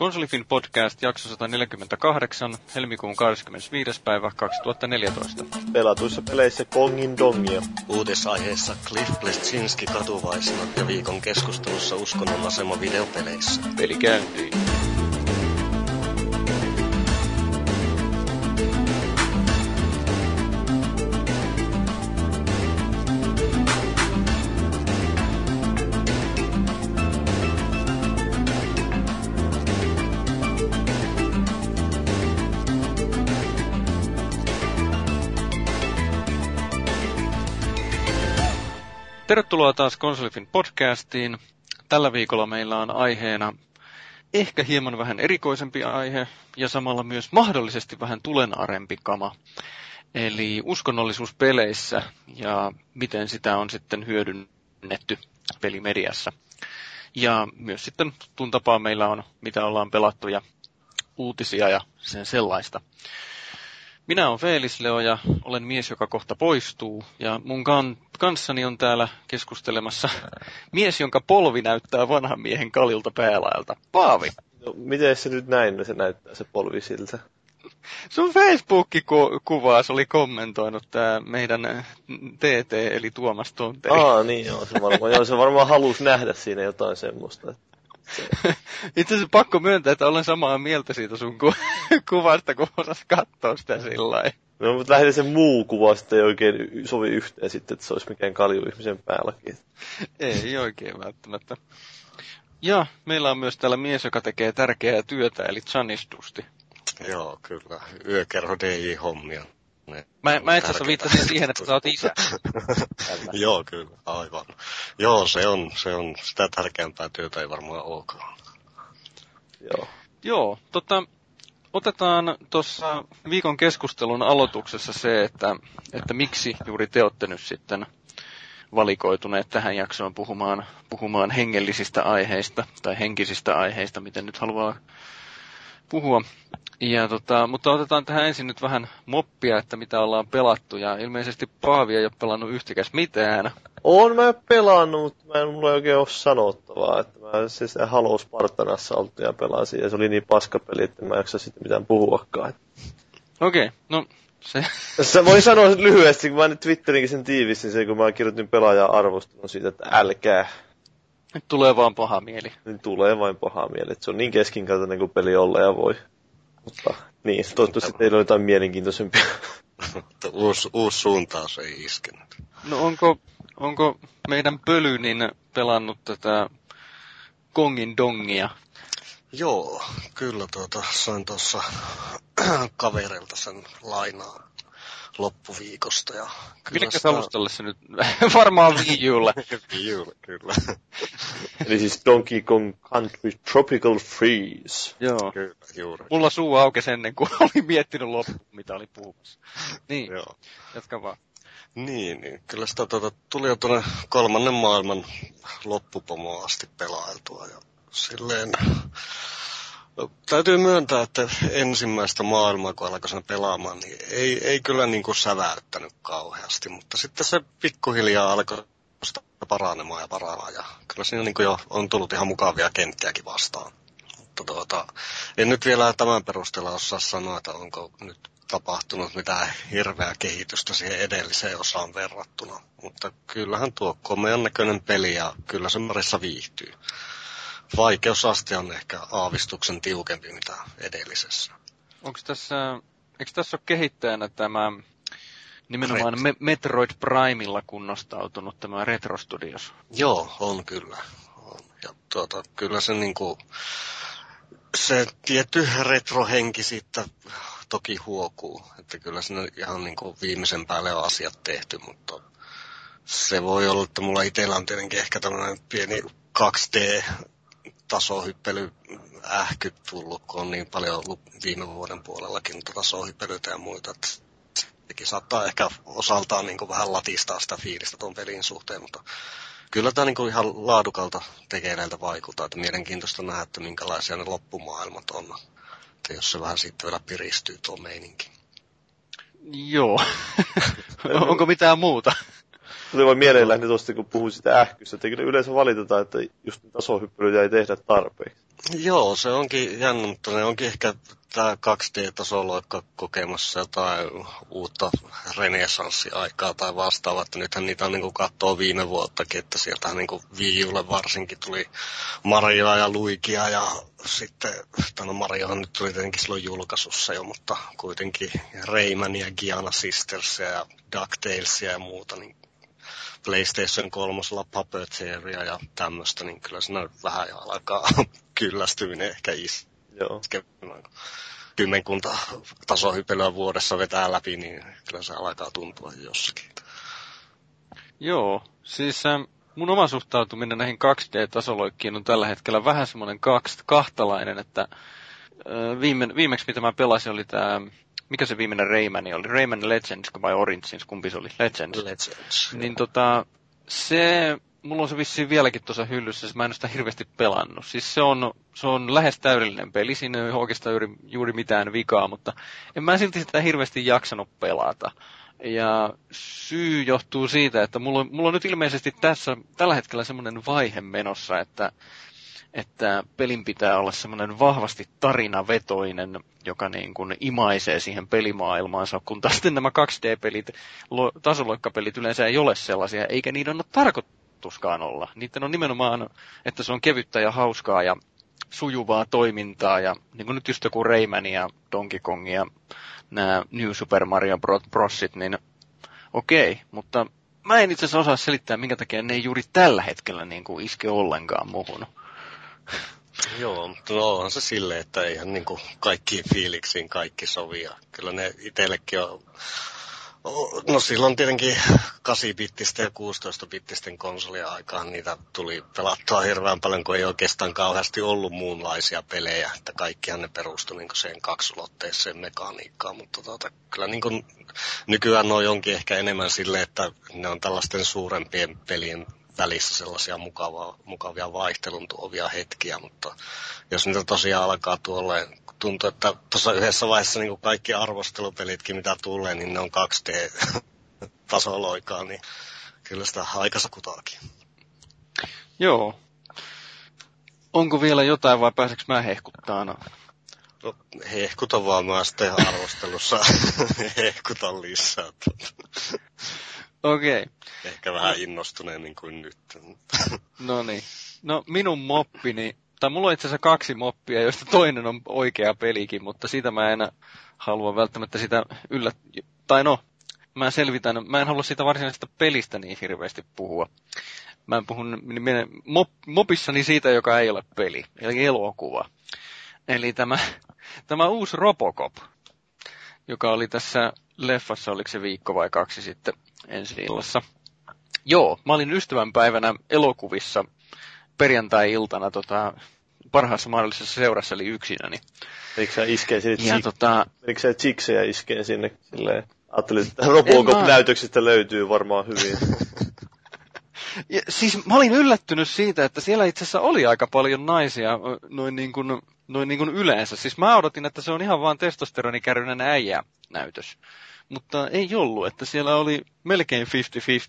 Konsolifin podcast jakso 148, helmikuun 25. päivä 2014. Pelatuissa peleissä Kongin dongia. Uutisaiheessa Cliff Bleszinski katuvaisina ja viikon keskustelussa uskonnon asema videopeleissä. Peli käyntiin. Tervetuloa taas Konsolifin podcastiin. Tällä viikolla meillä on aiheena ehkä hieman vähän erikoisempi aihe ja samalla myös mahdollisesti vähän tulenarempi kama. Eli uskonnollisuus peleissä ja miten sitä on sitten hyödynnetty pelimediassa. Ja myös sitten tuntapaa meillä on, mitä ollaan pelattu ja uutisia ja sen sellaista. Minä olen Feelis Leo ja olen mies, joka kohta poistuu. Ja mun kan- kanssani on täällä keskustelemassa mies, jonka polvi näyttää vanhan miehen kalilta päälaelta. Paavi. No, miten se nyt näin se näyttää se polvi siltä? Sun Facebook-kuvaas oli kommentoinut tämä meidän TT, eli Tuomas Tonteri. Aa, niin joo, se varmaan, joo, se varmaan halusi nähdä siinä jotain semmoista. Itse asiassa pakko myöntää, että olen samaa mieltä siitä sun ku- kuvasta, kun osas katsoa sitä sillä lailla. No, mutta lähinnä se muu kuva sitten ei oikein sovi yhteen sitten, että se olisi mikään kalju ihmisen päälläkin. Ei oikein välttämättä. Ja meillä on myös täällä mies, joka tekee tärkeää työtä, eli Chanistusti. Joo, kyllä. Yökerho DJ-hommia. Mä, mä itse asiassa viittasin siihen, että sä oot isä. Joo, kyllä, aivan. Joo, se on, se on sitä tärkeämpää työtä ei varmaan olekaan. Joo. Joo, tota, otetaan tuossa viikon keskustelun aloituksessa se, että, että miksi juuri te olette nyt sitten valikoituneet tähän jaksoon puhumaan, puhumaan hengellisistä aiheista tai henkisistä aiheista, miten nyt haluaa puhua. Ja tota, mutta otetaan tähän ensin nyt vähän moppia, että mitä ollaan pelattu. Ja ilmeisesti Paavi ei ole pelannut yhtikäs mitään. Oon mä pelannut, mutta mä en mulla ei oikein ole sanottavaa. Että mä siis Halo Spartanassa oltiin ja pelasin, ja se oli niin paskapeli, että mä en jaksa sitten mitään puhuakaan. Okei, okay, no se... Tässä voin sanoa lyhyesti, kun mä nyt Twitterinkin sen tiivistin sen, kun mä kirjoitin pelaajan arvostelun siitä, että älkää. Nyt tulee vaan paha mieli. Niin tulee vain paha mieli, että se on niin keskinkertainen kuin peli olla ja voi. Mutta niin, toivottavasti teillä on jotain mielenkiintoisempia. Mutta uusi, uusi suuntaus ei iskenyt. No onko, onko meidän pöly niin pelannut tätä Kongin dongia? Joo, kyllä tuota, sain tuossa kaverilta sen lainaa loppuviikosta. Ja kyllä Millekä alustalle se nyt? Varmaan Wii Ulle. Kyllä, kyllä. Eli siis Donkey Kong Country Tropical Freeze. Joo. kyllä, juuri. Mulla suu aukesi ennen kuin oli miettinyt loppuun, mitä oli puhumassa. Niin, Joo. jatka vaan. Niin, niin. Kyllä sitä tuota, tuli jo tuonne kolmannen maailman loppupomoon asti pelailtua. Ja silleen, täytyy myöntää, että ensimmäistä maailmaa, kun alkoi pelaamaan, niin ei, ei kyllä niin kuin säväyttänyt kauheasti. Mutta sitten se pikkuhiljaa alkoi sitä paranemaan ja paranemaan. Ja kyllä siinä niin kuin jo on tullut ihan mukavia kenttiäkin vastaan. Mutta tuota, en nyt vielä tämän perusteella osaa sanoa, että onko nyt tapahtunut mitään hirveää kehitystä siihen edelliseen osaan verrattuna. Mutta kyllähän tuo komean näköinen peli ja kyllä se Marissa viihtyy. Vaikeusaste on ehkä aavistuksen tiukempi mitä edellisessä. Onko tässä, eikö tässä ole kehittäjänä tämä nimenomaan Ret- Me- Metroid Primella kunnostautunut tämä Retro Studios? Joo, on kyllä. On. Ja tuota, kyllä se niinku, se tietty retrohenki siitä toki huokuu. Että kyllä siinä ihan niinku viimeisen päälle on asiat tehty, mutta se voi olla, että mulla itsellä on tietenkin ehkä tämmöinen pieni 2D tasohyppely ähky tullut, kun on niin paljon ollut viime vuoden puolellakin noita tasohyppelyitä ja muita. Sekin saattaa ehkä osaltaan niin vähän latistaa sitä fiilistä tuon pelin suhteen, mutta kyllä tämä niin ihan laadukalta tekeleiltä vaikuttaa, että mielenkiintoista nähdä, että minkälaisia ne loppumaailmat on. Että jos se vähän sitten vielä piristyy tuo meininki. Joo. Onko mitään muuta? Tuli vain mieleen lähinnä tuosta, kun puhuin sitä ähkystä, että kyllä yleensä valitetaan, että just tasohyppelyitä ei tehdä tarpeeksi. Joo, se onkin jännä, mutta ne onkin ehkä tämä 2D-tasoloikka kokemassa jotain uutta renesanssiaikaa tai vastaavaa, että nythän niitä on niin katsoa viime vuottakin, että sieltä niin Viiulle varsinkin tuli Marjoa ja Luikia ja sitten, no Marjohan nyt tuli tietenkin silloin julkaisussa jo, mutta kuitenkin Raymania, Giana Sistersia ja DuckTalesia ja muuta, niin PlayStation 3 Puppeteeria ja tämmöistä, niin kyllä siinä vähän alkaa kyllästyminen ehkä is. Joo. Kymmenkunta tasohypelyä vuodessa vetää läpi, niin kyllä se alkaa tuntua jossakin. Joo, siis ähm, mun oma suhtautuminen näihin 2D-tasoloikkiin on tällä hetkellä vähän semmoinen kahtalainen, että äh, viime, viimeksi mitä mä pelasin oli tämä mikä se viimeinen Rayman oli? Rayman Legends vai Origins, kumpi se oli? Legends. Legends. Niin tota, se, mulla on se vissiin vieläkin tuossa hyllyssä, siis mä en ole sitä hirveästi pelannut. Siis se on, se on lähes täydellinen peli, siinä ei ole oikeastaan juuri, juuri mitään vikaa, mutta en mä silti sitä hirveästi jaksanut pelata. Ja syy johtuu siitä, että mulla on, mulla on nyt ilmeisesti tässä tällä hetkellä semmoinen vaihe menossa, että että pelin pitää olla semmoinen vahvasti tarinavetoinen, joka niin kuin imaisee siihen pelimaailmaansa, kun taas nämä 2D-pelit, tasoloikkapelit yleensä ei ole sellaisia, eikä niiden ole tarkoituskaan olla. Niiden on nimenomaan, että se on kevyttä ja hauskaa ja sujuvaa toimintaa, ja niin kuin nyt just joku Rayman ja Donkey Kong ja nämä New Super Mario Brosit, niin okei, okay, mutta mä en itse asiassa osaa selittää, minkä takia ne ei juuri tällä hetkellä niin kuin iske ollenkaan muhun. Joo, mutta onhan se silleen, että eihän niin kaikkiin fiiliksiin kaikki sovia. Kyllä ne itsellekin on No silloin tietenkin 8-bittisten ja 16-bittisten konsolien aikaan niitä tuli pelattua hirveän paljon, kun ei oikeastaan kauheasti ollut muunlaisia pelejä, että kaikkihan ne perustui niin sen kaksulotteiseen mekaniikkaan, mutta tuota, kyllä niin kuin, nykyään ne on jonkin ehkä enemmän sille, että ne on tällaisten suurempien pelien välissä sellaisia mukavaa, mukavia vaihtelun tuovia hetkiä, mutta jos niitä tosiaan alkaa tuolle, tuntuu, että tuossa yhdessä vaiheessa niin kuin kaikki arvostelupelitkin, mitä tulee, niin ne on 2D-tasoloikaa, niin kyllä sitä aikansa kutaakin. Joo. Onko vielä jotain vai pääseekö mä hehkuttaa? No, hehkuta vaan mä sitten arvostelussa hehkutan lisää. Okei. Okay. Ehkä vähän innostuneemmin kuin nyt. no niin. No minun moppini, tai mulla on itse asiassa kaksi moppia, joista toinen on oikea pelikin, mutta sitä mä en halua välttämättä sitä yllä... Tai no, mä selvitän, mä en halua sitä varsinaisesta pelistä niin hirveästi puhua. Mä puhun mop, mopissani siitä, joka ei ole peli, eli elokuva. Eli tämä, tämä uusi Robocop, joka oli tässä leffassa, oliko se viikko vai kaksi sitten ensi illassa. Joo, mä olin ystävänpäivänä elokuvissa perjantai-iltana tota, parhaassa mahdollisessa seurassa, eli yksinäni. Eikö sä iskee sinne ja, tota... Eikö sä chiksejä iskee sinne silleen? Ajattelin, että Robocop-näytöksistä löytyy varmaan hyvin. ja, siis mä olin yllättynyt siitä, että siellä itse asiassa oli aika paljon naisia noin niin kuin, noin niin kuin yleensä. Siis mä odotin, että se on ihan vaan testosteronikärryinen äijä näytös mutta ei ollut, että siellä oli melkein 50-50,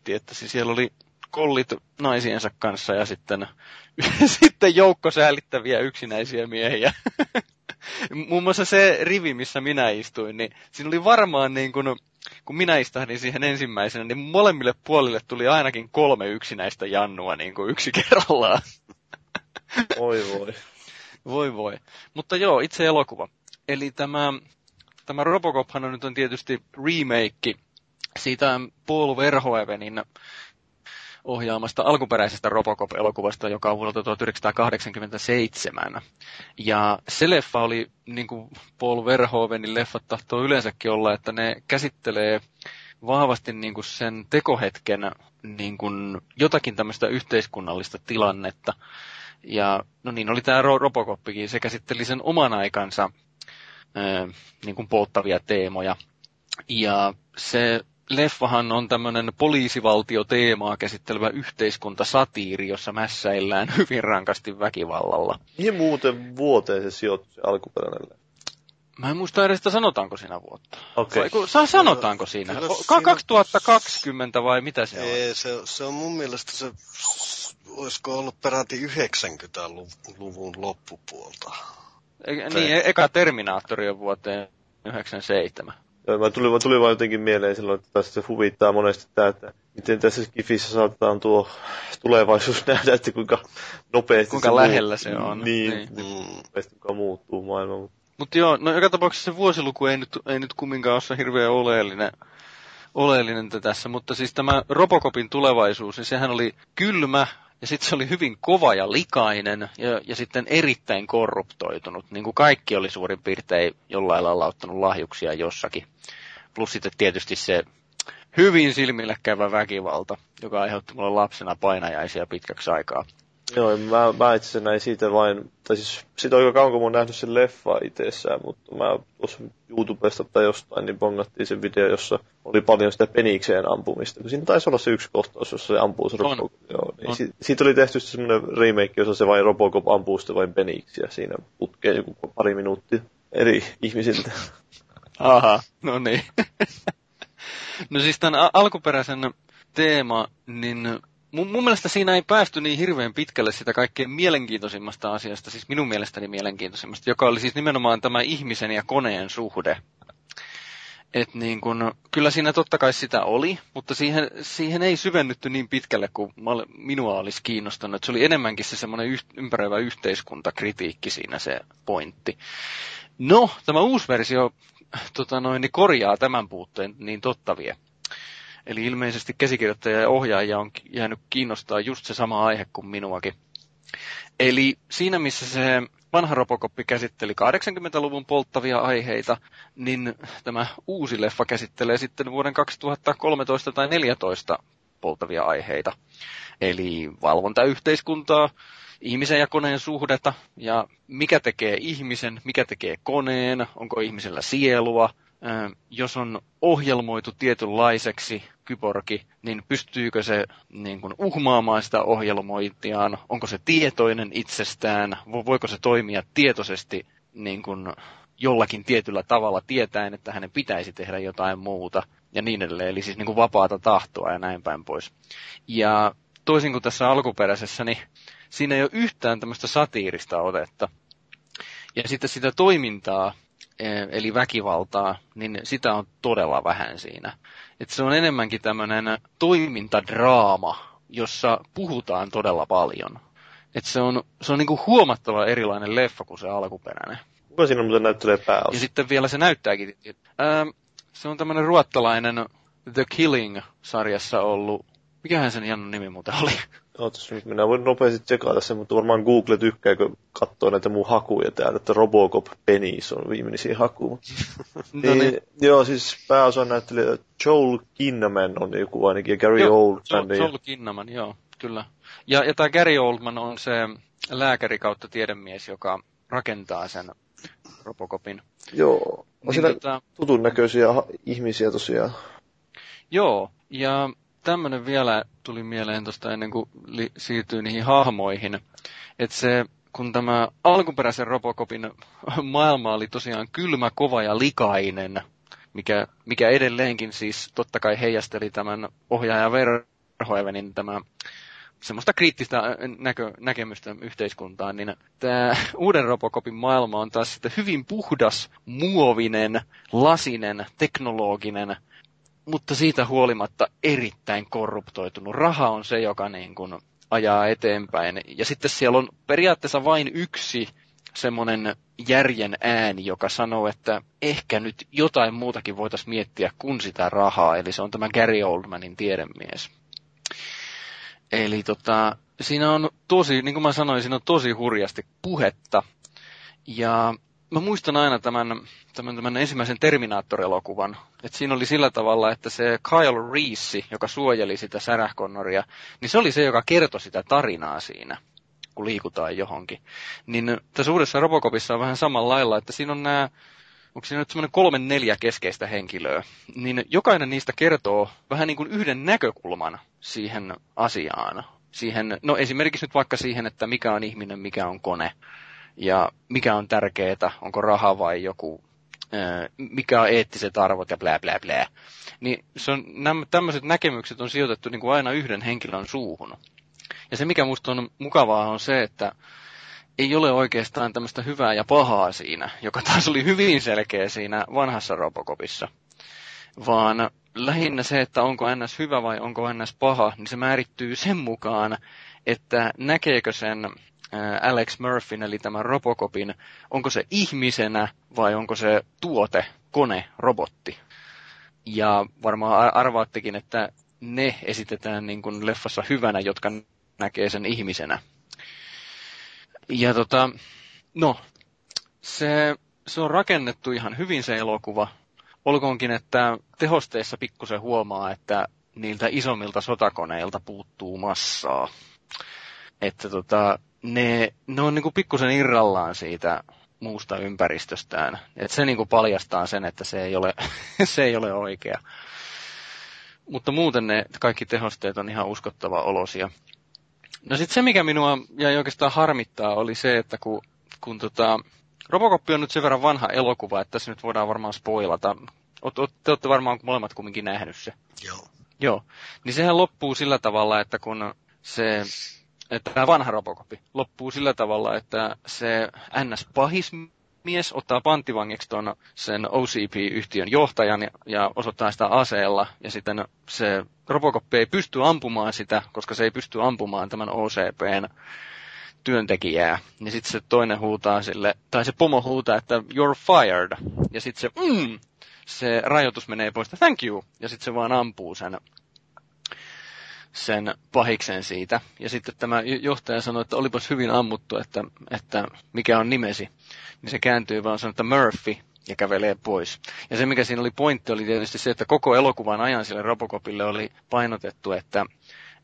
että siis siellä oli kollit naisiensa kanssa ja sitten, sitten joukko säällittäviä yksinäisiä miehiä. Muun muassa se rivi, missä minä istuin, niin siinä oli varmaan niin kuin, kun minä istahdin siihen ensimmäisenä, niin molemmille puolille tuli ainakin kolme yksinäistä jannua niin kuin yksi kerrallaan. Voi voi. Voi voi. Mutta joo, itse elokuva. Eli tämä tämä Robocophan nyt on tietysti remake siitä Paul Verhoevenin ohjaamasta alkuperäisestä Robocop-elokuvasta, joka on vuodelta 1987. Ja se leffa oli, niin kuin Paul Verhoevenin leffat tahtoo yleensäkin olla, että ne käsittelee vahvasti niin kuin sen tekohetken niin kuin jotakin tämmöistä yhteiskunnallista tilannetta. Ja no niin, oli tämä Robocoppikin, se käsitteli sen oman aikansa niin kuin polttavia teemoja. Ja se leffahan on tämmöinen poliisivaltioteemaa käsittelevä yhteiskuntasatiiri, jossa mässäillään hyvin rankasti väkivallalla. Mihin muuten vuoteen se sijoittui se alkuperäinen Mä en muista edes, että sanotaanko siinä vuotta. Okay. Vai, saa, sanotaanko siinä? Kyllä, 2020 vai mitä se ei, on? Se, se on mun mielestä se olisiko ollut peräti 90-luvun loppupuolta. E, niin, e- eka Terminaattori on vuoteen 97. Joo, mä tuli, mä tuli vaan jotenkin mieleen silloin, että tässä se huvittaa monesti tämä, että miten tässä Skifissä saatetaan tuo tulevaisuus nähdä, että kuinka nopeasti kuinka se lähellä se on. Niin, niin. niin. kuinka muuttuu maailma. Mutta joo, no joka tapauksessa se vuosiluku ei nyt, ei nyt kumminkaan ole se hirveän oleellinen, oleellinen tässä, mutta siis tämä Robocopin tulevaisuus, niin sehän oli kylmä, ja sitten se oli hyvin kova ja likainen ja, ja sitten erittäin korruptoitunut. Niin kuin kaikki oli suurin piirtein jollain lailla ottanut lahjuksia jossakin. Plus sitten tietysti se hyvin silmille käyvä väkivalta, joka aiheutti mulle lapsena painajaisia pitkäksi aikaa. Joo, mä, mä itse näin siitä vain, tai siis siitä on aika kauan kun mä oon nähnyt sen leffa itsessään, mutta mä tuossa YouTubesta tai jostain, niin bongattiin se video, jossa oli paljon sitä penikseen ampumista. Siinä taisi olla se yksi kohtaus, jossa se ampuu se Robocop. Joo, niin si- siitä oli tehty semmoinen remake, jossa se vain Robocop ampuu sitä vain peniksiä siinä putkeen joku pari minuuttia eri ihmisiltä. Aha, no niin. no siis tämän alkuperäisen teema, niin mun, mun mielestä siinä ei päästy niin hirveän pitkälle sitä kaikkein mielenkiintoisimmasta asiasta, siis minun mielestäni mielenkiintoisimmasta, joka oli siis nimenomaan tämä ihmisen ja koneen suhde. Et niin kun, kyllä siinä totta kai sitä oli, mutta siihen, siihen ei syvennytty niin pitkälle kuin minua olisi kiinnostanut. Se oli enemmänkin se semmoinen ympäröivä yhteiskuntakritiikki siinä se pointti. No, tämä uusi versio tota noin, niin korjaa tämän puutteen niin totta vie. Eli ilmeisesti käsikirjoittaja ja ohjaaja on jäänyt kiinnostaa just se sama aihe kuin minuakin. Eli siinä missä se vanha Robocop käsitteli 80-luvun polttavia aiheita, niin tämä uusi leffa käsittelee sitten vuoden 2013 tai 2014 polttavia aiheita. Eli valvontayhteiskuntaa, ihmisen ja koneen suhdetta ja mikä tekee ihmisen, mikä tekee koneen, onko ihmisellä sielua, jos on ohjelmoitu tietynlaiseksi kyborgi, niin pystyykö se niin kuin, uhmaamaan sitä ohjelmointiaan, onko se tietoinen itsestään, voiko se toimia tietoisesti niin kuin, jollakin tietyllä tavalla tietäen, että hänen pitäisi tehdä jotain muuta ja niin edelleen, eli siis niin kuin vapaata tahtoa ja näin päin pois. Ja toisin kuin tässä alkuperäisessä, niin siinä ei ole yhtään tämmöistä satiirista otetta. Ja sitten sitä toimintaa, eli väkivaltaa, niin sitä on todella vähän siinä. Et se on enemmänkin tämmöinen toimintadraama, jossa puhutaan todella paljon. Et se on, se on niinku huomattava erilainen leffa kuin se alkuperäinen. Kuka siinä muuten näyttelee pääosa? Ja sitten vielä se näyttääkin. Ää, se on tämmöinen ruottalainen The Killing-sarjassa ollut, mikähän sen Jannon nimi muuten oli? Ootas nyt, minä voin nopeasti tsekata sen, mutta varmaan Google tykkää, kun katsoo näitä mun hakuja täällä, että Robocop Penis on viimeisiä hakuja. no niin. niin. Joo, siis pääosa näyttelijä Joel Kinnaman on joku ainakin, ja Gary joo, Oldman. Joel, Joel Kinnaman, joo, kyllä. Ja, ja tämä Gary Oldman on se lääkäri kautta tiedemies, joka rakentaa sen Robocopin. Joo, on niin, siinä tota, tutun näköisiä ihmisiä tosiaan. Joo, ja tämmöinen vielä tuli mieleen tuosta ennen kuin li- siirtyy niihin hahmoihin. Että se, kun tämä alkuperäisen Robocopin maailma oli tosiaan kylmä, kova ja likainen, mikä, mikä edelleenkin siis totta kai heijasteli tämän ohjaaja Verhoevenin tämä semmoista kriittistä näkö, näkemystä yhteiskuntaan, niin tämä uuden Robocopin maailma on taas sitten hyvin puhdas, muovinen, lasinen, teknologinen, mutta siitä huolimatta erittäin korruptoitunut. Raha on se, joka niin kuin ajaa eteenpäin. Ja sitten siellä on periaatteessa vain yksi semmoinen järjen ääni, joka sanoo, että ehkä nyt jotain muutakin voitaisiin miettiä kuin sitä rahaa. Eli se on tämä Gary Oldmanin tiedemies. Eli tota, siinä on tosi, niin kuin mä sanoin, siinä on tosi hurjasti puhetta. Ja mä muistan aina tämän, tämän, tämän ensimmäisen Terminator-elokuvan. Et siinä oli sillä tavalla, että se Kyle Reese, joka suojeli sitä särähkonnoria, niin se oli se, joka kertoi sitä tarinaa siinä, kun liikutaan johonkin. Niin tässä uudessa Robocopissa on vähän samalla lailla, että siinä on nämä onko siinä nyt semmoinen kolme neljä keskeistä henkilöä, niin jokainen niistä kertoo vähän niin kuin yhden näkökulman siihen asiaan. Siihen, no esimerkiksi nyt vaikka siihen, että mikä on ihminen, mikä on kone ja mikä on tärkeää, onko raha vai joku, mikä on eettiset arvot ja blää blää blää. Niin se on, nämä tämmöiset näkemykset on sijoitettu niin kuin aina yhden henkilön suuhun. Ja se, mikä musta on mukavaa, on se, että ei ole oikeastaan tämmöistä hyvää ja pahaa siinä, joka taas oli hyvin selkeä siinä vanhassa Robocopissa. Vaan lähinnä se, että onko NS hyvä vai onko NS paha, niin se määrittyy sen mukaan, että näkeekö sen Alex Murphyn, eli tämän Robocopin, onko se ihmisenä vai onko se tuote, kone, robotti. Ja varmaan arvaattekin, että ne esitetään niin kuin leffassa hyvänä, jotka näkee sen ihmisenä. Ja tota, no, se, se on rakennettu ihan hyvin se elokuva. Olkoonkin, että tehosteissa pikkusen huomaa, että niiltä isommilta sotakoneilta puuttuu massaa. Että tota, ne, ne on niinku pikkusen irrallaan siitä muusta ympäristöstään. Et se niinku paljastaa sen, että se ei ole, se ei ole oikea. Mutta muuten ne kaikki tehosteet on ihan uskottava olosia. No sitten se, mikä minua jäi oikeastaan harmittaa, oli se, että kun, kun tota, Robocop on nyt sen verran vanha elokuva, että tässä nyt voidaan varmaan spoilata. Ot, ot, te olette varmaan molemmat kumminkin nähnyt se. Joo. Joo. Niin sehän loppuu sillä tavalla, että kun se, että tämä vanha Robocop loppuu sillä tavalla, että se NS-pahis mies ottaa panttivangiksi tuon sen OCP-yhtiön johtajan ja osoittaa sitä aseella. Ja sitten se Robocop ei pysty ampumaan sitä, koska se ei pysty ampumaan tämän OCPn työntekijää. Ja sitten se toinen huutaa sille, tai se pomo huutaa, että you're fired. Ja sitten se, mm, se rajoitus menee pois, thank you. Ja sitten se vaan ampuu sen sen pahiksen siitä. Ja sitten tämä johtaja sanoi, että olipas hyvin ammuttu, että, että mikä on nimesi. Niin se kääntyy vaan sanoo, että Murphy, ja kävelee pois. Ja se, mikä siinä oli pointti, oli tietysti se, että koko elokuvan ajan sille Robocopille oli painotettu, että,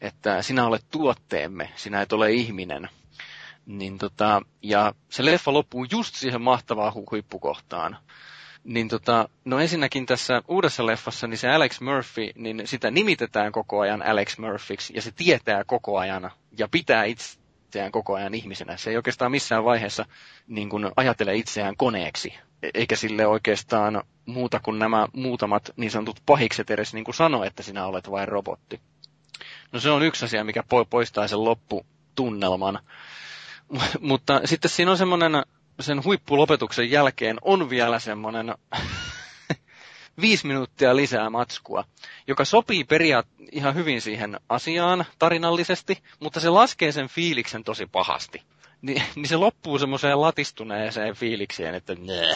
että sinä olet tuotteemme, sinä et ole ihminen. Niin tota, ja se leffa loppuu just siihen mahtavaan hu- huippukohtaan. Niin tota, no ensinnäkin tässä uudessa leffassa, niin se Alex Murphy, niin sitä nimitetään koko ajan Alex Murphyksi, ja se tietää koko ajan, ja pitää itseään koko ajan ihmisenä. Se ei oikeastaan missään vaiheessa niin kuin ajatele itseään koneeksi, e- eikä sille oikeastaan muuta kuin nämä muutamat niin sanotut pahikset edes niin kuin sano, että sinä olet vain robotti. No se on yksi asia, mikä poistaa sen lopputunnelman. Mutta sitten siinä on semmoinen sen huippulopetuksen jälkeen on vielä semmoinen viisi minuuttia lisää matskua, joka sopii periaat ihan hyvin siihen asiaan tarinallisesti, mutta se laskee sen fiiliksen tosi pahasti. Ni, niin se loppuu semmoiseen latistuneeseen fiilikseen, että nää.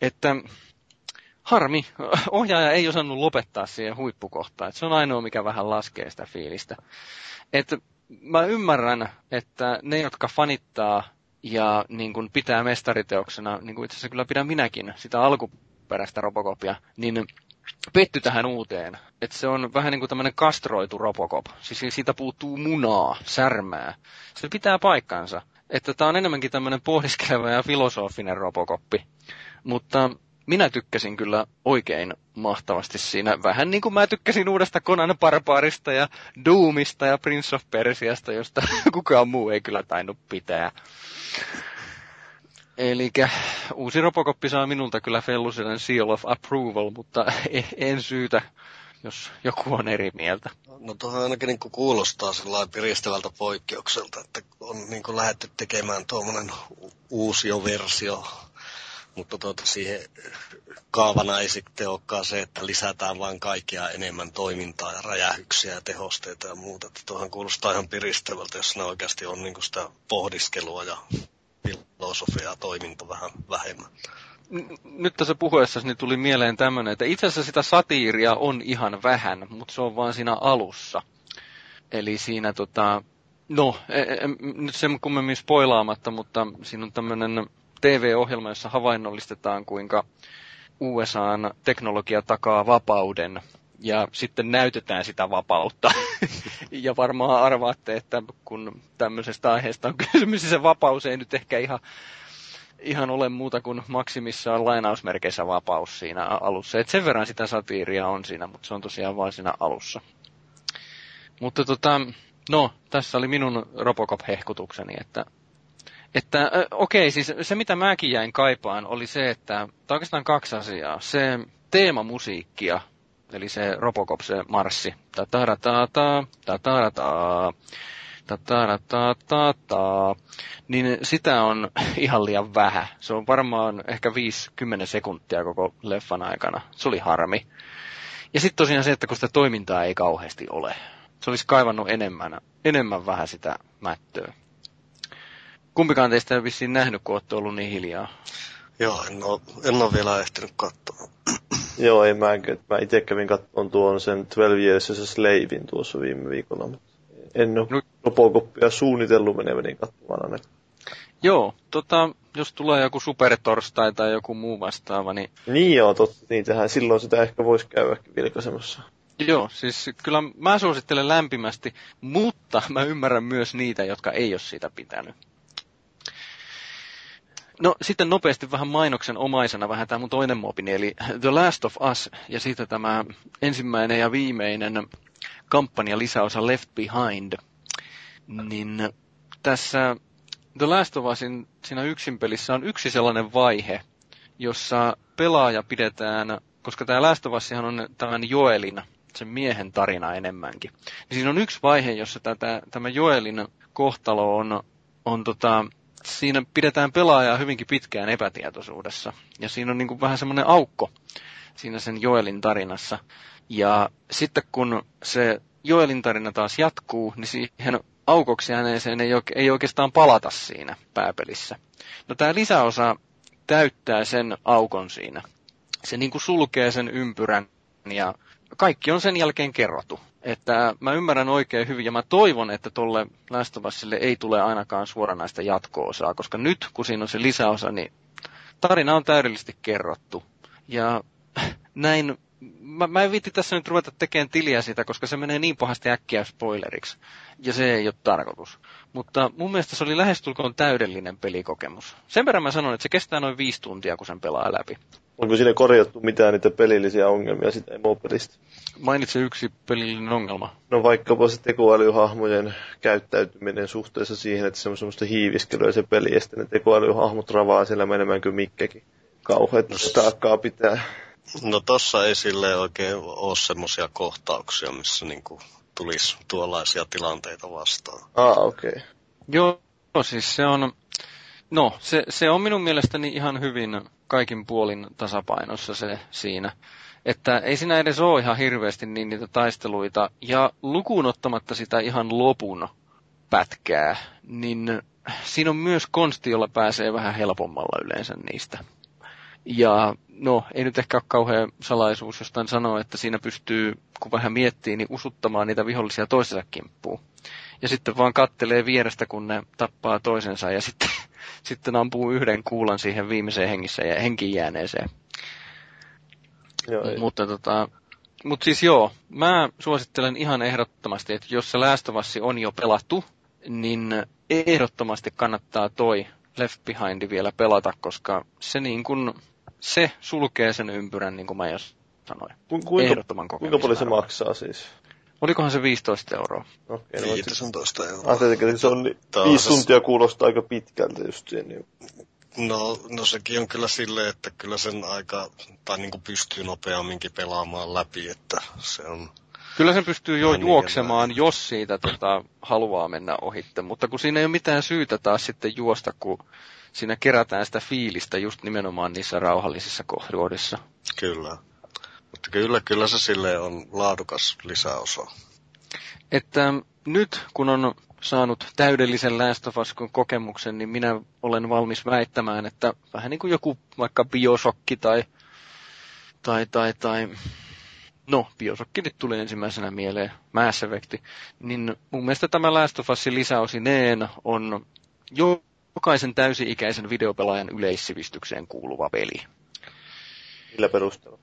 Että harmi, ohjaaja ei osannut lopettaa siihen huippukohtaan. Että se on ainoa, mikä vähän laskee sitä fiilistä. Että mä ymmärrän, että ne, jotka fanittaa ja niin kuin pitää mestariteoksena, niin kuin itse asiassa kyllä pidän minäkin, sitä alkuperäistä Robocopia, niin petty tähän uuteen. Että se on vähän niin kuin tämmöinen kastroitu Robocop. Siis siitä puuttuu munaa, särmää. Se pitää paikkansa. Että tämä on enemmänkin tämmöinen pohdiskeleva ja filosofinen Robocoppi. Mutta minä tykkäsin kyllä oikein mahtavasti siinä. Vähän niin kuin mä tykkäsin uudesta Conan Barbarista ja Doomista ja Prince of Persiasta, josta kukaan muu ei kyllä tainnut pitää. Eli uusi Robocop saa minulta kyllä Fellusinen Seal of Approval, mutta en syytä, jos joku on eri mieltä. No tuohon ainakin niin kuulostaa sellainen piristävältä poikkeukselta, että on niin lähdetty tekemään tuommoinen uusi versio mutta tuota, siihen kaavana ei sitten olekaan se, että lisätään vain kaikkia enemmän toimintaa ja räjähyksiä ja tehosteita ja muuta. Että tuohan kuulostaa ihan piristävältä, jos ne oikeasti on niin sitä pohdiskelua ja filosofiaa toiminta vähän vähemmän. Nyt tässä puhuessa niin tuli mieleen tämmöinen, että itse asiassa sitä satiiria on ihan vähän, mutta se on vaan siinä alussa. Eli siinä tota, no, e, e, nyt sen kummemmin spoilaamatta, mutta siinä on tämmöinen TV-ohjelma, jossa havainnollistetaan, kuinka USAn teknologia takaa vapauden ja sitten näytetään sitä vapautta. ja varmaan arvaatte, että kun tämmöisestä aiheesta on kysymys, niin se vapaus ei nyt ehkä ihan, ihan ole muuta kuin maksimissaan lainausmerkeissä vapaus siinä alussa. Et sen verran sitä satiiria on siinä, mutta se on tosiaan vain siinä alussa. Mutta tota, no, tässä oli minun Robocop-hehkutukseni, että että okei, siis se mitä mäkin jäin kaipaan oli se, että, tai oikeastaan kaksi asiaa. Se teemamusiikkia, eli se Robocop, se marssi, ta ta ta ta ta ta ta ta ta ta ta, niin sitä on ihan liian vähän. Se on varmaan ehkä 5-10 sekuntia koko leffan aikana. Se oli harmi. Ja sitten tosiaan se, että kun sitä toimintaa ei kauheasti ole. Se olisi kaivannut enemmän, enemmän vähän sitä mättöä. Kumpikaan teistä ei vissiin nähnyt, kun olette ollut niin hiljaa. Joo, en ole, en ole vielä ehtinyt katsoa. Joo, ei mä, mä itse kävin katsomaan tuon sen 12 Years as a Slavein tuossa viime viikolla, mutta en ole no. Robocopia suunnitellut meneväni katsomaan ainakaan. Joo, tota, jos tulee joku supertorstai tai joku muu vastaava, niin... Niin joo, totta, niitähän silloin sitä ehkä voisi käydäkin vilkaisemassa. Joo, siis kyllä mä suosittelen lämpimästi, mutta mä ymmärrän myös niitä, jotka ei ole siitä pitänyt. No sitten nopeasti vähän mainoksen omaisena vähän tämä mun toinen mopini, eli The Last of Us, ja siitä tämä ensimmäinen ja viimeinen kampanja lisäosa Left Behind. Niin tässä The Last of Usin siinä yksin pelissä on yksi sellainen vaihe, jossa pelaaja pidetään, koska tämä Last of Us on tämän Joelin, sen miehen tarina enemmänkin. Niin siinä on yksi vaihe, jossa tätä, tämä Joelin kohtalo on, on tota, siinä pidetään pelaajaa hyvinkin pitkään epätietoisuudessa. Ja siinä on niin kuin vähän semmoinen aukko siinä sen Joelin tarinassa. Ja sitten kun se Joelin tarina taas jatkuu, niin siihen aukoksi jääneeseen ei, ei oikeastaan palata siinä pääpelissä. No tämä lisäosa täyttää sen aukon siinä. Se niin kuin sulkee sen ympyrän ja kaikki on sen jälkeen kerrottu. Että mä ymmärrän oikein hyvin ja mä toivon, että tolle Last of Usille ei tule ainakaan suoranaista jatko-osaa, koska nyt kun siinä on se lisäosa, niin tarina on täydellisesti kerrottu. Ja näin, mä, mä en viitti tässä nyt ruveta tekemään tiliä siitä, koska se menee niin pahasti äkkiä spoileriksi. Ja se ei ole tarkoitus. Mutta mun mielestä se oli lähestulkoon täydellinen pelikokemus. Sen verran mä sanon, että se kestää noin viisi tuntia, kun sen pelaa läpi. Onko siinä korjattu mitään niitä pelillisiä ongelmia sitä emopelistä? Mainitse yksi pelillinen ongelma. No vaikkapa se tekoälyhahmojen käyttäytyminen suhteessa siihen, että se on semmoista hiiviskelyä se peli, ja sitten ne tekoälyhahmot ravaa siellä menemään kuin mikkekin. Kauheat no, taakkaa pitää. No tossa ei sille oikein ole semmoisia kohtauksia, missä niinku tulisi tuollaisia tilanteita vastaan. Ah, okei. Okay. Joo, siis se on, no se, se on minun mielestäni ihan hyvin kaikin puolin tasapainossa se siinä. Että ei siinä edes ole ihan hirveästi niin niitä taisteluita, ja lukuun ottamatta sitä ihan lopun pätkää, niin siinä on myös konsti, jolla pääsee vähän helpommalla yleensä niistä. Ja no, ei nyt ehkä ole kauhean salaisuus jostain sanoa, että siinä pystyy, kun vähän miettii, niin usuttamaan niitä vihollisia toisensa kimppuun. Ja sitten vaan kattelee vierestä, kun ne tappaa toisensa, ja sitten, sitten ampuu yhden kuulan siihen viimeiseen hengissä ja henkiin jääneeseen. Joo, ei. Mutta tota, mutta siis joo, mä suosittelen ihan ehdottomasti, että jos se Us on jo pelattu, niin ehdottomasti kannattaa toi Left Behind vielä pelata, koska se niin kuin, se sulkee sen ympyrän, niin kuin mä jo sanoin. Ku, kuinka, Ehdottoman kuinka paljon se maksaa siis? Olikohan se 15 euroa? Okay, 15 no, euroa. Ajattelin, että se on viisi tuntia kuulostaa aika pitkältä just niin. No, no sekin on kyllä silleen, että kyllä sen aika, tai niin kuin pystyy nopeamminkin pelaamaan läpi, että se on... Kyllä sen pystyy jo juoksemaan, niin jos siitä tota, haluaa mennä ohitte, mutta kun siinä ei ole mitään syytä taas sitten juosta, kun siinä kerätään sitä fiilistä just nimenomaan niissä rauhallisissa kohdissa. Kyllä. Mutta kyllä, kyllä se sille on laadukas lisäosa. Että nyt kun on saanut täydellisen Last of Us kokemuksen, niin minä olen valmis väittämään, että vähän niin kuin joku vaikka biosokki tai, tai, tai, tai no, biosokki nyt tuli ensimmäisenä mieleen, Mass Effect, niin mun mielestä tämä Last of Usin lisäosineen on jokaisen täysi-ikäisen videopelaajan yleissivistykseen kuuluva peli. Millä perusteella?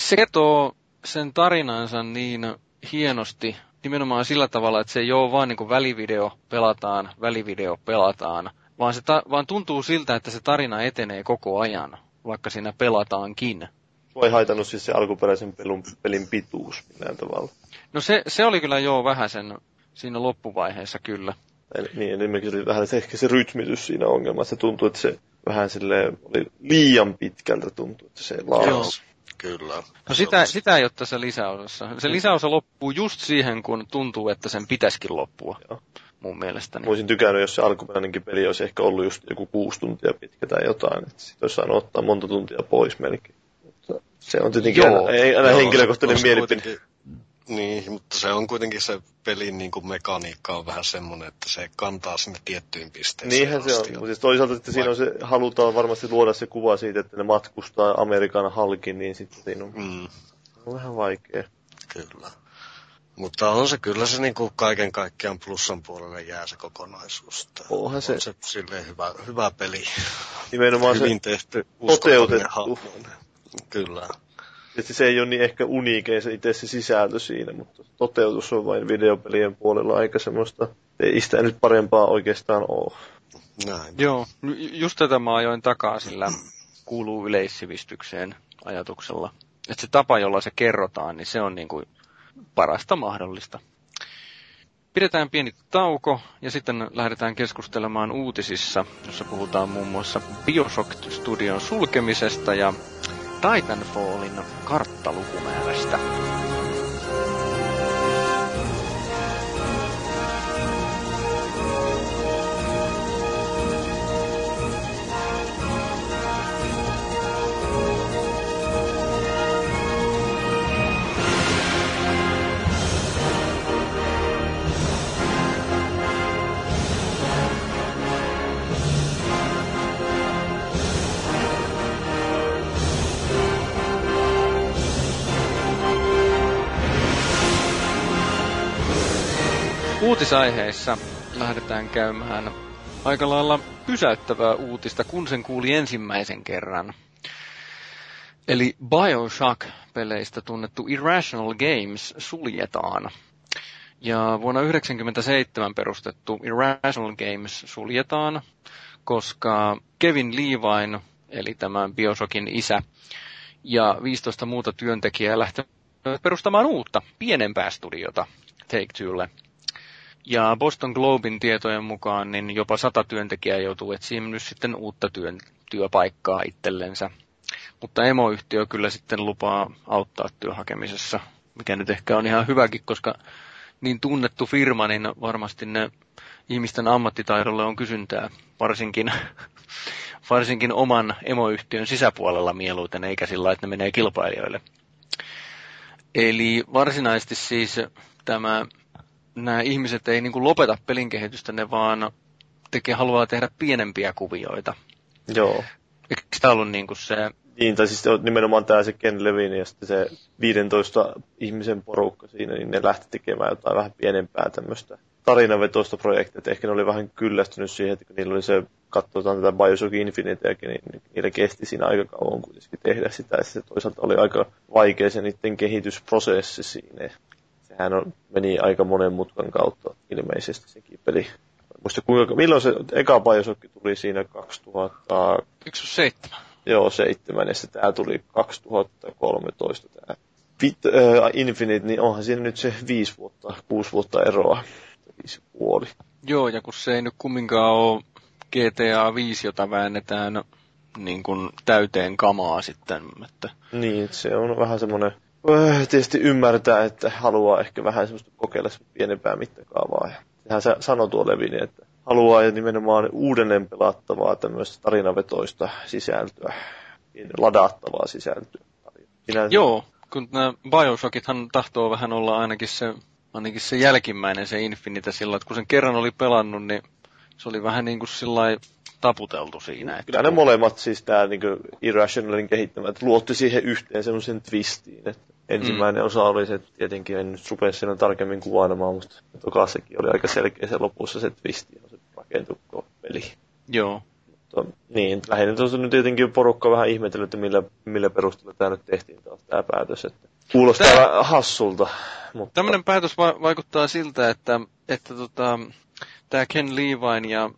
Se kertoo sen tarinansa niin hienosti nimenomaan sillä tavalla, että se ei ole vaan niin kuin välivideo pelataan, välivideo pelataan, vaan, se ta- vaan tuntuu siltä, että se tarina etenee koko ajan, vaikka siinä pelataankin. Voi haitannut siis se alkuperäisen pelun, pelin pituus millään tavalla. No se, se oli kyllä joo vähän sen siinä loppuvaiheessa kyllä. Eli, niin, esimerkiksi oli vähän se, ehkä se rytmitys siinä ongelma. Se tuntui, että se vähän sille oli liian pitkältä tuntui, että se laas. Kyllä. No sitä, sitä ei ole tässä lisäosassa. Se lisäosa loppuu just siihen, kun tuntuu, että sen pitäisikin loppua. Joo. Mun mielestäni. Mä olisin tykännyt, jos se alkuperäinenkin peli olisi ehkä ollut just joku kuusi tuntia pitkä tai jotain. Että sit olisi saanut ottaa monta tuntia pois melkein. Mutta se on tietenkin Joo. aina, ei aina Joo, henkilökohtainen mielipide. kuitenkin- Niin, mutta se on kuitenkin se pelin niin kuin mekaniikka on vähän semmoinen, että se kantaa sinne tiettyyn pisteeseen Niinhän se on. asti. Mutta siis toisaalta, että siinä on se, halutaan varmasti luoda se kuva siitä, että ne matkustaa Amerikan halki, niin sitten siinä on, Mm, on vähän vaikea. kyllä. Mutta on se kyllä se niin kuin kaiken kaikkiaan plussan puolelle jää se kokonaisuus. Onhan se. On se silleen hyvä, hyvä peli. Nimenomaan se, Hyvin tehty, toteutettu. hahmoinen. Kyllä. Että se ei ole niin ehkä uniikein se itse se sisältö siinä, mutta toteutus on vain videopelien puolella aika semmoista, ei sitä nyt parempaa oikeastaan ole. Näin. Joo, ju- just tätä mä ajoin takaa, sillä kuuluu yleissivistykseen ajatuksella. Että se tapa, jolla se kerrotaan, niin se on niin kuin parasta mahdollista. Pidetään pieni tauko ja sitten lähdetään keskustelemaan uutisissa, jossa puhutaan muun muassa Bioshock Studion sulkemisesta ja Titanfallin karttalukumäärästä. Uutisaiheissa lähdetään käymään aika lailla pysäyttävää uutista, kun sen kuuli ensimmäisen kerran. Eli Bioshock-peleistä tunnettu Irrational Games suljetaan. Ja vuonna 1997 perustettu Irrational Games suljetaan, koska Kevin Levine, eli tämän Bioshockin isä, ja 15 muuta työntekijää lähtevät perustamaan uutta, pienempää studiota Take-Twolle. Ja Boston Globin tietojen mukaan niin jopa sata työntekijää joutuu etsimään nyt sitten uutta työn, työpaikkaa itsellensä. Mutta emoyhtiö kyllä sitten lupaa auttaa työhakemisessa, mikä nyt ehkä on ihan hyväkin, koska niin tunnettu firma, niin varmasti ne ihmisten ammattitaidolle on kysyntää, varsinkin, varsinkin oman emoyhtiön sisäpuolella mieluiten, eikä sillä että ne menee kilpailijoille. Eli varsinaisesti siis tämä nämä ihmiset ei niin kuin lopeta pelin kehitystä, ne vaan tekee, haluaa tehdä pienempiä kuvioita. Joo. Eikö tämä ollut niin kuin se, Niin, tai siis nimenomaan tämä se Ken Levine ja sitten se 15 ihmisen porukka siinä, niin ne lähti tekemään jotain vähän pienempää tämmöistä tarinavetoista projektia. Et ehkä ne oli vähän kyllästynyt siihen, että kun niillä oli se, katsotaan tätä Bioshock Infiniteäkin, niin niillä kesti siinä aika kauan kuitenkin tehdä sitä. Ja se toisaalta oli aika vaikea se niiden kehitysprosessi siinä. Sehän on, meni aika monen mutkan kautta ilmeisesti sekin peli. Muista kuinka, milloin se eka Bioshock tuli siinä 2000, eikö se ole seitsemän? Joo, seitsemän, ja tämä tuli 2013 tämä Bit, äh, Infinite, niin onhan siinä nyt se viisi vuotta, kuusi vuotta eroa, viisi puoli. Joo, ja kun se ei nyt kumminkaan ole GTA 5, jota väännetään niin kuin täyteen kamaa sitten, että Niin, se on vähän semmoinen, tietysti ymmärtää, että haluaa ehkä vähän semmoista kokeilla semmoista pienempää mittakaavaa. Ja sehän se sanoi tuo Levini, että haluaa nimenomaan uudelleen pelattavaa tämmöistä tarinavetoista sisältöä, ladattavaa sisältöä. Sinä, Joo, kun nämä Bioshockithan tahtoo vähän olla ainakin se, ainakin se jälkimmäinen, se Infinite, sillä että kun sen kerran oli pelannut, niin se oli vähän niin kuin sillä taputeltu siinä. Että Kyllä ne molemmat, siis tämä niin Irrationalin kehittämät, luotti siihen yhteen semmoisen twistiin. Että ensimmäinen mm. osa oli se, että tietenkin en nyt rupea siinä tarkemmin kuvailemaan, mutta toka sekin oli aika selkeä se lopussa se twisti, ja se rakentui koko peli. Joo, Mutta, niin, lähinnä tuossa nyt tietenkin porukka vähän ihmetellyt, että millä, millä perusteella tämä nyt tehtiin taas tämä päätös. Että kuulostaa Tää- vähän hassulta. Mutta, Tämmöinen päätös va- vaikuttaa siltä, että, että tota, tämä Ken Levine ja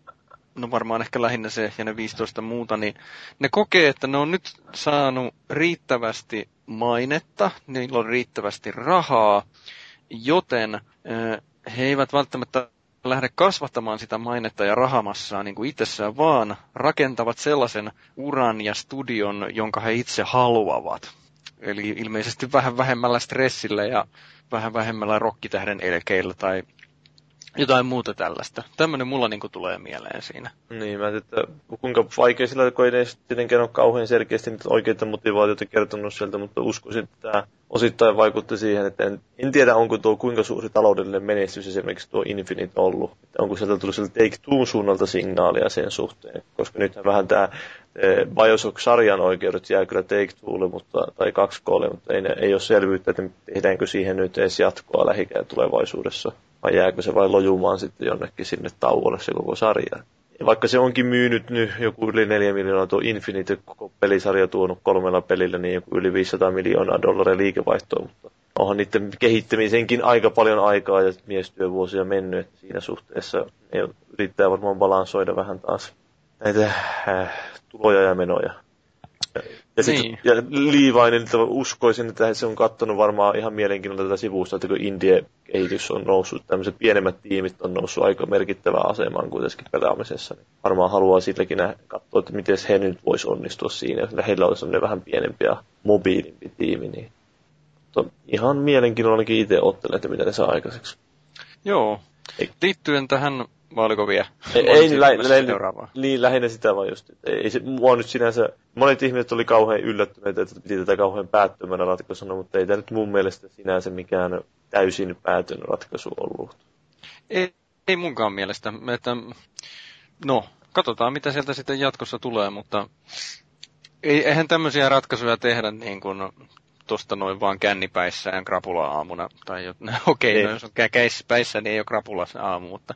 no varmaan ehkä lähinnä se ja ne 15 muuta, niin ne kokee, että ne on nyt saanut riittävästi mainetta, niillä on riittävästi rahaa, joten he eivät välttämättä lähde kasvattamaan sitä mainetta ja rahamassaa niin kuin itsessään, vaan rakentavat sellaisen uran ja studion, jonka he itse haluavat. eli ilmeisesti vähän vähemmällä stressillä ja vähän vähemmällä rokkitähden elkeillä tai jotain muuta tällaista. Tämmöinen mulla niin tulee mieleen siinä. Niin, mä että kuinka vaikea sillä, kun ei tietenkään ole kauhean selkeästi niitä oikeita motivaatioita kertonut sieltä, mutta uskoisin, että tämä osittain vaikutti siihen, että en, en tiedä, onko tuo kuinka suuri taloudellinen menestys esimerkiksi tuo Infinite ollut. Että onko sieltä tullut sieltä Take Two suunnalta signaalia sen suhteen, koska nyt vähän tämä Bioshock-sarjan oikeudet jää kyllä Take Twolle, mutta, tai 2 mutta ei, ei ole selvyyttä, että tehdäänkö siihen nyt edes jatkoa lähikään tulevaisuudessa vai jääkö se vain lojumaan sitten jonnekin sinne tauolle se koko sarja. Ja vaikka se onkin myynyt nyt joku yli 4 miljoonaa tuo Infinite koko pelisarja tuonut kolmella pelillä, niin joku yli 500 miljoonaa dollaria liikevaihtoa, mutta onhan niiden kehittämisenkin aika paljon aikaa ja miestyövuosia mennyt, että siinä suhteessa ne yrittää varmaan balansoida vähän taas näitä äh, tuloja ja menoja. Ja, sit, niin. ja Liivainen, että uskoisin, että se on katsonut varmaan ihan mielenkiinnolla tätä sivusta, että kun Indie-kehitys on noussut, tämmöiset pienemmät tiimit on noussut aika merkittävään asemaan kuitenkin pelaamisessa, niin varmaan haluaa silläkin katsoa, että miten he nyt voisi onnistua siinä, että heillä olisi sellainen vähän pienempi ja mobiilimpi tiimi, niin mutta ihan mielenkiinnolla ainakin itse ottelen, että mitä ne saa aikaiseksi. Joo. Ei. Liittyen tähän vielä? Ei, ei lä- lä- niin, lähinnä sitä vaan just. Ei, se, mua nyt sinänsä, monet ihmiset oli kauhean yllättyneitä, että piti tätä kauhean päättömänä ratkaisuna, mutta ei tämä nyt mun mielestä sinänsä mikään täysin päätön ratkaisu ollut. Ei, ei munkaan mielestä. Että, no, katsotaan mitä sieltä sitten jatkossa tulee, mutta ei, eihän tämmöisiä ratkaisuja tehdä niin kuin tuosta noin vaan kännipäissään krapula aamuna. Tai okei, okay, no, jos on päissä, niin ei ole krapula aamu, mutta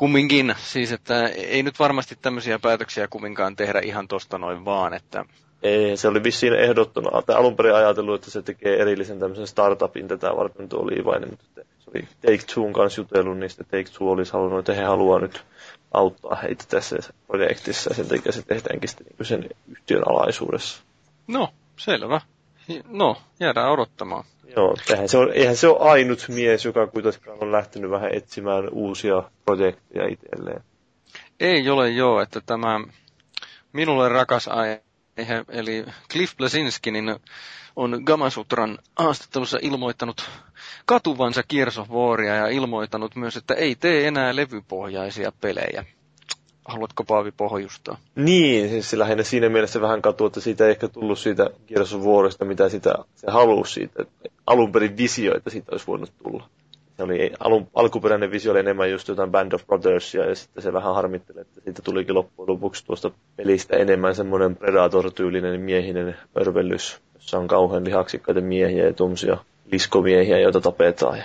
kumminkin, siis että ei nyt varmasti tämmöisiä päätöksiä kumminkaan tehdä ihan tosta noin vaan, että ei, se oli vissiin ehdottuna. Tai alun perin ajatellut, että se tekee erillisen tämmöisen startupin tätä varten tuo Liivainen, mutta se oli Take Two'n kanssa jutellut, niin sitten Take Two olisi halunnut, että he haluaa nyt auttaa heitä tässä projektissa, ja sen takia se tehtäänkin sitten niin sen yhtiön alaisuudessa. No, selvä. No, jäädään odottamaan. Joo, eihän se, on, eihän se ole ainut mies, joka kuitenkaan on lähtenyt vähän etsimään uusia projekteja itselleen. Ei ole joo, että tämä minulle rakas aihe, eli Cliff Blesinski, niin on Gamasutran haastattelussa ilmoittanut katuvansa kiersovuoria ja ilmoittanut myös, että ei tee enää levypohjaisia pelejä. Haluatko Paavi pohjustaa? Niin, siis lähinnä siinä mielessä vähän katua, että siitä ei ehkä tullut siitä Gears mitä sitä se halusi siitä. Alun perin visioita siitä olisi voinut tulla. Se oli, alun, alkuperäinen visio oli enemmän just jotain Band of Brothersia, ja sitten se vähän harmitteli, että siitä tulikin loppujen lopuksi tuosta pelistä enemmän semmoinen Predator-tyylinen miehinen örvellys, jossa on kauhean lihaksikkaita miehiä ja tuommoisia liskomiehiä, joita tapetaan. Ja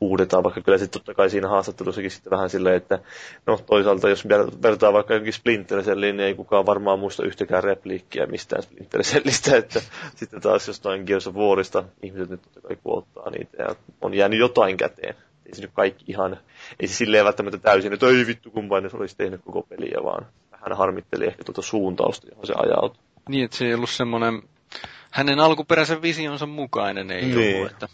huudetaan, vaikka kyllä sitten totta kai siinä haastattelussakin sitten vähän silleen, että no toisaalta jos vertaa vaikka jonkin Splinter Celliin, niin ei kukaan varmaan muista yhtäkään repliikkiä mistään Splinter Cellistä, että sitten taas jostain Gears of Warista ihmiset nyt totta kai kuottaa niitä ja on jäänyt jotain käteen. Ei se nyt kaikki ihan, ei se silleen välttämättä täysin, että ei vittu kumpa ne olisi tehnyt koko peliä, vaan vähän harmitteli ehkä tuota suuntausta, johon se ajautui. Niin, että se ei ollut semmoinen hänen alkuperäisen visionsa mukainen, ei niin. ollut, että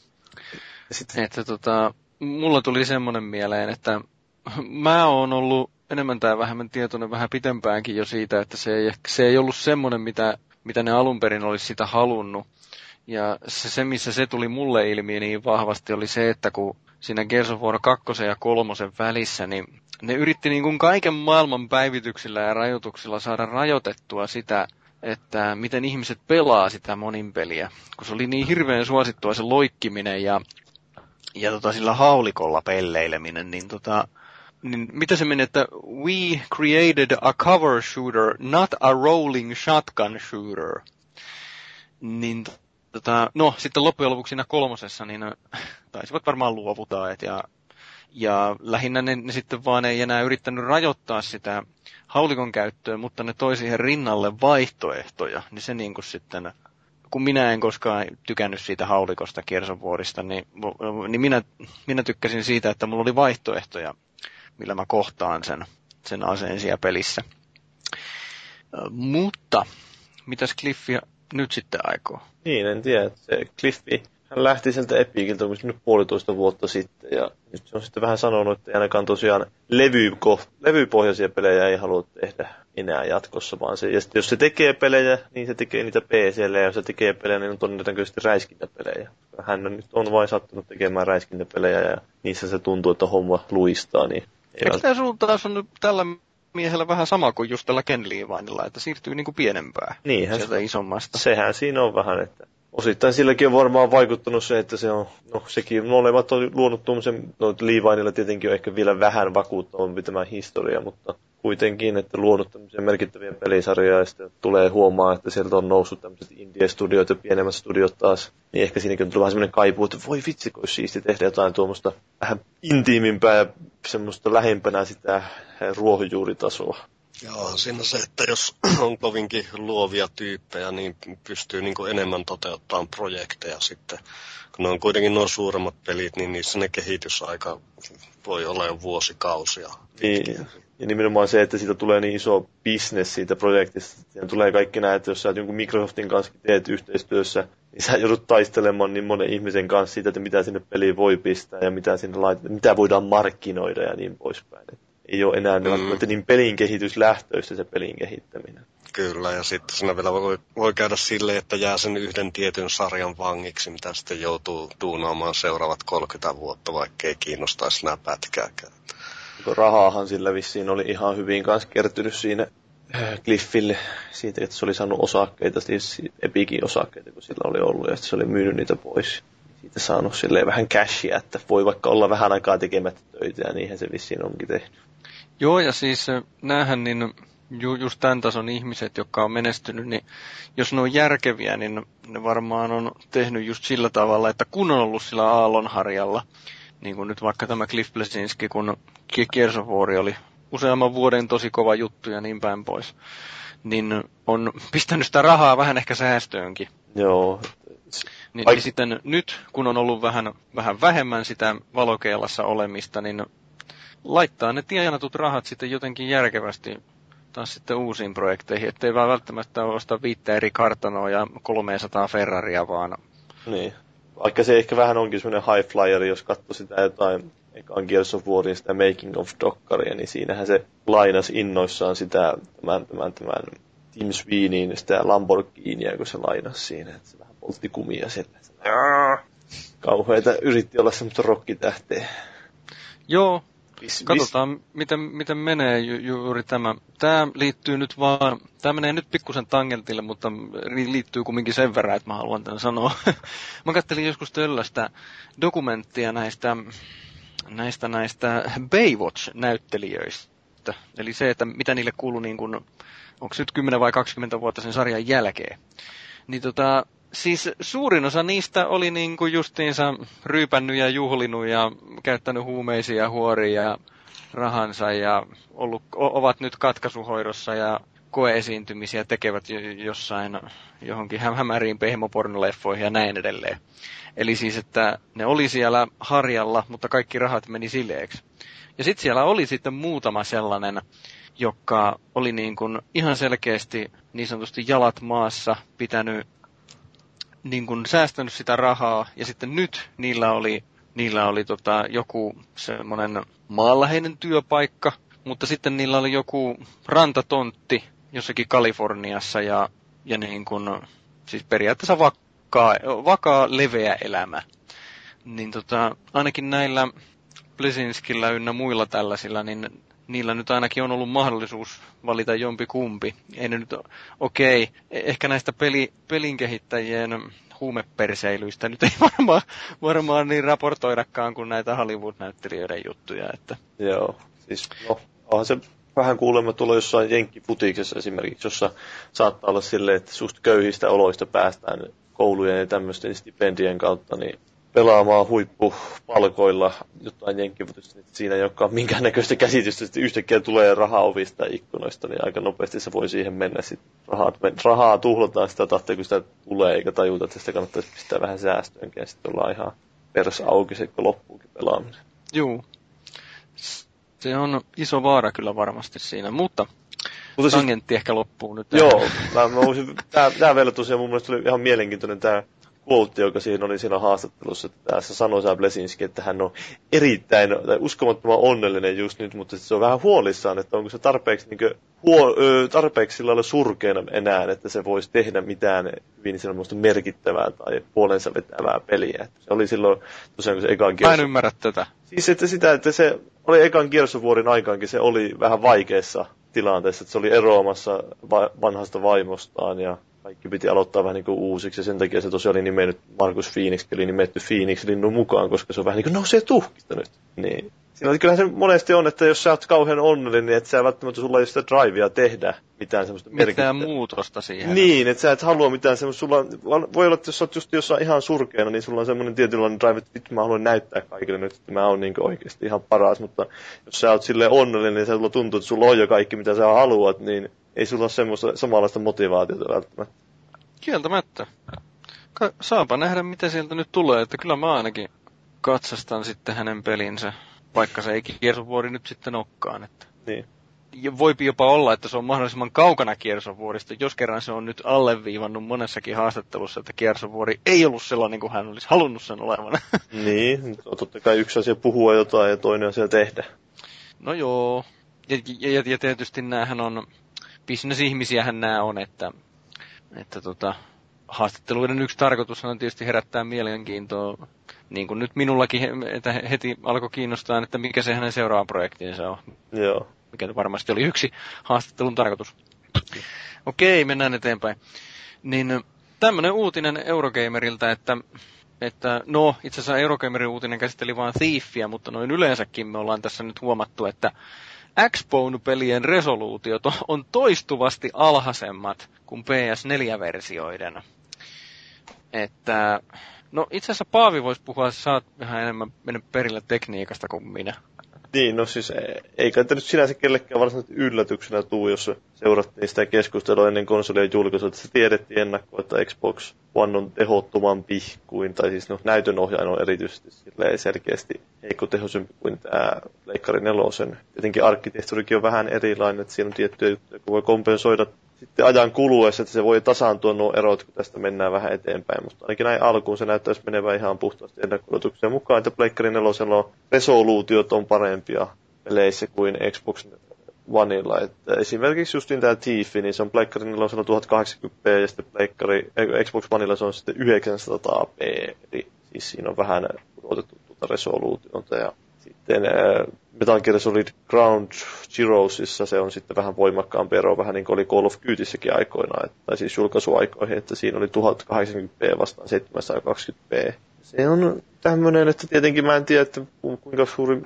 sitten. Että tota, mulla tuli semmoinen mieleen, että mä oon ollut enemmän tai vähemmän tietoinen vähän pitempäänkin jo siitä, että se ei, se ei ollut semmoinen, mitä, mitä ne alun perin olisi sitä halunnut. Ja se, se, missä se tuli mulle ilmi niin vahvasti, oli se, että kun siinä Gears of War 2 ja 3 välissä, niin ne yritti niin kuin kaiken maailman päivityksillä ja rajoituksilla saada rajoitettua sitä, että miten ihmiset pelaa sitä monin peliä. Kun se oli niin hirveän suosittua se loikkiminen ja ja tota, sillä haulikolla pelleileminen, niin tota, niin mitä se meni, että we created a cover shooter, not a rolling shotgun shooter. Niin tota, no sitten loppujen lopuksi siinä kolmosessa, niin taisivat varmaan luovuttaa, et ja, ja lähinnä ne, ne, sitten vaan ei enää yrittänyt rajoittaa sitä haulikon käyttöä, mutta ne toi siihen rinnalle vaihtoehtoja, niin se niin kuin sitten kun minä en koskaan tykännyt siitä haulikosta kiersovuorista, niin, niin minä, minä tykkäsin siitä, että mulla oli vaihtoehtoja, millä mä kohtaan sen, sen aseen siellä pelissä. Mutta, mitäs Cliffi nyt sitten aikoo? Niin, en tiedä. Se Cliffi, hän lähti sieltä Epiciltä nyt puolitoista vuotta sitten ja nyt se on sitten vähän sanonut, että ainakaan tosiaan levyko, levypohjaisia pelejä ei halua tehdä enää jatkossa, vaan se, ja jos se tekee pelejä, niin se tekee niitä PClle, ja jos se tekee pelejä, niin on todennäköisesti räiskintäpelejä. Hän on nyt on vain sattunut tekemään räiskintäpelejä, ja niissä se tuntuu, että homma luistaa. Niin Eikö tämä suuntaus on nyt tällä miehellä vähän sama kuin just tällä Ken Leevinilla, että siirtyy niin kuin pienempää Niinhän sieltä se, isommasta. Sehän siinä on vähän, että osittain silläkin on varmaan vaikuttanut se, että se on, no sekin molemmat on luonut tuommoisen, no Leevinilla tietenkin on ehkä vielä vähän vakuuttavampi tämä historia, mutta kuitenkin, että luonut tämmöisiä merkittäviä pelisarjoja ja sitten tulee huomaa, että sieltä on noussut tämmöiset indie-studiot ja pienemmät studiot taas, niin ehkä siinäkin on tullut vähän semmoinen kaipuu, että voi vitsi, kun olisi siisti tehdä jotain tuommoista vähän intiimimpää ja semmoista lähempänä sitä ruohonjuuritasoa. Joo, siinä se, että jos on kovinkin luovia tyyppejä, niin pystyy niin enemmän toteuttamaan projekteja sitten. Kun ne on kuitenkin nuo suuremmat pelit, niin niissä ne kehitysaika voi olla jo vuosikausia. Niin, ja nimenomaan se, että siitä tulee niin iso business siitä projektista. Siinä tulee kaikki näet, että jos sä jonkun Microsoftin kanssa teet yhteistyössä, niin sä joudut taistelemaan niin monen ihmisen kanssa siitä, että mitä sinne peliin voi pistää ja mitä, sinne lait- mitä voidaan markkinoida ja niin poispäin. Ei ole enää mm. niin pelin kehityslähtöistä se pelin kehittäminen. Kyllä, ja sitten siinä vielä voi, voi käydä silleen, että jää sen yhden tietyn sarjan vangiksi, mitä sitten joutuu duunaamaan seuraavat 30 vuotta, vaikka ei kiinnostaisi nämä pätkääkään rahaahan sillä vissiin oli ihan hyvin kanssa kertynyt siinä äh, Cliffille siitä, että se oli saanut osakkeita, siis Epikin osakkeita, kun sillä oli ollut, ja se oli myynyt niitä pois. Siitä saanut silleen vähän cashia, että voi vaikka olla vähän aikaa tekemättä töitä, ja niinhän se vissiin onkin tehnyt. Joo, ja siis äh, näähän niin ju, just tämän tason ihmiset, jotka on menestynyt, niin jos ne on järkeviä, niin ne varmaan on tehnyt just sillä tavalla, että kun on ollut sillä aallonharjalla, niin kuin nyt vaikka tämä Cliff Blesinski, kun War oli useamman vuoden tosi kova juttu ja niin päin pois, niin on pistänyt sitä rahaa vähän ehkä säästöönkin. Joo. Niin, Ai... niin sitten nyt, kun on ollut vähän, vähän vähemmän sitä valokeilassa olemista, niin laittaa ne tienatut rahat sitten jotenkin järkevästi taas sitten uusiin projekteihin, ettei vaan välttämättä osta viittä eri kartanoa ja 300 Ferraria, vaan... Niin. Vaikka se ehkä vähän onkin semmoinen high flyer, jos katsoo sitä jotain ekan Gears of Warin sitä Making of Dokkaria, niin siinähän se lainas innoissaan sitä, tämän, tämän, tämän Tim Sweeneyin sitä Lamborghinia, kun se lainas siinä, että se vähän poltti kumia sille. Kauheita yritti olla semmoista rokkitähteä. Joo, Vis, Katsotaan, miten, miten menee ju, juuri tämä. Tämä liittyy nyt vaan, tämä menee nyt pikkusen tangentille, mutta liittyy kumminkin sen verran, että mä haluan tämän sanoa. mä kattelin joskus tällaista dokumenttia näistä, näistä, näistä Baywatch-näyttelijöistä. Eli se, että mitä niille kuuluu niin kuin, onko nyt 10 vai 20 vuotta sen sarjan jälkeen. Niin tota, siis suurin osa niistä oli niin kuin justiinsa ryypännyt ja juhlinut ja käyttänyt huumeisia huoria ja rahansa ja ollut, ovat nyt katkaisuhoidossa ja koeesiintymisiä tekevät jossain johonkin hämäriin pehmopornoleffoihin ja näin edelleen. Eli siis, että ne oli siellä harjalla, mutta kaikki rahat meni sileeksi. Ja sitten siellä oli sitten muutama sellainen, joka oli niin kuin ihan selkeästi niin sanotusti jalat maassa pitänyt niin kuin säästänyt sitä rahaa ja sitten nyt niillä oli, niillä oli tota joku semmoinen maanläheinen työpaikka, mutta sitten niillä oli joku rantatontti jossakin Kaliforniassa ja, ja niin kuin, siis periaatteessa vakaa, vakaa leveä elämä. Niin tota, ainakin näillä Plesinskillä ynnä muilla tällaisilla, niin niillä nyt ainakin on ollut mahdollisuus valita jompi kumpi. Ei ne nyt, okei, okay, ehkä näistä peli, pelin kehittäjien huumeperseilyistä nyt ei varmaan, varmaan niin raportoidakaan kuin näitä Hollywood-näyttelijöiden juttuja. Että. Joo, siis no, onhan se vähän kuulemma tulla jossain jenkkiputiiksessa esimerkiksi, jossa saattaa olla silleen, että susta köyhistä oloista päästään koulujen ja tämmöisten stipendien kautta, niin pelaamaan huippupalkoilla jotain jenkkivutista, niin siinä ei olekaan minkäännäköistä käsitystä, että yhtäkkiä tulee rahaa ovista ja ikkunoista, niin aika nopeasti se voi siihen mennä. Sitten rahaa, rahaa tuhlataan sitä tahtia, kun sitä tulee, eikä tajuta, että sitä kannattaisi pistää vähän säästöönkin, ja sitten ollaan ihan pers auki se, kun loppuukin pelaaminen. Joo. Se on iso vaara kyllä varmasti siinä, mutta mutta Tangentti siis, ehkä loppuu nyt. Joo, mä, mä voisin, tää, tää vielä tosiaan mun mielestä oli ihan mielenkiintoinen tää quote, joka siinä oli siinä haastattelussa, että tässä sanoi Sam Blesinski, että hän on erittäin, tai uskomattoman onnellinen just nyt, mutta se on vähän huolissaan, että onko se tarpeeksi, niin kuin, huo, ö, tarpeeksi sillä lailla surkeana enää, että se voisi tehdä mitään hyvin semmoista merkittävää tai puolensa vetävää peliä. Että se oli silloin tosiaan, kun se ekan Mä en ymmärrä tätä. Siis että sitä, että se oli ekan kiersovuorin aikaankin, se oli vähän vaikeassa tilanteessa, että se oli eroamassa va- vanhasta vaimostaan ja kaikki piti aloittaa vähän niin kuin uusiksi ja sen takia se tosiaan oli nimennyt Markus Phoenix, eli nimetty Phoenix-linnun mukaan, koska se on vähän niin kuin nousee tuhkista nyt. Niin. Siinä, kyllähän se monesti on, että jos sä oot kauhean onnellinen, niin et sä välttämättä sulla ei sitä drivea tehdä mitään semmoista Mitään muutosta siihen. Niin, että sä et halua mitään semmoista, sulla voi olla, että jos sä oot just jossain ihan surkeana, niin sulla on semmoinen tietynlainen drive, että vittu mä haluan näyttää kaikille nyt, että mä oon niin oikeasti ihan paras, mutta jos sä oot silleen onnellinen, niin sulla tuntuu, että sulla on jo kaikki, mitä sä haluat, niin ei sulla ole semmoista samanlaista motivaatiota välttämättä. Kieltämättä. Ka- saapa nähdä, mitä sieltä nyt tulee, että kyllä mä ainakin katsastan sitten hänen pelinsä, vaikka se ei kiersovuori nyt sitten olekaan. Että. Niin. Ja voipi jopa olla, että se on mahdollisimman kaukana kiersovuorista, jos kerran se on nyt alleviivannut monessakin haastattelussa, että kiersovuori ei ollut sellainen kuin hän olisi halunnut sen olevan. Niin, totta kai yksi asia puhua jotain ja toinen asia tehdä. No joo, ja, ja, ja tietysti näähän on, bisnesihmisiähän nämä on, että, että tota, haastatteluiden yksi tarkoitus on tietysti herättää mielenkiintoa, niin kuin nyt minullakin, että heti alkoi kiinnostaa, että mikä se hänen seuraava projektinsa on. Joo. Mikä varmasti oli yksi haastattelun tarkoitus. Okei, mennään eteenpäin. Niin tämmönen uutinen Eurogamerilta, että, että no, itse asiassa Eurogamerin uutinen käsitteli vain Thiefia, mutta noin yleensäkin me ollaan tässä nyt huomattu, että X-Bone-pelien resoluutiot on toistuvasti alhaisemmat kuin PS4-versioiden. Että, no itse asiassa Paavi voisi puhua, sä oot vähän enemmän mennyt perille tekniikasta kuin minä. Niin, no siis eikä tämä nyt sinänsä kellekään varsinaisesti yllätyksenä tuu, jos seurattiin sitä keskustelua ennen konsolien julkaisua, että se tiedettiin ennakkoon, että Xbox One on tehottomampi kuin, tai siis no, näytön ohjain on erityisesti selkeästi heikkotehoisempi kuin tämä Leikkari nelosen. Tietenkin arkkitehtuurikin on vähän erilainen, että siinä on tiettyjä juttuja, kun voi kompensoida sitten ajan kuluessa, että se voi tasaantua nuo erot, kun tästä mennään vähän eteenpäin. Mutta ainakin näin alkuun se näyttäisi menevän ihan puhtaasti ennakkoituksen mukaan, että Pleikkari 4 on resoluutiot on parempia peleissä kuin Xbox Oneilla. Että esimerkiksi just tämä Tifi, niin se on Pleikkari 4 1080p ja sitten Pleikkari, Xbox Oneilla se on sitten 900p. Eli siis siinä on vähän otettu tuota resoluutiota ja sitten äh, Metal Gear Solid Ground Zeroesissa se on sitten vähän voimakkaampi ero, vähän niin kuin oli Call of Dutyssäkin aikoinaan, että, tai siis julkaisuaikoihin, että siinä oli 1080p vastaan 720p. Se on tämmöinen, että tietenkin mä en tiedä, että kuinka suuri,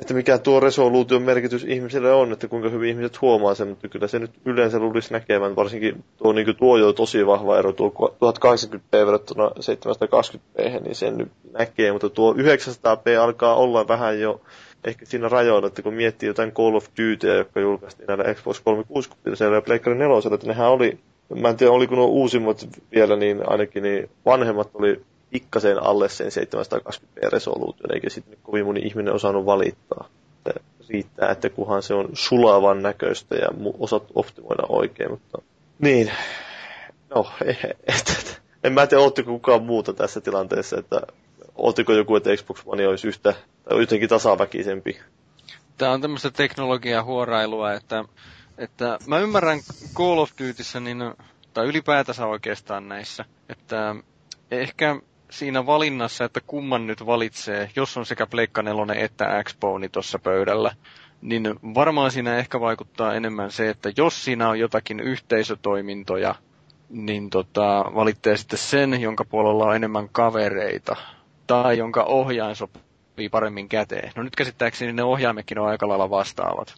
että mikä tuo resoluution merkitys ihmisille on, että kuinka hyvin ihmiset huomaa sen, mutta kyllä se nyt yleensä luulisi näkemään, varsinkin tuo, niin tuo jo tosi vahva ero, tuo 1080p verrattuna 720p, niin sen nyt näkee, mutta tuo 900p alkaa olla vähän jo ehkä siinä rajoilla, että kun miettii jotain Call of Dutyä, joka julkaistiin näillä Xbox 360 ja Pleikkari 4, että nehän oli, mä en tiedä oliko nuo uusimmat vielä, niin ainakin niin vanhemmat oli pikkasen alle sen 720p resoluution, eikä sitten kovin moni ihminen osannut valittaa. Se riittää, että kunhan se on sulavan näköistä ja osat optimoida oikein, mutta niin, no, et, et, en mä tiedä, oottiko kukaan muuta tässä tilanteessa, että oottiko joku, että Xbox One olisi yhtä tai jotenkin tasaväkisempi? Tämä on tämmöistä teknologiaa huorailua, että, että mä ymmärrän Call of Dutyssä, niin, tai ylipäätänsä oikeastaan näissä, että ehkä siinä valinnassa, että kumman nyt valitsee, jos on sekä Pleikka 4 että Xbone tuossa pöydällä, niin varmaan siinä ehkä vaikuttaa enemmän se, että jos siinä on jotakin yhteisötoimintoja, niin tota, valitsee sitten sen, jonka puolella on enemmän kavereita, tai jonka ohjain sopii paremmin käteen. No nyt käsittääkseni ne ohjaimekin on aika lailla vastaavat.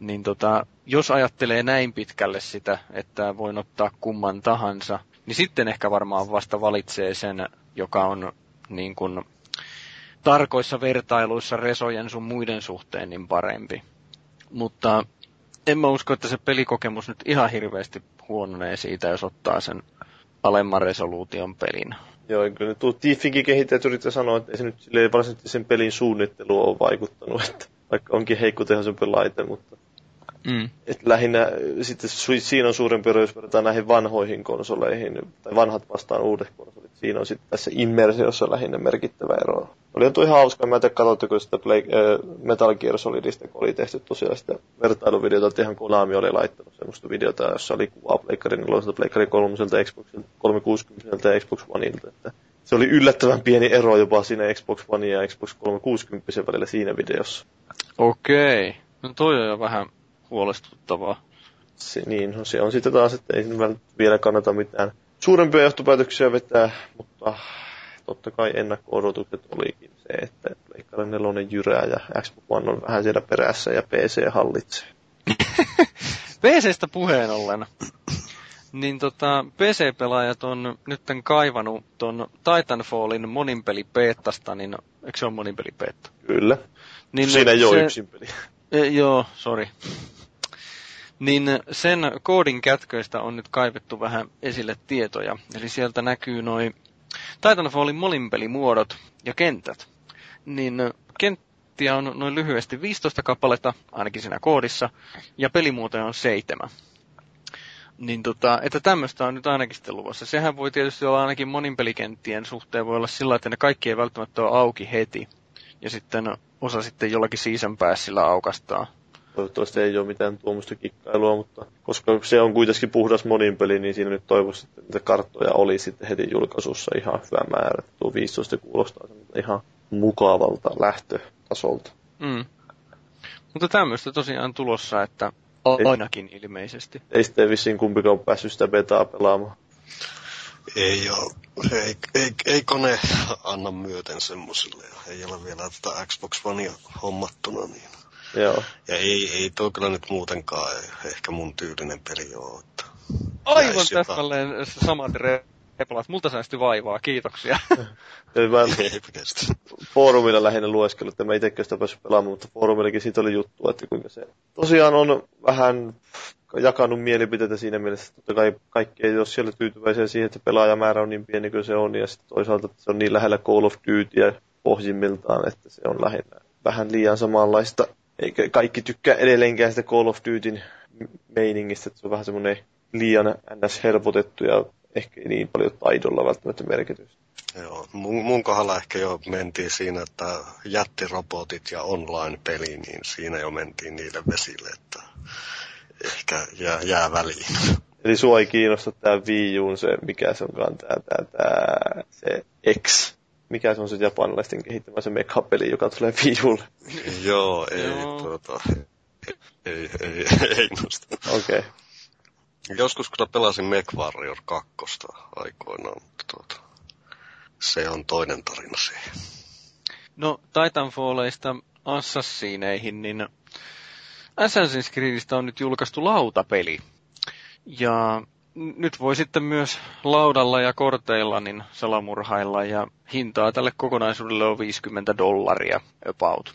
Niin tota, jos ajattelee näin pitkälle sitä, että voin ottaa kumman tahansa, niin sitten ehkä varmaan vasta valitsee sen, joka on niin kuin, tarkoissa vertailuissa resojen sun muiden suhteen niin parempi. Mutta en mä usko, että se pelikokemus nyt ihan hirveästi huononee siitä, jos ottaa sen alemman resoluution pelin. Joo, kyllä tuo Tiffinkin kehittäjät yrittää sanoa, että ei se nyt varsinaisesti sen pelin suunnittelu on vaikuttanut, että vaikka onkin heikko tehoisempi laite, mutta Mm. Et lähinnä sitten siinä on suurempi ero, jos verrataan näihin vanhoihin konsoleihin, tai vanhat vastaan uudet konsolit. siinä on sitten tässä immersiossa lähinnä merkittävä ero. Oli tuo ihan hauska, mä en tiedä katsotteko sitä Play, äh, Metal Gear Solidista, kun oli tehty tosiaan sitä vertailuvideota, että ihan Konami oli laittanut semmoista videota, jossa oli kuvaa Pleikkari 4, Pleikkari 3, Xbox 360 ja Xbox Oneilta, että se oli yllättävän pieni ero jopa siinä Xbox One ja Xbox 360 välillä siinä videossa. Okei. No toi on jo vähän huolestuttavaa. Se, niin, no se on sitten taas, että ei vielä kannata mitään suurempia johtopäätöksiä vetää, mutta totta kai ennakko-odotukset olikin se, että Pleikkari 4 jyrää ja Xbox One on vähän siellä perässä ja PC hallitsee. PCstä puheen ollen, niin tota, PC-pelaajat on nyt kaivannut ton Titanfallin moninpeli peettasta, niin eikö se ole moninpeli peetta? Kyllä. Niin Siinä ei se, ole yksin peli. E, joo, sorry. Niin sen koodin kätköistä on nyt kaivettu vähän esille tietoja. Eli sieltä näkyy noin Titanfallin moninpelimuodot ja kentät. Niin kenttiä on noin lyhyesti 15 kappaletta, ainakin siinä koodissa, ja pelimuotoja on seitsemän. Niin tota, että tämmöistä on nyt ainakin sitten luvassa. Sehän voi tietysti olla ainakin moninpelikenttien suhteen, voi olla sillä että ne kaikki ei välttämättä ole auki heti. Ja sitten osa sitten jollakin season päässillä aukastaa. Toivottavasti ei ole mitään tuommoista kikkailua, mutta koska se on kuitenkin puhdas moninpeli, niin siinä nyt toivoisi, että niitä karttoja oli sitten heti julkaisussa ihan hyvä määrä. Tuo 15 kuulostaa ihan mukavalta lähtötasolta. Mm. Mutta tämmöistä tosiaan tulossa, että Ainakin ilmeisesti. Ei sitten vissiin kumpikaan ole päässyt sitä betaa pelaamaan. Ei ole. Ei, ei, ei kone anna myöten semmosille. Ei ole vielä tätä Xbox Onea hommattuna. Niin. Joo. Ja ei, ei toi kyllä nyt muutenkaan ehkä mun tyylinen peli ole. Että Aivan täsmälleen samat Epolat, multa säästyi vaivaa, kiitoksia. mä foorumilla lähinnä lueskellut, että mä itsekään sitä päässyt pelaamaan, mutta foorumillakin siitä oli juttu, että kuinka se tosiaan on vähän jakanut mielipiteitä siinä mielessä, että totta kai kaikki ei ole siellä tyytyväisiä siihen, että pelaajamäärä on niin pieni kuin se on, ja sitten toisaalta että se on niin lähellä Call of Dutyä pohjimmiltaan, että se on lähinnä vähän liian samanlaista. Eikä kaikki tykkää edelleenkään sitä Call of Dutyn meiningistä, että se on vähän semmoinen liian ns. helpotettu ja ehkä ei niin paljon taidolla välttämättä merkitystä. Joo, mun, mun kohdalla ehkä jo mentiin siinä, että jättirobotit ja online-peli, niin siinä jo mentiin niille vesille, että ehkä jää, jää väliin. Eli sua ei kiinnosta tämä Wii Uun se, mikä se onkaan tää, tää, tää, se X. Mikä se on se japanilaisten kehittämä se mekapeli, joka tulee Wii Ulle? Joo, ei. Tuota, ei, ei, ei, ei nosta. Okei. Okay. Joskus kyllä pelasin MechWarrior 2 aikoinaan, mutta tuota, se on toinen tarina siihen. No, Titanfalleista Assassineihin, niin Assassin's Creedistä on nyt julkaistu lautapeli. Ja nyt voi sitten myös laudalla ja korteilla niin salamurhailla ja hintaa tälle kokonaisuudelle on 50 dollaria about.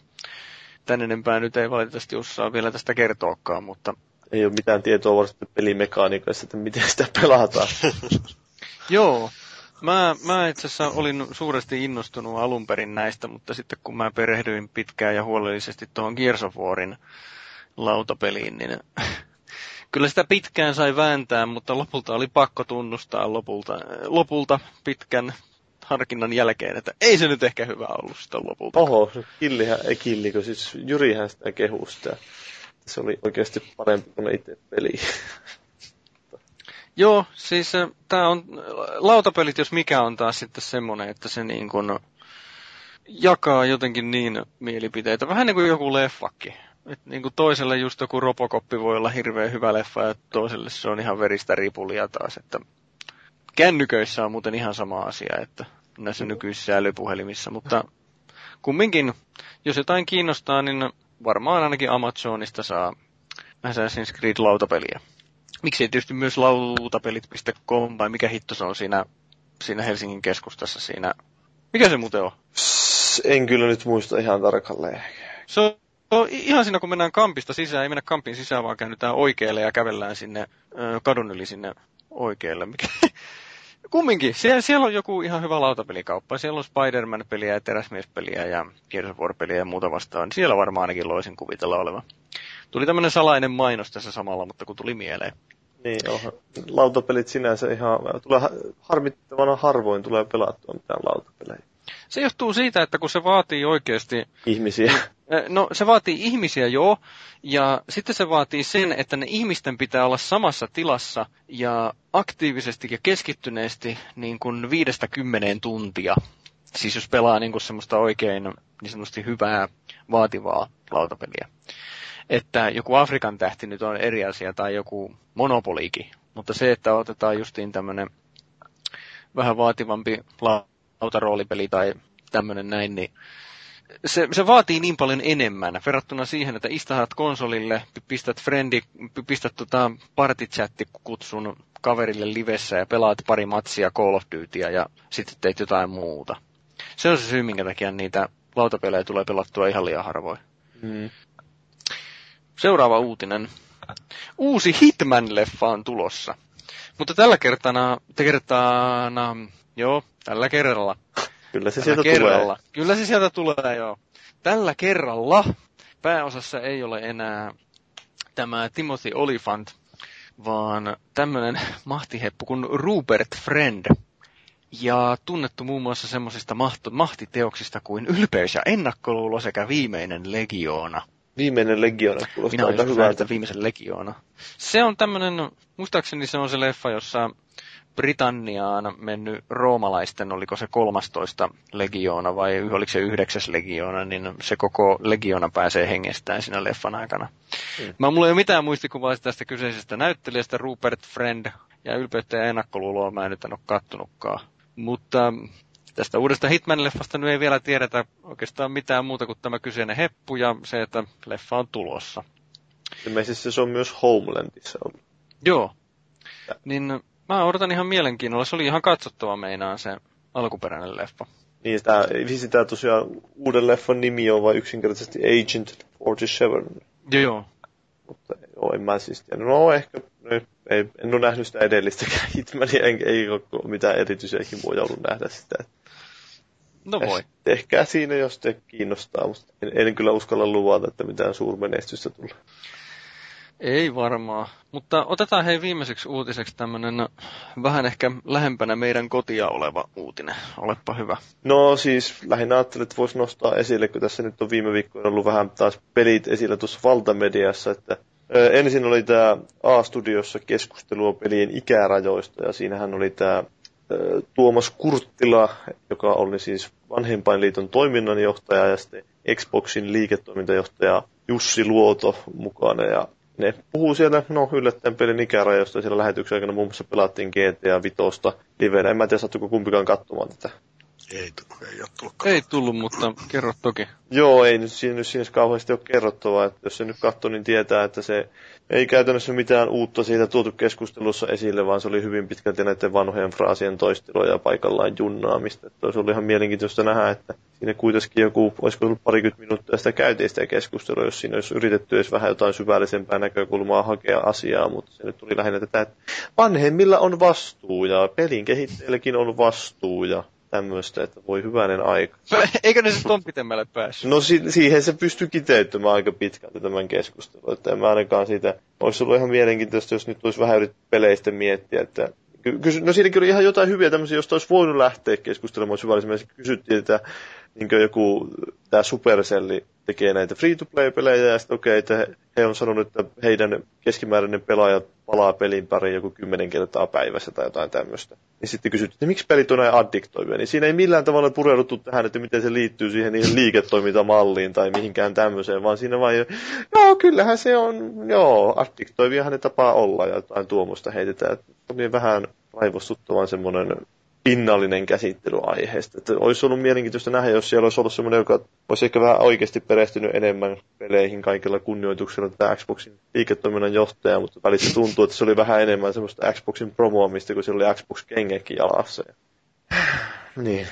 Tän enempää nyt ei valitettavasti osaa vielä tästä kertoakaan, mutta ei ole mitään tietoa varsinaisesti pelimekaniikasta, että miten sitä pelataan. Joo. Mä, mä itse asiassa olin suuresti innostunut alun perin näistä, mutta sitten kun mä perehdyin pitkään ja huolellisesti tuohon Gears of Warin lautapeliin, niin kyllä sitä pitkään sai vääntää, mutta lopulta oli pakko tunnustaa lopulta, lopulta pitkän harkinnan jälkeen, että ei se nyt ehkä hyvä ollut sitä lopulta. Oho, killihän, ei killikö, siis Jyrihän sitä kehuu sitä se oli oikeasti parempi kuin itse peli. Joo, siis tämä on, lautapelit jos mikä on taas sitten semmoinen, että se niin kuin jakaa jotenkin niin mielipiteitä, vähän niin kuin joku leffakki. Et niin kuin toiselle just joku Robocoppi voi olla hirveän hyvä leffa ja toiselle se on ihan veristä ripulia taas, että kännyköissä on muuten ihan sama asia, että näissä nykyisissä älypuhelimissa, mutta kumminkin, jos jotain kiinnostaa, niin varmaan ainakin Amazonista saa Assassin's Creed lautapeliä. Miksi ei tietysti myös lautapelit.com vai mikä hitto se on siinä, siinä Helsingin keskustassa siinä. Mikä se muuten on? En kyllä nyt muista ihan tarkalleen. Se on ihan siinä kun mennään kampista sisään, ei mennä kampin sisään vaan käännytään oikealle ja kävellään sinne ö, kadun yli sinne oikealle. Mikä, kumminkin, siellä, siellä on joku ihan hyvä lautapelikauppa. Siellä on Spider-Man-peliä ja Teräsmies-peliä ja Gears of War-peliä ja muuta vastaan. Siellä varmaan ainakin loisin kuvitella oleva. Tuli tämmöinen salainen mainos tässä samalla, mutta kun tuli mieleen. Niin, onhan lautapelit sinänsä ihan, tulee harmittavana harvoin tulee pelattua mitään lautapelejä. Se johtuu siitä, että kun se vaatii oikeasti... Ihmisiä. No se vaatii ihmisiä joo, ja sitten se vaatii sen, että ne ihmisten pitää olla samassa tilassa ja aktiivisesti ja keskittyneesti niin kuin viidestä kymmeneen tuntia. Siis jos pelaa niin kuin semmoista oikein niin sanotusti hyvää, vaativaa lautapeliä. Että joku Afrikan tähti nyt on eri asia tai joku monopoliikin. Mutta se, että otetaan justiin tämmöinen vähän vaativampi lautaroolipeli tai tämmöinen näin, niin se, se vaatii niin paljon enemmän verrattuna siihen, että istahat konsolille, pistät friendi, pistät tota partichatti-kutsun kaverille livessä ja pelaat pari matsia Call of Dutyä ja sitten teet jotain muuta. Se on se syy, minkä takia niitä lautapelejä tulee pelattua ihan liian harvoin. Mm. Seuraava uutinen. Uusi Hitman-leffa on tulossa. Mutta tällä kertana, kertana, joo, tällä kerralla. Kyllä se tällä sieltä kerralla. tulee. Kyllä se sieltä tulee, joo. Tällä kerralla pääosassa ei ole enää tämä Timothy Olyphant, vaan tämmöinen mahtiheppu kuin Rupert Friend. Ja tunnettu muun muassa semmoisista mahtiteoksista kuin Ylpeys ja ennakkoluulo sekä Viimeinen legioona. Viimeinen legiona kuulostaa Minä aika hyvältä. viimeisen legioona. Se on tämmönen, muistaakseni se on se leffa, jossa Britanniaan mennyt roomalaisten, oliko se 13 legioona vai oliko se yhdeksäs legioona, niin se koko legiona pääsee hengestään siinä leffan aikana. Mm. Mä mulla ei ole mitään muistikuvaa tästä kyseisestä näyttelijästä, Rupert Friend, ja ylpeyttä ja ennakkoluuloa mä en nyt en ole kattonutkaan. Mutta tästä uudesta Hitman-leffasta nyt ei vielä tiedetä oikeastaan mitään muuta kuin tämä kyseinen heppu ja se, että leffa on tulossa. Ilmeisesti se on myös Homelandissa. Joo. Niin mä odotan ihan mielenkiinnolla. Se oli ihan katsottava meinaan se alkuperäinen leffa. Niin, tää, vissi tää tosiaan uuden leffan nimi on vain yksinkertaisesti Agent 47. Joo, joo. Mutta joo, en mä siis tiedä. No ehkä, no, ei, en ole nähnyt sitä edellistäkään Hitmania, en, ei ole mitään erityisiä himoja ollut nähdä sitä. No voi. Tehkää siinä, jos te kiinnostaa, mutta en, en kyllä uskalla luvata, että mitään suurmenestystä tulee. Ei varmaan. Mutta otetaan hei viimeiseksi uutiseksi tämmönen vähän ehkä lähempänä meidän kotia oleva uutinen. Olepa hyvä. No siis lähinnä ajattelin, että voisi nostaa esille, kun tässä nyt on viime viikkoina ollut vähän taas pelit esillä tuossa valtamediassa, että ensin oli tämä A-studiossa keskustelua pelien ikärajoista ja siinähän oli tämä Tuomas Kurttila, joka oli siis vanhempainliiton toiminnanjohtaja ja sitten Xboxin liiketoimintajohtaja Jussi Luoto mukana ja ne puhuu siellä, no yllättäen pelin ikärajoista, siellä lähetyksen aikana muun muassa pelattiin GTA Vitosta livenä. En mä tiedä, sattuiko kumpikaan katsomaan tätä. Ei, tullut, ei ole tullut. Ei tullut, mutta kerro toki. Joo, ei nyt siinä, nyt siinä kauheasti ole kerrottavaa, että jos se nyt katsoo, niin tietää, että se ei käytännössä mitään uutta siitä tuotu keskustelussa esille, vaan se oli hyvin pitkälti näiden vanhojen fraasien toistelua ja paikallaan junnaamista. Että se oli ihan mielenkiintoista nähdä, että siinä kuitenkin joku, olisiko ollut parikymmentä minuuttia sitä käytiin sitä keskustelua, jos siinä olisi yritetty edes vähän jotain syvällisempää näkökulmaa hakea asiaa, mutta se nyt tuli lähinnä tätä, että vanhemmilla on vastuu ja pelin kehittäjälläkin on vastuu ja tämmöistä, että voi hyvänen aika. Eikö ne se ton pitemmälle päässyt? No si- siihen se pystyy kiteyttämään aika pitkälti tämän keskustelun, että en mä ainakaan siitä, olisi ollut ihan mielenkiintoista, jos nyt olisi vähän yritetty peleistä miettiä, että Kysy, no siinäkin oli ihan jotain hyviä tämmöisiä, joista olisi voinut lähteä keskustelemaan syvällisemmin. Kysyttiin, että niin joku tämä Supercelli tekee näitä free-to-play-pelejä ja sitten okei, okay, että he on sanonut, että heidän keskimääräinen pelaaja palaa pelin pari joku kymmenen kertaa päivässä tai jotain tämmöistä. Niin sitten kysyttiin, että miksi pelit on näin addiktoivia, niin siinä ei millään tavalla pureuduttu tähän, että miten se liittyy siihen niihin liiketoimintamalliin tai mihinkään tämmöiseen, vaan siinä vain, joo, kyllähän se on, joo, addiktoiviahan ne tapaa olla ja jotain tuomusta heitetään. Että on niin vähän raivostuttavan semmoinen pinnallinen käsittely aiheesta. Että olisi ollut mielenkiintoista nähdä, jos siellä olisi ollut semmoinen, joka olisi ehkä vähän oikeasti perehtynyt enemmän peleihin kaikilla kunnioituksella tätä Xboxin liiketoiminnan johtaja, mutta välissä tuntuu, että se oli vähän enemmän semmoista Xboxin promoamista, kun siellä oli Xbox-kengekin jalassa. niin.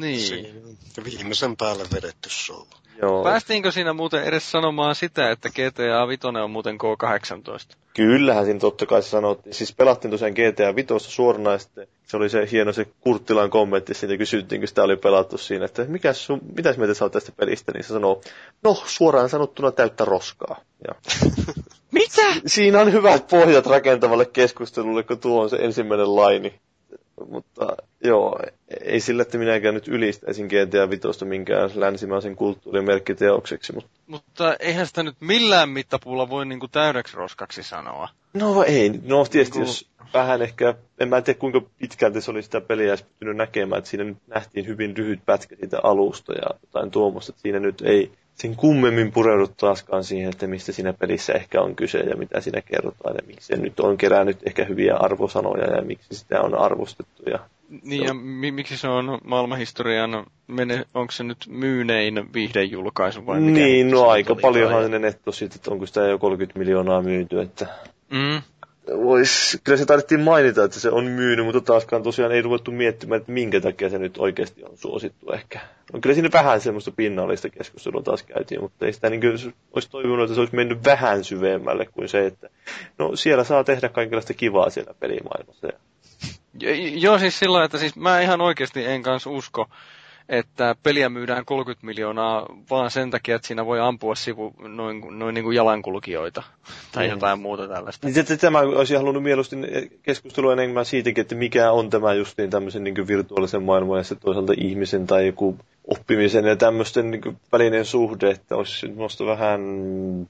Niin. Viimeisen päälle vedetty show. Joo. Päästiinkö siinä muuten edes sanomaan sitä, että GTA 5 on muuten K18? Kyllähän siinä totta kai sanottiin. Siis pelattiin tosiaan GTA 5 suoranaisesti. Se oli se hieno se Kurttilan kommentti, siitä kysyttiin, kun sitä oli pelattu siinä, että mikä sun, mitäs mieltä sä tästä pelistä, niin se sanoo, no suoraan sanottuna täyttä roskaa. Ja Mitä? Siinä on hyvät pohjat rakentavalle keskustelulle, kun tuo on se ensimmäinen laini. Mutta joo, ei sillä, että minäkään nyt ylistäisin GTA Vitosta minkään länsimaisen kulttuurin merkkiteokseksi. Mutta... mutta eihän sitä nyt millään mittapuulla voi niinku täydeksi roskaksi sanoa. No ei, no tietysti no. jos vähän ehkä, en mä tiedä kuinka pitkälti se oli sitä peliä pystynyt näkemään, että siinä nyt nähtiin hyvin lyhyt pätkä siitä alusta ja jotain tuommoista, että siinä nyt ei sen kummemmin pureudut taaskaan siihen, että mistä siinä pelissä ehkä on kyse ja mitä siinä kerrotaan ja miksi se nyt on kerännyt ehkä hyviä arvosanoja ja miksi sitä on arvostettu. Ja niin ja mi- miksi se on maailmanhistorian, mene, onko se nyt myynein viihdejulkaisu vai mikä? Niin, no aika paljonhan ne netto siitä, että onko sitä jo 30 miljoonaa myyty, että... Mm vois, kyllä se tarvittiin mainita, että se on myynyt, mutta taaskaan tosiaan ei ruvettu miettimään, että minkä takia se nyt oikeasti on suosittu ehkä. No, kyllä siinä vähän semmoista pinnallista keskustelua taas käytiin, mutta ei sitä niin kuin, olisi toivonut, että se olisi mennyt vähän syvemmälle kuin se, että no siellä saa tehdä kaikenlaista kivaa siellä pelimaailmassa. Joo, siis sillä että siis mä ihan oikeasti en kanssa usko, että peliä myydään 30 miljoonaa vaan sen takia, että siinä voi ampua sivu noin, noin niin kuin jalankulkijoita tai mm. jotain muuta tällaista. Niin, tämä olisi halunnut mieluusti keskustelua enemmän siitäkin, että mikä on tämä just niin tämmöisen niin virtuaalisen maailman ja sitten toisaalta ihmisen tai joku oppimisen ja tämmöisten niin välinen suhde, että olisi minusta vähän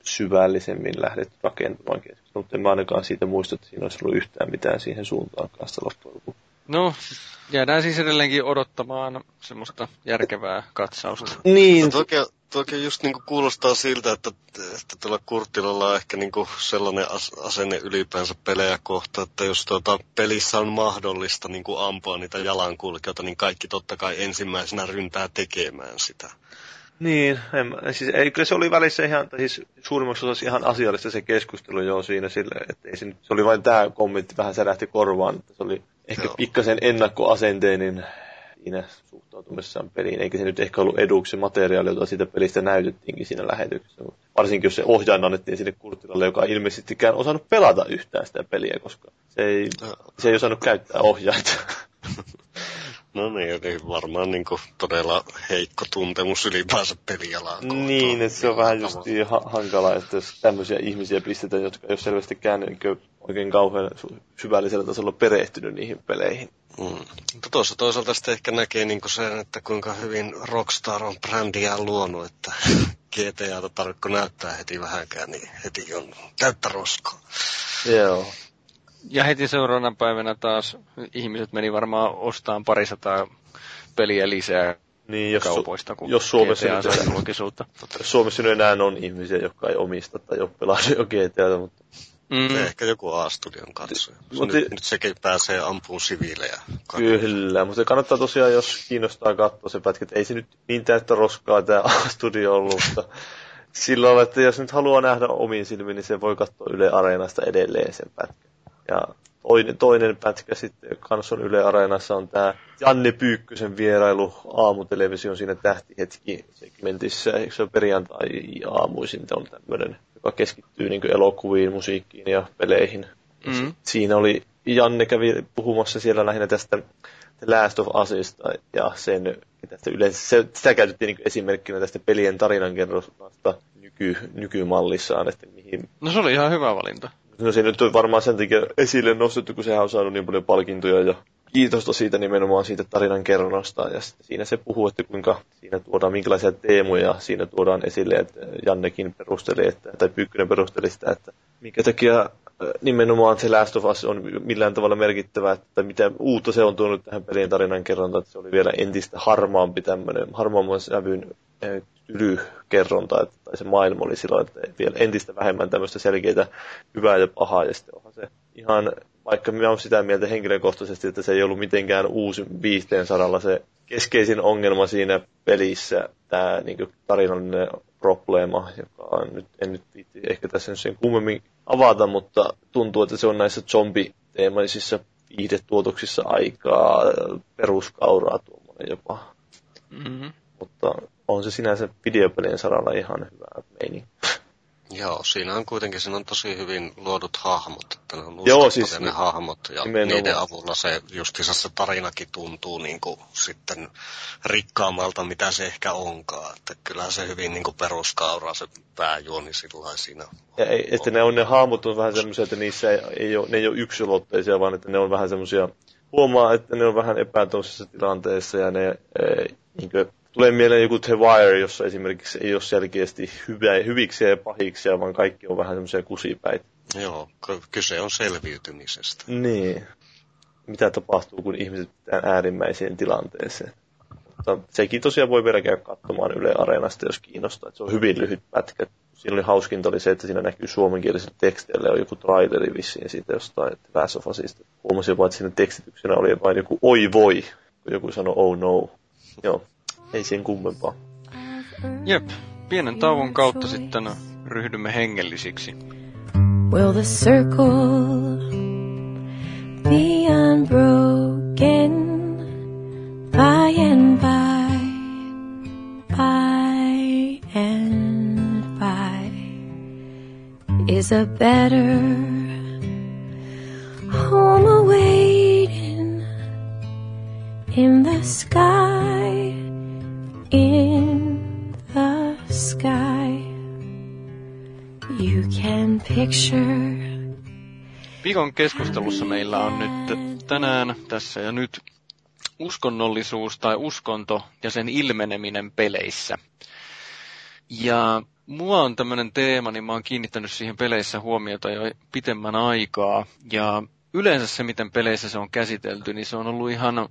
syvällisemmin lähdetty rakentamaan keskustelua, mutta en mä ainakaan siitä muista, että siinä olisi ollut yhtään mitään siihen suuntaan kanssa loppujen lopuksi. No, jäädään siis edelleenkin odottamaan semmoista järkevää katsausta. Niin. No, toki, toki just niinku kuulostaa siltä, että, että tuolla Kurttilalla on ehkä niinku sellainen asenne ylipäänsä pelejä kohta, että jos tuota pelissä on mahdollista niinku ampua niitä jalankulkijoita, niin kaikki totta kai ensimmäisenä ryntää tekemään sitä. Niin, en, siis ei, kyllä se oli välissä ihan, siis suurimmassa osassa ihan asiallista se keskustelu jo siinä sille, että ei se, se oli vain tämä kommentti vähän särähti korvaan, että se oli ehkä Joo. pikkasen ennakkoasenteenin siinä suhtautumisessaan peliin, eikä se nyt ehkä ollut eduksi materiaali, jota siitä pelistä näytettiinkin siinä lähetyksessä. Varsinkin jos se ohjaaja annettiin sinne Kurtilalle, joka ei ilmeisestikään osannut pelata yhtään sitä peliä, koska se ei, se ei osannut käyttää ohjaita. No niin, eli varmaan niin kuin todella heikko tuntemus ylipäänsä pelialaa. Niin, että se on vähän just ha- hankalaa, että jos tämmöisiä ihmisiä pistetään, jotka ei ole selvästikään niin oikein kauhean syvällisellä tasolla perehtynyt niihin peleihin. Mm. Tuossa toisaalta sitten ehkä näkee niin sen, että kuinka hyvin Rockstar on brändiä luonut, että GTAta tarvitko näyttää heti vähänkään, niin heti on täyttä roskaa. Joo. Ja heti seuraavana päivänä taas ihmiset meni varmaan ostamaan parisataa peliä lisää niin, jos, kaupoista, kun jos Suomessa GTA sai julkisuutta. Suomessa nyt enää on ihmisiä, jotka ei omista tai ole pelannut jo GTA, mutta... Mm. Ehkä joku A-studion katsoja. Mutta, nyt, nyt sekin pääsee ampuun siviilejä. Kyllä, mutta kannattaa tosiaan, jos kiinnostaa katsoa se pätkä, että ei se nyt niin täyttä roskaa tämä A-studio ollut, mutta silloin, että jos nyt haluaa nähdä omiin silmiin, niin se voi katsoa Yle Areenasta edelleen sen pätkän. Ja toinen, toinen pätkä sitten Kanson Yle Areenassa on tämä Janne Pyykkösen vierailu aamutelevision siinä tähtihetki segmentissä. Eikö se perjantai-aamuisin on tämmöinen, joka keskittyy niin elokuviin, musiikkiin ja peleihin. Mm. Siinä oli, Janne kävi puhumassa siellä lähinnä tästä Last of Usista ja sen, tästä yleensä, se, sitä käytettiin niin esimerkkinä tästä pelien tarinankerronnasta nyky, nykymallissaan, että mihin... No se oli ihan hyvä valinta. No se nyt on varmaan sen takia esille nostettu, kun sehän on saanut niin paljon palkintoja ja kiitosta siitä nimenomaan siitä tarinan kerronnasta. Ja siinä se puhuu, että kuinka siinä tuodaan, minkälaisia teemoja siinä tuodaan esille. Että Jannekin perusteli, että, tai Pyykkönen perusteli sitä, että minkä takia äh, nimenomaan se Last of Us on millään tavalla merkittävä, että mitä uutta se on tuonut tähän pelin tarinan kerrontaan, että se oli vielä entistä harmaampi tämmöinen, harmaamman sävyn tylykerronta, että, tai se maailma oli silloin, että vielä entistä vähemmän tämmöistä selkeitä hyvää ja pahaa, ja sitten onhan se ihan, vaikka minä olen sitä mieltä henkilökohtaisesti, että se ei ollut mitenkään uusi viihteen saralla se keskeisin ongelma siinä pelissä, tämä niin tarinallinen probleema, joka on nyt, en nyt ehkä tässä sen kummemmin avata, mutta tuntuu, että se on näissä zombiteemaisissa viihdetuotoksissa aikaa peruskauraa tuommoinen jopa. Mm-hmm. mutta on se sinänsä videopelien saralla ihan hyvä meininki. Joo, siinä on kuitenkin siinä on tosi hyvin luodut hahmot, että ne on Joo, siis, ne hahmot ja nimenomaan. niiden avulla se justiinsa se tarinakin tuntuu niin kuin sitten rikkaammalta, mitä se ehkä onkaan. Että kyllähän se hyvin niin kuin peruskauraa se pääjuoni sillä siinä. Ja ei, että ne on ne hahmot on vähän semmoisia, että niissä ei, ei ole, ne ei ole yksilotteisia, vaan että ne on vähän semmoisia, huomaa, että ne on vähän epätoisessa tilanteessa ja ne ei, niin kuin, Tulee mieleen joku The Wire, jossa esimerkiksi ei ole selkeästi hyvä, hyviksi ja pahiksi, vaan kaikki on vähän semmoisia kusipäitä. Joo, kyse on selviytymisestä. Niin. Mitä tapahtuu, kun ihmiset pitää äärimmäiseen tilanteeseen. Mutta sekin tosiaan voi vielä käydä katsomaan Yle Areenasta, jos kiinnostaa. Että se on hyvin lyhyt pätkä. Siinä oli hauskinta oli se, että siinä näkyy suomenkielisellä teksteillä on joku traileri vissiin siitä jostain Last of Usista. Huomasin jopa, että siinä tekstityksenä oli vain joku oi voi, kun joku sanoi oh no. Joo, ei sen kummempaa. Jep, pienen tauon kautta sitten ryhdymme hengellisiksi. Will the circle be unbroken by and by, by and by is a better home awaiting in the sky in the sky. You can picture. Viikon keskustelussa meillä on nyt tänään tässä ja nyt uskonnollisuus tai uskonto ja sen ilmeneminen peleissä. Ja mua on tämmöinen teema, niin mä oon kiinnittänyt siihen peleissä huomiota jo pitemmän aikaa. Ja yleensä se, miten peleissä se on käsitelty, niin se on ollut ihan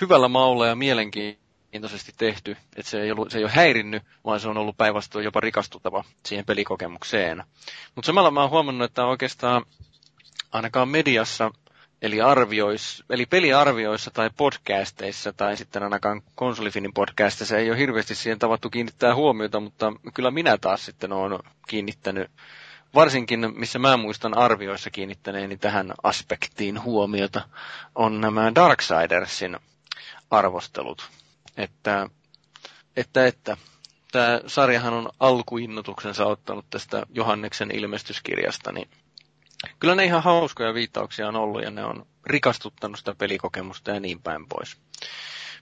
hyvällä maulla ja mielenkiintoista mielenkiintoisesti tehty, että se ei, ollut, se ei ole häirinnyt, vaan se on ollut päinvastoin jopa rikastuttava siihen pelikokemukseen. Mutta samalla mä oon huomannut, että oikeastaan ainakaan mediassa, eli, arviois, eli peliarvioissa tai podcasteissa tai sitten ainakaan konsolifinin podcasteissa ei ole hirveästi siihen tavattu kiinnittää huomiota, mutta kyllä minä taas sitten olen kiinnittänyt varsinkin, missä mä muistan arvioissa kiinnittäneeni tähän aspektiin huomiota, on nämä Darksidersin arvostelut että, että, että tämä sarjahan on alkuinnotuksensa ottanut tästä Johanneksen ilmestyskirjasta, niin kyllä ne ihan hauskoja viittauksia on ollut ja ne on rikastuttanut sitä pelikokemusta ja niin päin pois.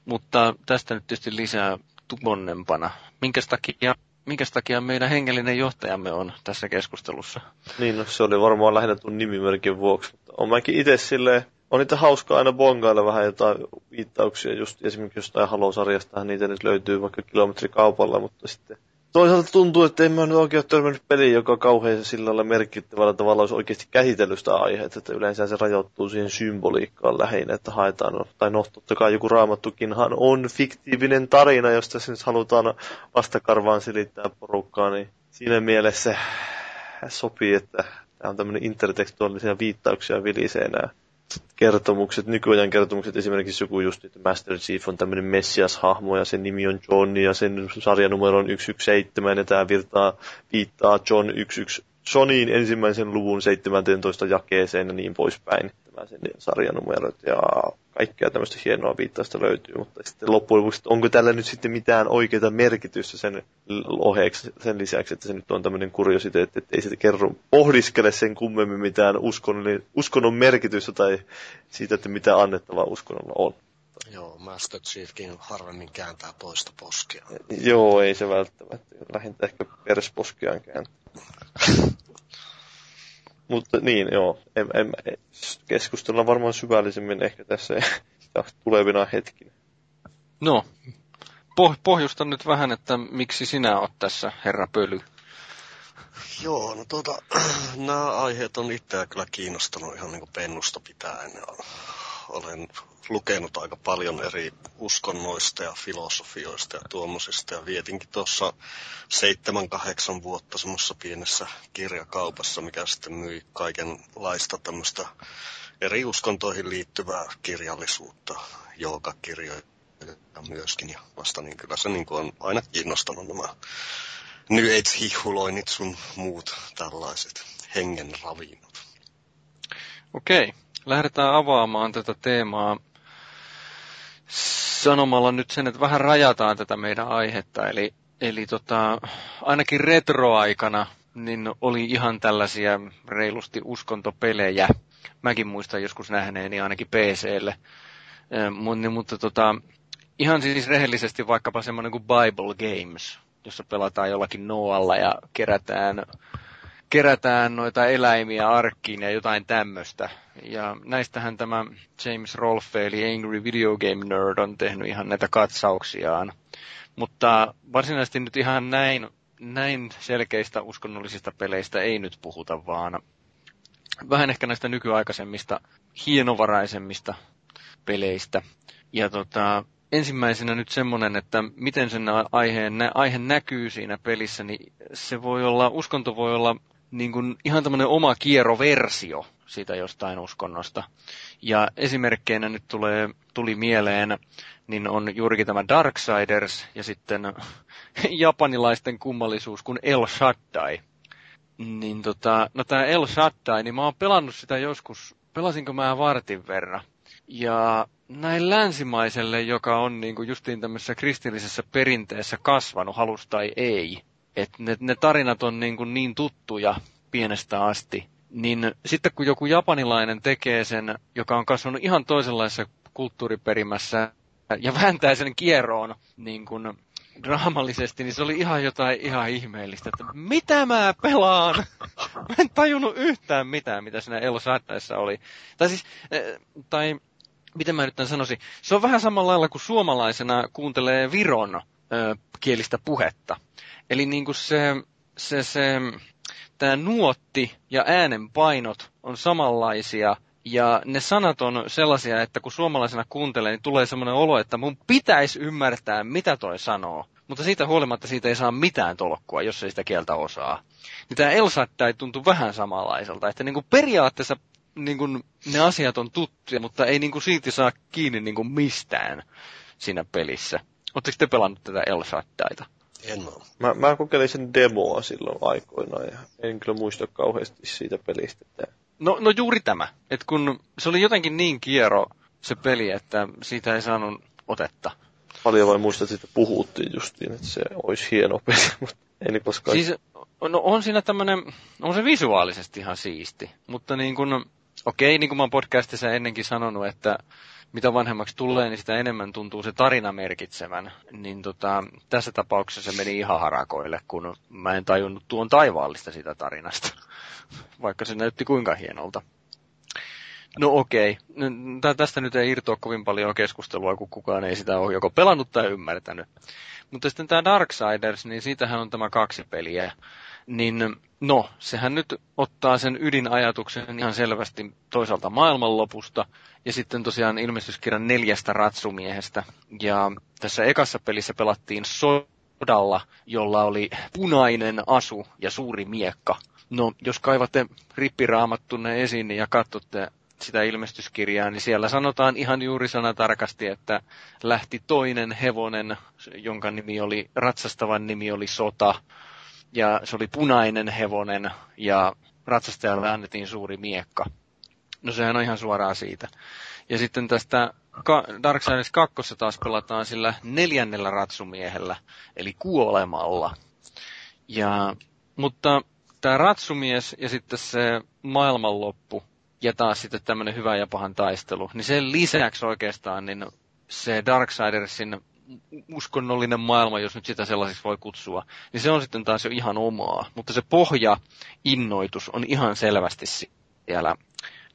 Mutta tästä nyt tietysti lisää tuponnempana. Minkä takia, minkä takia meidän hengellinen johtajamme on tässä keskustelussa? Niin, no, se oli varmaan lähinnä tuon nimimerkin vuoksi. Mutta olen mäkin itse silleen on niitä hauskaa aina bongailla vähän jotain viittauksia, just esimerkiksi jostain Halo-sarjasta, niitä nyt löytyy vaikka kilometrikaupalla, mutta sitten toisaalta tuntuu, että en mä nyt oikein ole törmännyt peliin, joka kauhean sillä lailla merkittävällä tavalla olisi oikeasti käsitellyt sitä aihetta, että yleensä se rajoittuu siihen symboliikkaan lähinnä, että haetaan, tai no totta kai joku raamattukinhan on fiktiivinen tarina, josta se nyt halutaan vastakarvaan silittää porukkaa, niin siinä mielessä sopii, että tämä on tämmöinen intertekstuaalisia viittauksia vilisee nämä kertomukset, nykyajan kertomukset, esimerkiksi joku just, että Master Chief on tämmöinen Messias-hahmo ja sen nimi on John ja sen sarjanumero on 117 ja tämä virtaa, viittaa John 11 Johnin ensimmäisen luvun 17 jakeeseen ja niin poispäin. Tämä sen sarjanumerot ja kaikkea tämmöistä hienoa viittausta löytyy, mutta sitten loppujen lopuksi, onko tällä nyt sitten mitään oikeaa merkitystä sen oheeksi, sen lisäksi, että se nyt on tämmöinen kuriositeetti, että ei se kerro, pohdiskele sen kummemmin mitään uskonnon, uskonnon merkitystä tai siitä, että mitä annettavaa uskonnolla on. Joo, Master Chiefkin harvemmin kääntää toista poskia. Joo, ei se välttämättä. Lähintä ehkä persposkiaan kääntää. Mutta niin, joo. En, en, keskustellaan varmaan syvällisemmin ehkä tässä tulevina hetkinä. No, poh- pohjusta nyt vähän, että miksi sinä oot tässä, herra Pöly. Joo, no tuota, nämä aiheet on itseä kyllä kiinnostanut ihan niin kuin pennusta pitäen. Olen lukenut aika paljon eri uskonnoista ja filosofioista ja tuommoisista. Ja vietinkin tuossa seitsemän, kahdeksan vuotta semmoisessa pienessä kirjakaupassa, mikä sitten myi kaikenlaista tämmöistä eri uskontoihin liittyvää kirjallisuutta, joogakirjoja myöskin. Ja vasta niin kyllä se niin on aina kiinnostanut nämä New Age-hihuloinnit sun muut tällaiset hengen ravinnot. Okei, lähdetään avaamaan tätä teemaa sanomalla nyt sen, että vähän rajataan tätä meidän aihetta. Eli, eli tota, ainakin retroaikana niin oli ihan tällaisia reilusti uskontopelejä. Mäkin muistan joskus nähneeni ainakin PClle. Mutta, mutta tota, ihan siis rehellisesti vaikkapa semmoinen kuin Bible Games, jossa pelataan jollakin Noalla ja kerätään, kerätään noita eläimiä arkkiin ja jotain tämmöistä. Ja näistähän tämä James Rolfe, eli Angry Video Game Nerd, on tehnyt ihan näitä katsauksiaan. Mutta varsinaisesti nyt ihan näin, näin selkeistä uskonnollisista peleistä ei nyt puhuta, vaan vähän ehkä näistä nykyaikaisemmista, hienovaraisemmista peleistä. Ja tota, ensimmäisenä nyt semmoinen, että miten sen aiheen, aihe näkyy siinä pelissä, niin se voi olla, uskonto voi olla niin kuin ihan tämmöinen oma kierroversio siitä jostain uskonnosta. Ja esimerkkeinä nyt tulee, tuli mieleen, niin on juurikin tämä Darksiders ja sitten japanilaisten kummallisuus kuin El Shaddai. Niin tota, no tämä El Shaddai, niin mä oon pelannut sitä joskus, pelasinko mä vartin verran. Ja näin länsimaiselle, joka on niin kuin justiin tämmöisessä kristillisessä perinteessä kasvanut, halus tai ei, että ne, ne tarinat on niin, kuin niin tuttuja pienestä asti, niin sitten kun joku japanilainen tekee sen, joka on kasvanut ihan toisenlaisessa kulttuuriperimässä ja vääntää sen kierroon niin kuin draamallisesti, niin se oli ihan jotain ihan ihmeellistä, että mitä mä pelaan? Mä en tajunnut yhtään mitään, mitä siinä El oli. Tai siis, eh, tai miten mä nyt tämän sanoisin, se on vähän samalla lailla kuin suomalaisena kuuntelee Viron ö, kielistä puhetta. Eli niin kuin se, se, se tämä nuotti ja äänenpainot on samanlaisia, ja ne sanat on sellaisia, että kun suomalaisena kuuntelee, niin tulee semmoinen olo, että mun pitäisi ymmärtää, mitä toi sanoo. Mutta siitä huolimatta siitä ei saa mitään tolkkua, jos ei sitä kieltä osaa. Niin tämä Elsatta ei tuntu vähän samanlaiselta. Että niin kuin periaatteessa niin kuin, ne asiat on tuttuja, mutta ei niin kuin, silti saa kiinni niin kuin, mistään siinä pelissä. Oletteko te pelannut tätä El Shaddaita? En ole. Mä, mä kokeilin sen demoa silloin aikoinaan ja en kyllä muista kauheasti siitä pelistä. Että... No, no juuri tämä, että kun se oli jotenkin niin kiero se peli, että siitä ei saanut otetta. Paljon vain muistaa, että siitä puhuttiin justiin, että se olisi hieno peli, mutta ei koskaan... Siis, no on siinä tämmöinen, on se visuaalisesti ihan siisti, mutta niin kuin, okei, niin kuin mä oon podcastissa ennenkin sanonut, että mitä vanhemmaksi tulee, niin sitä enemmän tuntuu se tarina merkitsevän. Niin tota, tässä tapauksessa se meni ihan harakoille, kun mä en tajunnut tuon taivaallista sitä tarinasta, vaikka se näytti kuinka hienolta. No okei, okay. tästä nyt ei irtoa kovin paljon keskustelua, kun kukaan ei sitä ole joko pelannut tai ymmärtänyt. Mutta sitten tämä Darksiders, niin siitähän on tämä kaksi peliä niin no, sehän nyt ottaa sen ydinajatuksen ihan selvästi toisaalta maailmanlopusta ja sitten tosiaan ilmestyskirjan neljästä ratsumiehestä. Ja tässä ekassa pelissä pelattiin sodalla, jolla oli punainen asu ja suuri miekka. No, jos kaivatte rippiraamattunne esiin ja katsotte sitä ilmestyskirjaa, niin siellä sanotaan ihan juuri sanatarkasti, että lähti toinen hevonen, jonka nimi oli, ratsastavan nimi oli sota, ja se oli punainen hevonen ja ratsastajalle annettiin suuri miekka. No sehän on ihan suoraan siitä. Ja sitten tästä Darksiders 2 taas pelataan sillä neljännellä ratsumiehellä, eli kuolemalla. Ja, mutta tämä ratsumies ja sitten se maailmanloppu ja taas sitten tämmöinen hyvä ja pahan taistelu, niin sen lisäksi oikeastaan niin se Darksidersin uskonnollinen maailma, jos nyt sitä sellaiseksi voi kutsua, niin se on sitten taas jo ihan omaa. Mutta se pohja, innoitus on ihan selvästi siellä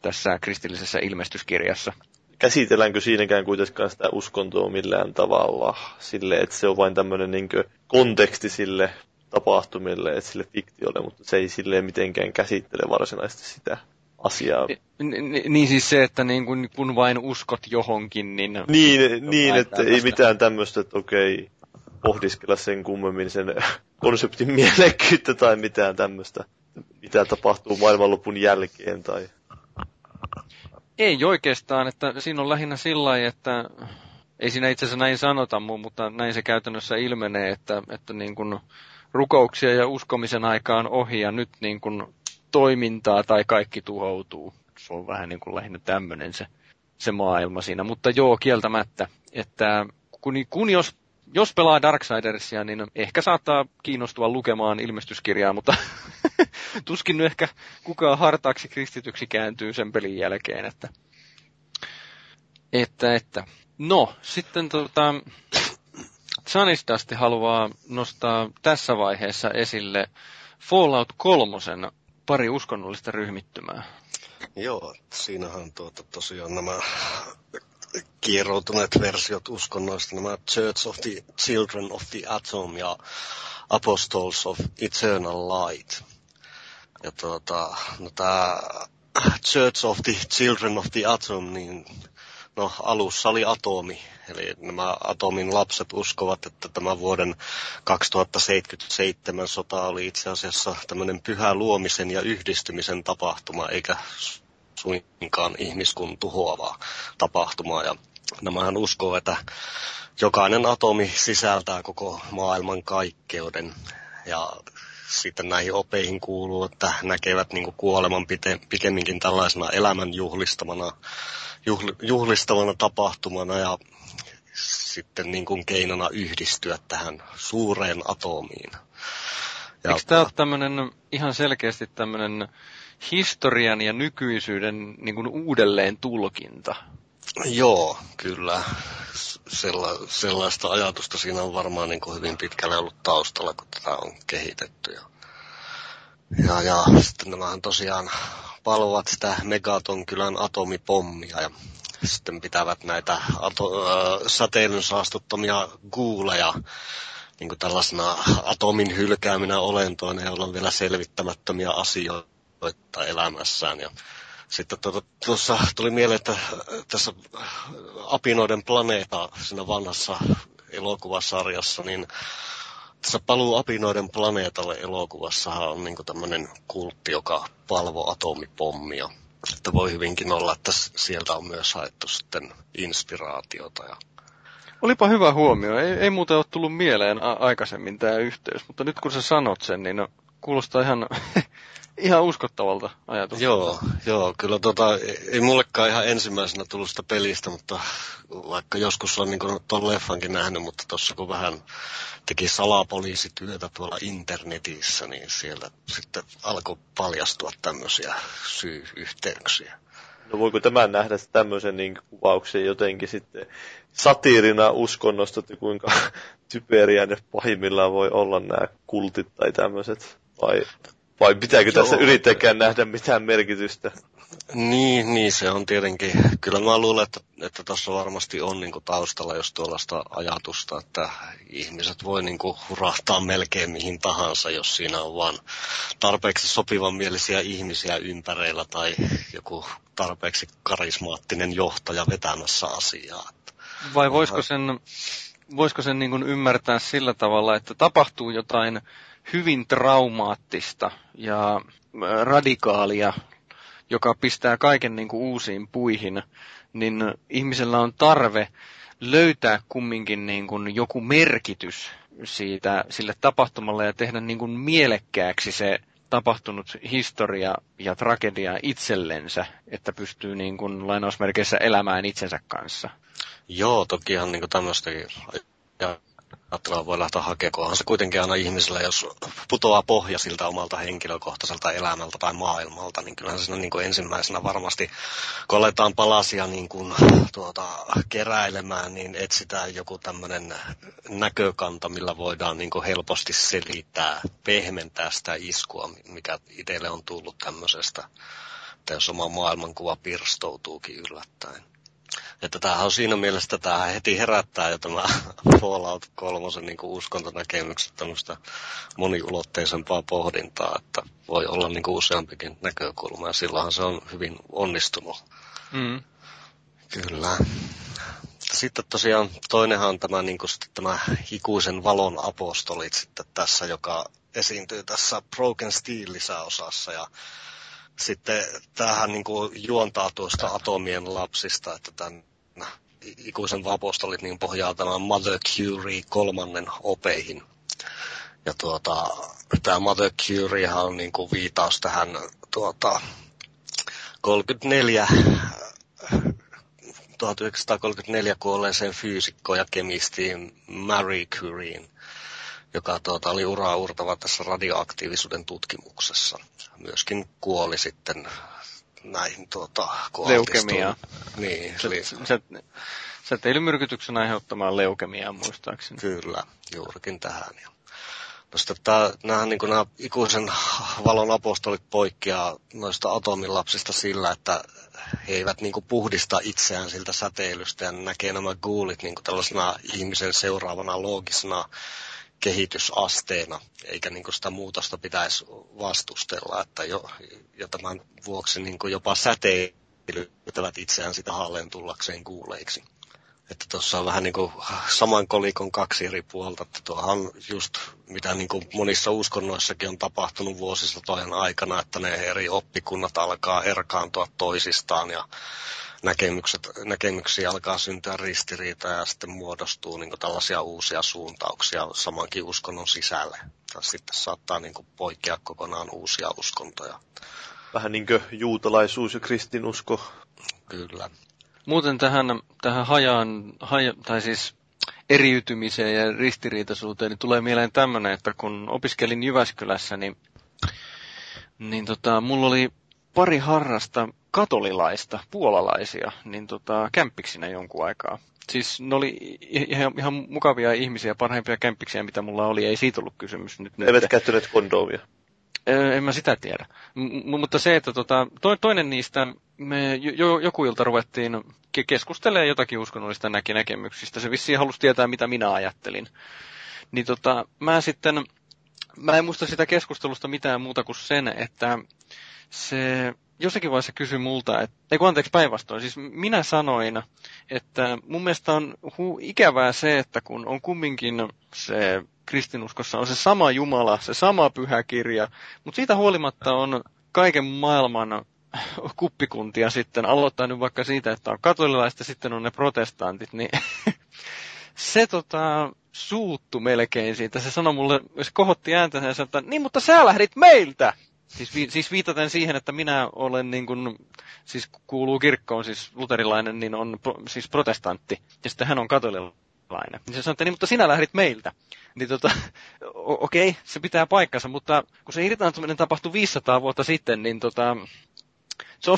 tässä kristillisessä ilmestyskirjassa. Käsitelläänkö siinäkään kuitenkaan sitä uskontoa millään tavalla sille, että se on vain tämmöinen niin konteksti sille tapahtumille, että sille fiktiolle, mutta se ei silleen mitenkään käsittele varsinaisesti sitä asiaa. Niin, niin siis se, että niin kun, kun vain uskot johonkin, niin... Niin, niin että ei mitään tämmöistä, että okei, pohdiskella sen kummemmin sen konseptin mielekkyyttä tai mitään tämmöistä, mitä tapahtuu maailmanlopun jälkeen tai... Ei oikeastaan, että siinä on lähinnä sillä että ei siinä itse asiassa näin sanota, mutta näin se käytännössä ilmenee, että, että niin kun rukouksia ja uskomisen aika on ohi ja nyt niin kun toimintaa tai kaikki tuhoutuu. Se on vähän niin kuin lähinnä tämmöinen se, se maailma siinä. Mutta joo, kieltämättä. että kun, kun jos, jos pelaa Darksidersia, niin ehkä saattaa kiinnostua lukemaan ilmestyskirjaa, mutta tuskin nyt ehkä kukaan hartaaksi kristityksi kääntyy sen pelin jälkeen, että, että, että. No, sitten tota, Sanistasti haluaa nostaa tässä vaiheessa esille Fallout 3 pari uskonnollista ryhmittymää. Joo, siinähän tuota, tosiaan nämä kieroutuneet versiot uskonnoista, nämä Church of the Children of the Atom ja Apostles of Eternal Light. Ja tuota, no tämä Church of the Children of the Atom, niin no alussa oli atomi, eli nämä atomin lapset uskovat, että tämä vuoden 2077 sota oli itse asiassa tämmöinen pyhä luomisen ja yhdistymisen tapahtuma, eikä suinkaan ihmiskun tuhoavaa tapahtumaa. Ja nämähän uskoo, että jokainen atomi sisältää koko maailman kaikkeuden. Ja sitten näihin opeihin kuuluu, että näkevät niin kuoleman pikemminkin tällaisena elämän juhlistamana, juhlistavana tapahtumana ja sitten niin kuin keinona yhdistyä tähän suureen atomiin. Ja, Eikö tämä ole tämmöinen ihan selkeästi tämmöinen historian ja nykyisyyden niin kuin uudelleen tulkinta? Joo, kyllä. Sella, sellaista ajatusta siinä on varmaan niin kuin hyvin pitkälle ollut taustalla, kun tätä on kehitetty. Ja, ja, ja sitten nämähän tosiaan palovat sitä Megaton kylän atomipommia ja sitten pitävät näitä ato, säteilyn saastuttamia guuleja niin kuin tällaisena atomin hylkääminä olentoina, joilla on vielä selvittämättömiä asioita elämässään. Ja sitten tuota, tuossa tuli mieleen, että tässä Apinoiden planeeta siinä vanhassa elokuvasarjassa, niin tässä Paluu Apinoiden planeetalle elokuvassa on niin tämmöinen kultti, joka palvo atomipommia. Että voi hyvinkin olla, että sieltä on myös haettu sitten inspiraatiota. Ja... Olipa hyvä huomio. Ei, ei muuten ole tullut mieleen a- aikaisemmin tämä yhteys, mutta nyt kun sä sanot sen, niin no, kuulostaa ihan, ihan uskottavalta ajatukselta. Joo, joo, kyllä tota, ei mullekaan ihan ensimmäisenä tullut sitä pelistä, mutta vaikka joskus on niin tuon leffankin nähnyt, mutta tuossa kun vähän teki salapoliisityötä tuolla internetissä, niin siellä sitten alkoi paljastua tämmöisiä syy-yhteyksiä. No voiko tämän nähdä tämmöisen niin kuvauksen jotenkin sitten satiirina uskonnosta, että kuinka typeriä ne pahimmillaan voi olla nämä kultit tai tämmöiset? Vai, vai pitääkö Joo. tässä yrittäkään nähdä mitään merkitystä? Niin, niin, se on tietenkin. Kyllä mä luulen, että, että tuossa varmasti on niin kuin taustalla jos tuollaista ajatusta, että ihmiset voi niin kuin hurahtaa melkein mihin tahansa, jos siinä on vain tarpeeksi sopivan mielisiä ihmisiä ympärillä tai joku tarpeeksi karismaattinen johtaja vetämässä asiaa. Vai voisiko sen, voisiko sen niin kuin ymmärtää sillä tavalla, että tapahtuu jotain hyvin traumaattista ja radikaalia joka pistää kaiken niin kuin uusiin puihin, niin ihmisellä on tarve löytää kumminkin niin kuin joku merkitys siitä, sille tapahtumalle ja tehdä niin kuin mielekkääksi se tapahtunut historia ja tragedia itsellensä, että pystyy niin kuin lainausmerkeissä elämään itsensä kanssa. Joo, tokihan niin tämmöistäkin Atraa voi lähteä hakemaan. se kuitenkin aina ihmisellä, jos putoaa pohja siltä omalta henkilökohtaiselta elämältä tai maailmalta, niin kyllähän siinä niin kuin ensimmäisenä varmasti, kun aletaan palasia niin kuin, tuota, keräilemään, niin etsitään joku tämmöinen näkökanta, millä voidaan niin kuin helposti selittää, pehmentää sitä iskua, mikä itselle on tullut tämmöisestä, että jos oma maailmankuva pirstoutuukin yllättäen. Että tämähän on siinä mielessä, että tämä heti herättää jo tämä Fallout 3 niin uskontonäkemykset tämmöistä moniulotteisempaa pohdintaa, että voi olla niin kuin useampikin näkökulma ja silloinhan se on hyvin onnistunut. Mm. Kyllä. Sitten tosiaan toinenhan on tämä, niin kuin tämä ikuisen valon apostolit sitten tässä, joka esiintyy tässä Broken Steel-lisäosassa ja sitten tämähän niin kuin juontaa tuosta atomien lapsista, että tämän ikuisen vapostolit niin pohjaa tämän Mother Curie kolmannen opeihin. Ja tuota, tämä Mother Curiehan on niin kuin viitaus tähän tuota, 34 1934 kuolleeseen fyysikkoon ja kemistiin Marie Curien, joka tuota, oli uraa urtava tässä radioaktiivisuuden tutkimuksessa. Myöskin kuoli sitten näihin tuota, Leukemia. Niin, Se, eli, se, säteilymyrkytyksen aiheuttamaan leukemiaa muistaakseni. kyllä, juurikin tähän. Ja No sitten tää, nämä, niin nämä ikuisen valon apostolit poikkeaa noista atomilapsista sillä, että he eivät niin kuin, puhdista itseään siltä säteilystä ja näkee nämä guulit niin kuin, tällaisena ihmisen seuraavana loogisena kehitysasteena, eikä niin kuin, sitä muutosta pitäisi vastustella. Että jo, ja tämän vuoksi niin kuin, jopa säteilyttävät itseään sitä halleen tullakseen kuuleiksi. Että tuossa on vähän niin kuin saman kolikon kaksi eri puolta. Että tuohan just mitä niin kuin monissa uskonnoissakin on tapahtunut vuosisatojen aikana, että ne eri oppikunnat alkaa erkaantua toisistaan ja näkemykset, näkemyksiä alkaa syntyä ristiriita ja sitten muodostuu niin kuin tällaisia uusia suuntauksia samankin uskonnon sisälle. Ja sitten saattaa niin kuin poikea kokonaan uusia uskontoja. Vähän niin kuin juutalaisuus ja kristinusko. Kyllä. Muuten tähän, tähän hajaan, haja, tai siis eriytymiseen ja ristiriitaisuuteen, niin tulee mieleen tämmöinen, että kun opiskelin Jyväskylässä, niin, niin tota, mulla oli pari harrasta katolilaista, puolalaisia, niin tota, kämppiksinä jonkun aikaa. Siis ne oli ihan, ihan mukavia ihmisiä, parhaimpia kämppiksiä, mitä mulla oli. Ei siitä ollut kysymys nyt. Eivät nyt. käyttäneet kondomia. En mä sitä tiedä. M- mutta se, että tota, to, toinen niistä, me jo, joku ilta ruvettiin ke- keskustelemaan jotakin uskonnollista näki näkemyksistä. Se vissiin halusi tietää, mitä minä ajattelin. Niin tota, mä sitten, mä en muista sitä keskustelusta mitään muuta kuin sen, että se jossakin vaiheessa kysyi multa, että, ei kun anteeksi päinvastoin, siis minä sanoin, että mun mielestä on hu- ikävää se, että kun on kumminkin se kristinuskossa on se sama Jumala, se sama pyhä kirja, mutta siitä huolimatta on kaiken maailman kuppikuntia sitten, aloittaa nyt vaikka siitä, että on katolilaista, sitten on ne protestantit, niin se tota, suuttu melkein siitä. Se sanoi mulle, se kohotti ääntä ja sanoi, että niin, mutta sä lähdit meiltä! Siis, vi, siis viitaten siihen, että minä olen niin kuin, siis kuuluu kirkkoon, siis luterilainen, niin on pro, siis protestantti, ja sitten hän on katolilainen. Niin se sanoi, että niin, mutta sinä lähdit meiltä. Niin tota, okei, okay, se pitää paikkansa, mutta kun se irtaantuminen tapahtui 500 vuotta sitten, niin tota, se on,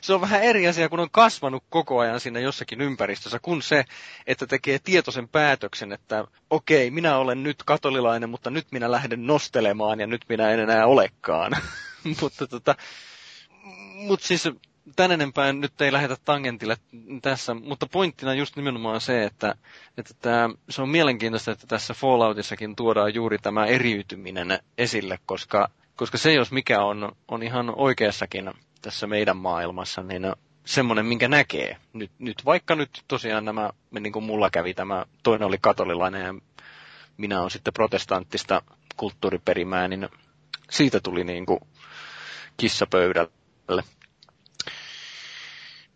se on vähän eri asia, kun on kasvanut koko ajan siinä jossakin ympäristössä, kun se, että tekee tietoisen päätöksen, että okei, minä olen nyt katolilainen, mutta nyt minä lähden nostelemaan ja nyt minä en enää olekaan. mutta tota, mut siis tän enempää nyt ei lähetä tangentille tässä, mutta pointtina just nimenomaan se, että, että tämä, se on mielenkiintoista, että tässä Falloutissakin tuodaan juuri tämä eriytyminen esille, koska, koska se jos mikä on, on ihan oikeassakin tässä meidän maailmassa, niin semmoinen, minkä näkee. Nyt, nyt vaikka nyt tosiaan nämä, niin kuin mulla kävi tämä, toinen oli katolilainen ja minä olen sitten protestanttista kulttuuriperimää, niin siitä tuli niin kuin kissa pöydälle.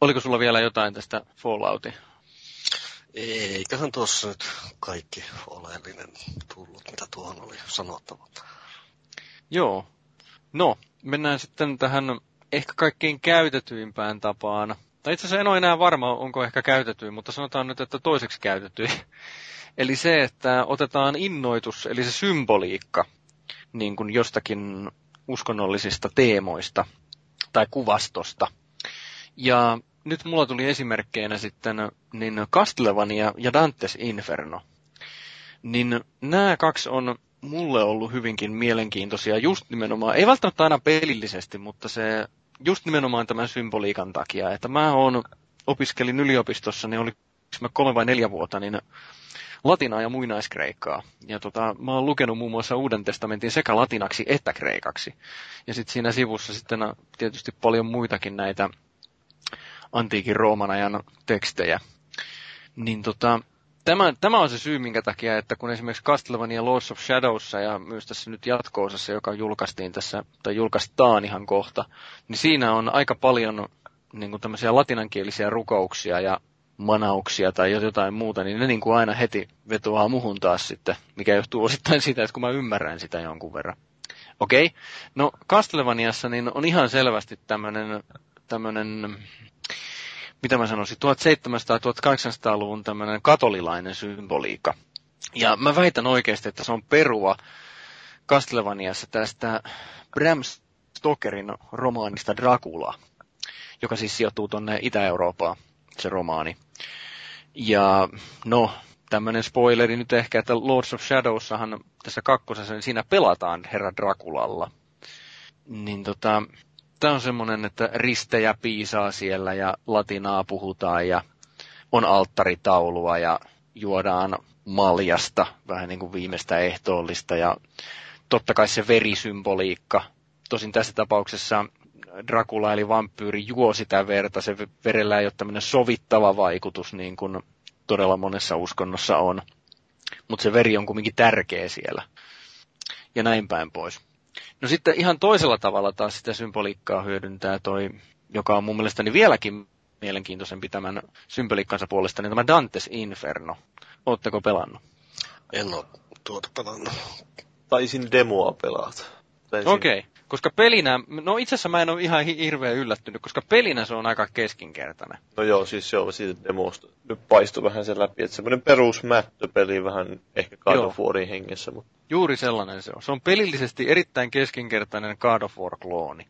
Oliko sulla vielä jotain tästä Falloutin? Eiköhän tuossa nyt kaikki oleellinen tullut, mitä tuohon oli sanottava. Joo. No, mennään sitten tähän ehkä kaikkein käytetyimpään tapaan. Tai itse asiassa en ole enää varma, onko ehkä käytetyin, mutta sanotaan nyt, että toiseksi käytetyin. Eli se, että otetaan innoitus, eli se symboliikka, niin kuin jostakin uskonnollisista teemoista tai kuvastosta. Ja nyt mulla tuli esimerkkeinä sitten niin Castlevania ja Dantes Inferno. Niin nämä kaksi on mulle ollut hyvinkin mielenkiintoisia just nimenomaan, ei välttämättä aina pelillisesti, mutta se just nimenomaan tämän symboliikan takia, että mä oon, opiskelin yliopistossa, niin oli mä kolme vai neljä vuotta, niin latinaa ja muinaiskreikkaa. Ja tota, mä oon lukenut muun muassa Uuden testamentin sekä latinaksi että kreikaksi. Ja sitten siinä sivussa sitten tietysti paljon muitakin näitä antiikin Rooman ajan tekstejä. Niin tota, tämä, tämä on se syy, minkä takia, että kun esimerkiksi Castlevania Lords of Shadowssa ja myös tässä nyt jatkoosassa, joka julkaistiin tässä, tai julkaistaan ihan kohta, niin siinä on aika paljon niin kuin tämmöisiä latinankielisiä rukouksia ja manauksia tai jotain muuta, niin ne niin kuin aina heti vetoaa muhun taas sitten, mikä johtuu osittain siitä, että kun mä ymmärrän sitä jonkun verran. Okei, okay. no Castlevaniassa niin on ihan selvästi tämmöinen, tämmöinen mitä mä sanoisin, 1700-1800-luvun tämmöinen katolilainen symboliikka. Ja mä väitän oikeasti, että se on perua Castlevaniassa tästä Bram Stokerin romaanista Dracula, joka siis sijoittuu tuonne Itä-Eurooppaan, se romaani. Ja no, tämmöinen spoileri nyt ehkä, että Lords of Shadowssahan tässä kakkosessa, niin siinä pelataan herra Drakulalla. Niin tota, tää on semmonen, että ristejä piisaa siellä ja latinaa puhutaan ja on alttaritaulua ja juodaan maljasta, vähän niin kuin viimeistä ehtoollista ja totta kai se verisymboliikka. Tosin tässä tapauksessa Dracula eli vampyyri juo sitä verta, se verellä ei ole tämmöinen sovittava vaikutus niin kuin todella monessa uskonnossa on. Mutta se veri on kuitenkin tärkeä siellä. Ja näin päin pois. No sitten ihan toisella tavalla taas sitä symboliikkaa hyödyntää toi, joka on mun mielestäni vieläkin mielenkiintoisempi tämän symboliikkansa puolesta, niin tämä Dantes Inferno. Ootteko pelannut? En ole tuota pelannut. Taisin demoa pelata. Okei. Okay. Koska pelinä, no itse asiassa mä en ole ihan hirveän yllättynyt, koska pelinä se on aika keskinkertainen. No joo, siis se on siitä demosta. Nyt paistui vähän sen läpi, että semmoinen perusmättöpeli vähän ehkä God of Warin hengessä. Mutta... Juuri sellainen se on. Se on pelillisesti erittäin keskinkertainen God of War-klooni.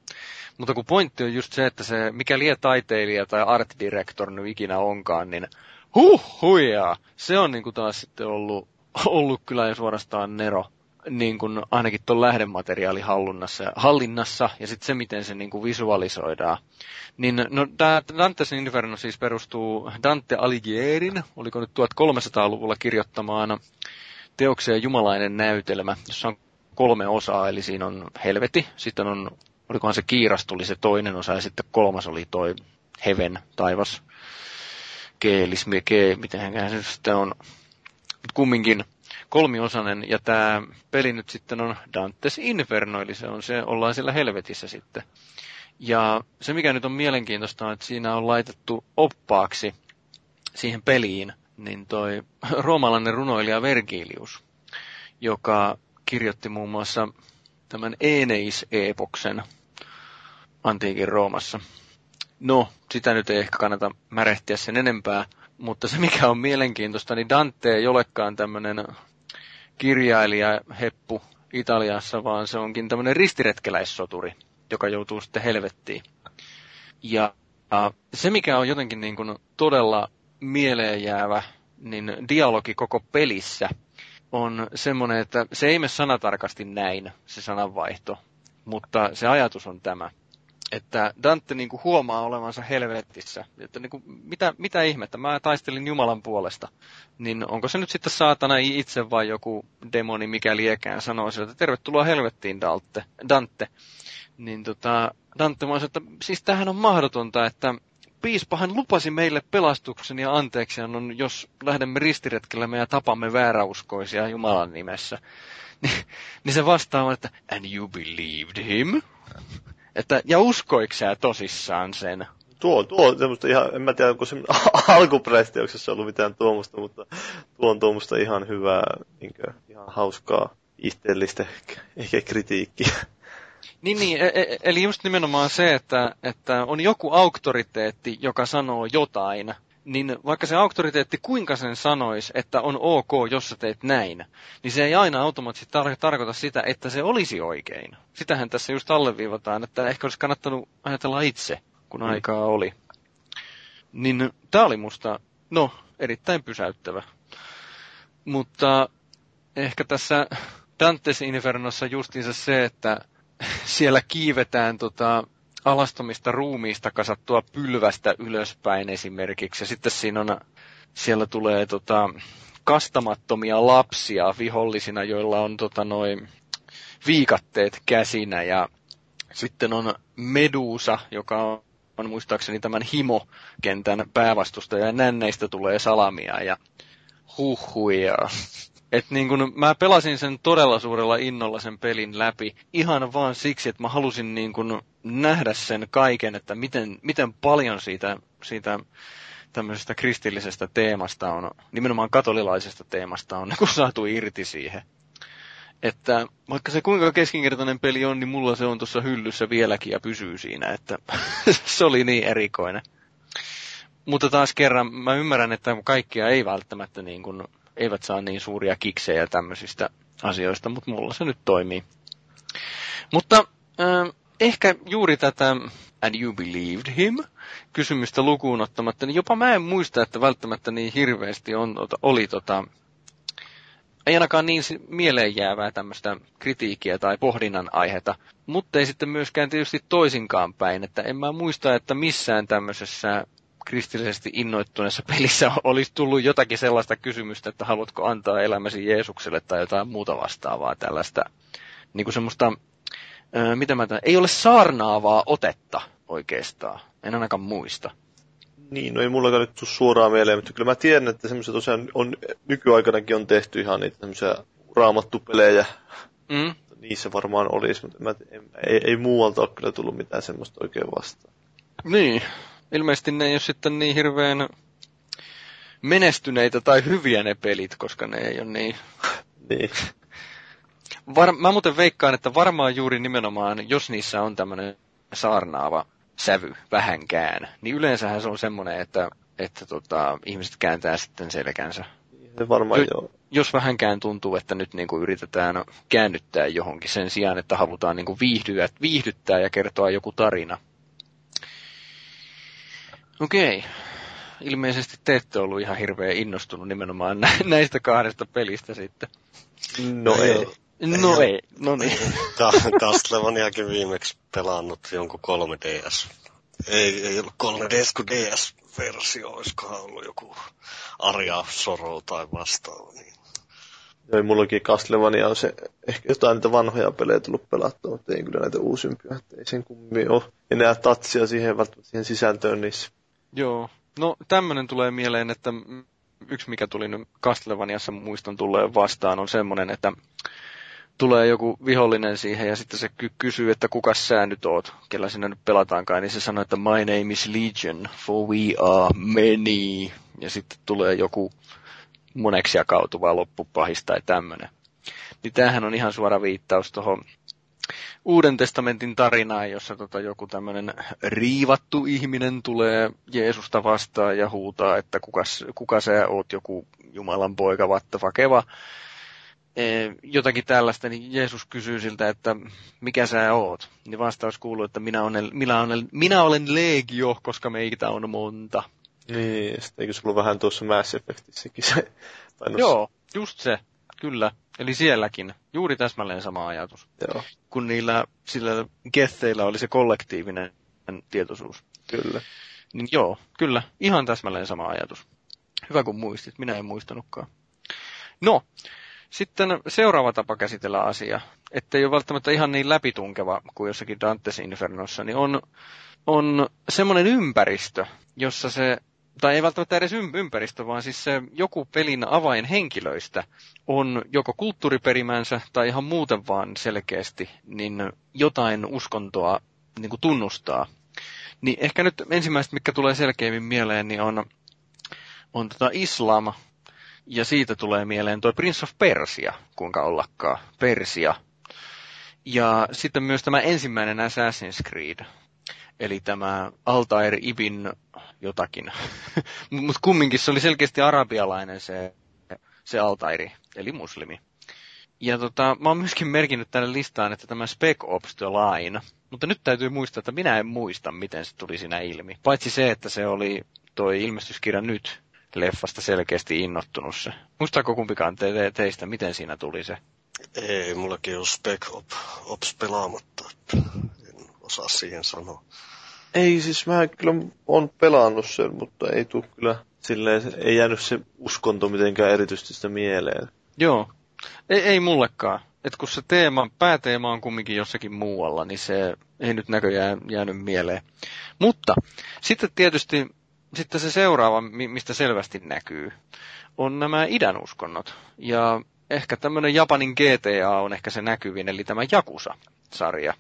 Mutta kun pointti on just se, että se, mikä lie taiteilija tai art director nyt ikinä onkaan, niin huh, huijaa. Se on niinku taas sitten ollut, ollut kyllä jo suorastaan nero niin kuin ainakin tuon lähdemateriaalin hallinnassa, hallinnassa ja sitten se, miten se niin kuin visualisoidaan. Niin, no, Dantes Inferno siis perustuu Dante Aligierin, oliko nyt 1300-luvulla kirjoittamaan teokseen Jumalainen näytelmä, jossa on kolme osaa, eli siinä on helveti, sitten on, olikohan se kiiras tuli se toinen osa, ja sitten kolmas oli toi heaven, taivas, keelis, ke, miten se sitten on, kumminkin kolmiosainen, ja tämä peli nyt sitten on Dantes Inferno, eli se on se, ollaan siellä helvetissä sitten. Ja se, mikä nyt on mielenkiintoista, on, että siinä on laitettu oppaaksi siihen peliin, niin toi roomalainen runoilija Vergilius, joka kirjoitti muun muassa tämän Eneis-epoksen antiikin Roomassa. No, sitä nyt ei ehkä kannata märehtiä sen enempää, mutta se mikä on mielenkiintoista, niin Dante ei olekaan tämmöinen kirjailija heppu Italiassa, vaan se onkin tämmöinen ristiretkeläissoturi, joka joutuu sitten helvettiin. Ja se, mikä on jotenkin niin kuin todella mieleenjäävä, niin dialogi koko pelissä on semmoinen, että se ei mene sanatarkasti näin, se sananvaihto, mutta se ajatus on tämä että Dante niin kuin huomaa olevansa helvetissä. Että niin kuin, mitä, mitä ihmettä, mä taistelin Jumalan puolesta. Niin onko se nyt sitten saatana itse vai joku demoni, mikä liekään, sanoo sille, että tervetuloa helvettiin Dante. Dante. Niin tota, Dante vaan että siis tämähän on mahdotonta, että piispahan lupasi meille pelastuksen ja anteeksi on, jos lähdemme ristiretkelle ja tapamme vääräuskoisia Jumalan nimessä. Niin, niin se vastaa että, and you believed him? Että, ja uskoiko sä tosissaan sen? Tuo, tuo on semmoista ihan, en mä tiedä, onko se alkupreisteuksessa ollut mitään tuommoista, mutta tuo on tuommoista ihan hyvää, niin kuin, ihan hauskaa, itteellistä ehkä kritiikkiä. Niin, niin, e, e, eli just nimenomaan se, että, että on joku auktoriteetti, joka sanoo jotain, niin vaikka se auktoriteetti kuinka sen sanoisi, että on ok, jos sä teet näin, niin se ei aina automaattisesti tar- tarkoita sitä, että se olisi oikein. Sitähän tässä just alleviivataan, että ehkä olisi kannattanut ajatella itse, kun mm. aikaa oli. Niin tämä oli musta, no, erittäin pysäyttävä. Mutta ehkä tässä Dantes Infernossa justiinsa se, että siellä kiivetään tota, alastomista ruumiista kasattua pylvästä ylöspäin esimerkiksi. Ja sitten siinä on, siellä tulee tota, kastamattomia lapsia vihollisina, joilla on tota, noin viikatteet käsinä ja sitten on Medusa, joka on, on muistaakseni tämän Himo-kentän päävastustaja ja nänneistä tulee salamia ja huhuja. Et niin kun mä pelasin sen todella suurella innolla sen pelin läpi ihan vaan siksi, että mä halusin niin kun nähdä sen kaiken, että miten, miten paljon siitä, siitä tämmöisestä kristillisestä teemasta on, nimenomaan katolilaisesta teemasta on niin saatu irti siihen. Että vaikka se kuinka keskinkertainen peli on, niin mulla se on tuossa hyllyssä vieläkin ja pysyy siinä, että se oli niin erikoinen. Mutta taas kerran mä ymmärrän, että kaikkia ei välttämättä niin kuin, eivät saa niin suuria kiksejä tämmöisistä asioista, mutta mulla se nyt toimii. Mutta äh, ehkä juuri tätä and you believed him kysymystä lukuun ottamatta, niin jopa mä en muista, että välttämättä niin hirveästi on, oli tota, ei ainakaan niin mieleen jäävää tämmöistä kritiikkiä tai pohdinnan aihetta, mutta ei sitten myöskään tietysti toisinkaan päin, että en mä muista, että missään tämmöisessä kristillisesti innoittuneessa pelissä olisi tullut jotakin sellaista kysymystä, että haluatko antaa elämäsi Jeesukselle tai jotain muuta vastaavaa tällaista, niin kuin semmoista, mitä mä tämän, ei ole saarnaavaa otetta oikeastaan, en ainakaan muista. Niin, no ei mullakaan nyt tule suoraan mieleen, mutta kyllä mä tiedän, että semmoisia tosiaan on, nykyaikanakin on tehty ihan niitä semmoisia raamattupelejä. Mm. Niissä varmaan olisi, mutta mä, en, ei, ei muualta ole kyllä tullut mitään semmoista oikein vastaan. Niin, ilmeisesti ne ei ole sitten niin hirveän menestyneitä tai hyviä ne pelit, koska ne ei ole niin... niin. Var, mä muuten veikkaan, että varmaan juuri nimenomaan, jos niissä on tämmöinen saarnaava sävy vähänkään, niin yleensähän se on semmoinen, että, että tota, ihmiset kääntää sitten selkänsä. Se varmaan jo, joo. Jos vähänkään tuntuu, että nyt niin kuin yritetään käännyttää johonkin sen sijaan, että halutaan niin kuin viihdyä, viihdyttää ja kertoa joku tarina. Okei. Ilmeisesti te ette ollut ihan hirveän innostunut nimenomaan näistä kahdesta pelistä sitten. No ei. No ei, no niin. Castlevaniakin viimeksi pelannut jonkun 3DS. Ei, ei ollut 3DS kuin DS-versio, olisikohan ollut joku Aria Soro tai vastaava. Niin. Joo, mullakin Castlevania on se, ehkä jotain niitä vanhoja pelejä tullut pelattua, mutta ei kyllä näitä uusimpia. Että ei sen kummin ole enää tatsia siihen, välttämättä siihen sisältöön niissä. Joo, no tämmönen tulee mieleen, että yksi mikä tuli nyt Castlevaniassa muistan tulee vastaan on semmoinen, että tulee joku vihollinen siihen ja sitten se ky- kysyy, että kuka sä nyt oot, kellä sinä nyt pelataankaan, niin se sanoo, että my name is Legion, for we are many. Ja sitten tulee joku moneksi jakautuva loppupahis tai tämmöinen. Niin tämähän on ihan suora viittaus tuohon Uuden testamentin tarinaan, jossa tota joku tämmöinen riivattu ihminen tulee Jeesusta vastaan ja huutaa, että kuka, kuka sä oot, joku Jumalan poika, vatta fakeva Eh, jotakin tällaista, niin Jeesus kysyy siltä, että mikä sä oot? Niin vastaus kuuluu, että minä olen, minä olen, minä olen legio, koska meitä on monta. Niin, sitten eikö sulla vähän tuossa Mass Effectissäkin se? Joo, just se, kyllä. Eli sielläkin, juuri täsmälleen sama ajatus. Joo. Kun niillä, sillä Getheillä oli se kollektiivinen tietoisuus. Kyllä. Niin joo, kyllä, ihan täsmälleen sama ajatus. Hyvä kun muistit, minä en muistanutkaan. No, sitten seuraava tapa käsitellä asia, ettei ole välttämättä ihan niin läpitunkeva kuin jossakin Dantes Infernossa, niin on, on semmoinen ympäristö, jossa se, tai ei välttämättä edes ympäristö, vaan siis se joku pelin avainhenkilöistä on joko kulttuuriperimänsä tai ihan muuten vaan selkeästi niin jotain uskontoa niin kuin tunnustaa. Niin ehkä nyt ensimmäiset, mikä tulee selkeämmin mieleen, niin on, on tota islam, ja siitä tulee mieleen tuo Prince of Persia, kuinka ollakaan, Persia. Ja sitten myös tämä ensimmäinen Assassin's Creed, eli tämä Altair Ibn jotakin. Mutta kumminkin se oli selkeästi arabialainen se, se Altairi, eli muslimi. Ja tota, mä oon myöskin merkinnyt tänne listaan, että tämä Spec Ops The Line, mutta nyt täytyy muistaa, että minä en muista, miten se tuli siinä ilmi. Paitsi se, että se oli toi ilmestyskirja nyt, leffasta selkeästi innottunut se. Muistaako kumpikaan te- te- teistä, miten siinä tuli se? Ei, mullakin on Spec Ops pelaamatta, osaa siihen sanoa. Ei, siis mä kyllä on pelannut sen, mutta ei tule kyllä silleen, ei jäänyt se uskonto mitenkään erityisesti sitä mieleen. Joo, ei, ei mullekaan. Et kun se teema, pääteema on kumminkin jossakin muualla, niin se ei nyt näköjään jäänyt mieleen. Mutta sitten tietysti sitten se seuraava, mistä selvästi näkyy, on nämä idän uskonnot. Ja ehkä tämmöinen Japanin GTA on ehkä se näkyvin, eli tämä Jakusa-sarja.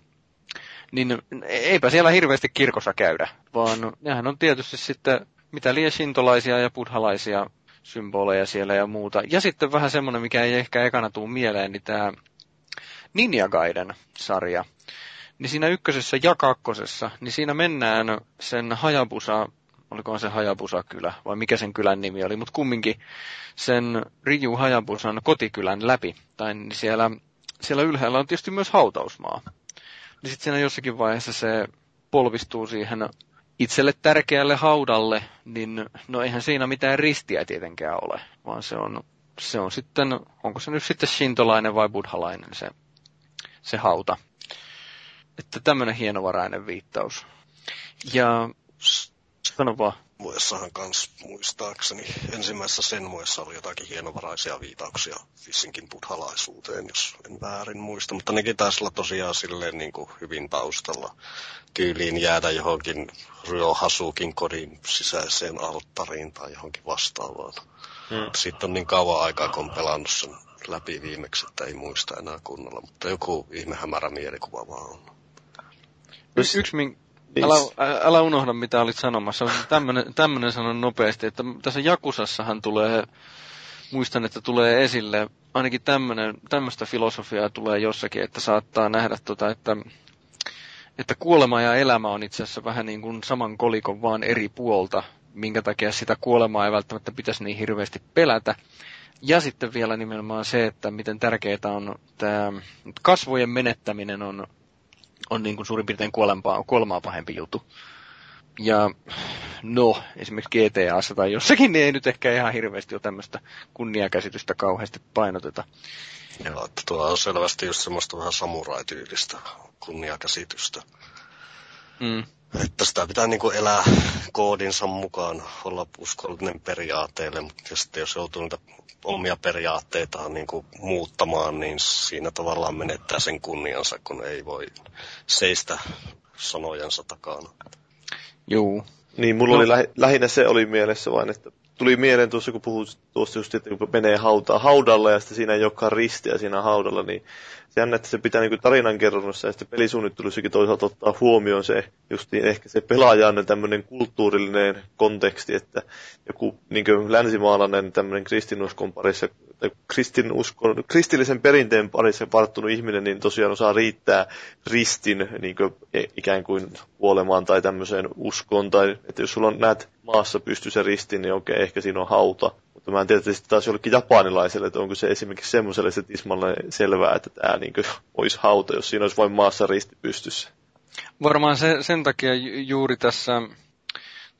Niin eipä siellä hirveästi kirkossa käydä, vaan nehän on tietysti sitten mitä liian shintolaisia ja buddhalaisia symboleja siellä ja muuta. Ja sitten vähän semmoinen, mikä ei ehkä ekana tuu mieleen, niin tämä Ninja Gaiden sarja. Niin siinä ykkösessä ja kakkosessa, niin siinä mennään sen Hayabusa olikohan se Hajabusa-kylä, vai mikä sen kylän nimi oli, mutta kumminkin sen Riju Hajabusan kotikylän läpi, tai niin siellä, siellä ylhäällä on tietysti myös hautausmaa. Niin sitten siinä jossakin vaiheessa se polvistuu siihen itselle tärkeälle haudalle, niin no eihän siinä mitään ristiä tietenkään ole, vaan se on, se on sitten, onko se nyt sitten shintolainen vai buddhalainen se, se hauta. Että tämmöinen hienovarainen viittaus. Ja sano vaan. Muessahan kans muistaakseni ensimmäisessä sen muessa oli jotakin hienovaraisia viitauksia vissinkin buddhalaisuuteen, jos en väärin muista. Mutta nekin taisi olla tosiaan silleen niin kuin hyvin taustalla tyyliin jäädä johonkin Ryohasukin kodin sisäiseen alttariin tai johonkin vastaavaan. Hmm. Sitten on niin kauan aikaa, kun on pelannut sen läpi viimeksi, että ei muista enää kunnolla. Mutta joku ihme hämärä mielikuva vaan on. Yksi, yksi Älä, älä unohda, mitä olit sanomassa. Tämmönen, tämmönen sanon nopeasti, että tässä Jakusassahan tulee, muistan, että tulee esille, ainakin tämmönen, tämmöistä filosofiaa tulee jossakin, että saattaa nähdä, tota, että, että kuolema ja elämä on itse asiassa vähän niin kuin saman kolikon vaan eri puolta, minkä takia sitä kuolemaa ei välttämättä pitäisi niin hirveästi pelätä. Ja sitten vielä nimenomaan se, että miten tärkeää on tämä kasvojen menettäminen on on niin kuin suurin piirtein kuolempaa, kuolemaa pahempi juttu. Ja no, esimerkiksi GTAssa tai jossakin, niin ei nyt ehkä ihan hirveästi ole tämmöistä kunniakäsitystä kauheasti painoteta. Joo, että tuo on selvästi just semmoista vähän samurai-tyylistä kunniakäsitystä. Mm. Että sitä pitää niin kuin elää koodinsa mukaan, olla uskollinen periaatteelle, mutta sitten jos joutuu niitä omia periaatteitaan niin kuin muuttamaan, niin siinä tavallaan menettää sen kunniansa, kun ei voi seistä sanojensa takana. Joo. Niin, mulla no. oli lähi, lähinnä se oli mielessä vain, että tuli mieleen tuossa, kun puhut tuosta just, että kun menee hautaa haudalla ja sitten siinä ei olekaan ristiä siinä haudalla, niin jännä, että se pitää niin tarinankerronnassa ja sitten pelisuunnittelussakin toisaalta ottaa huomioon se, just niin ehkä se pelaajan tämmöinen kulttuurillinen konteksti, että joku niin länsimaalainen tämmöinen kristinuskon parissa, tai kristinuskon, kristillisen perinteen parissa varttunut ihminen, niin tosiaan osaa riittää ristin niin kuin, e, ikään kuin kuolemaan tai tämmöiseen uskoon, tai että jos sulla on näet maassa pystyssä risti, niin okei, ehkä siinä on hauta. Mutta mä en tiedä, että taas jollekin japanilaiselle, että onko se esimerkiksi semmoiselle se tismalle selvää, että tämä niin olisi hauta, jos siinä olisi vain maassa risti pystyssä. Varmaan se, sen takia juuri tässä,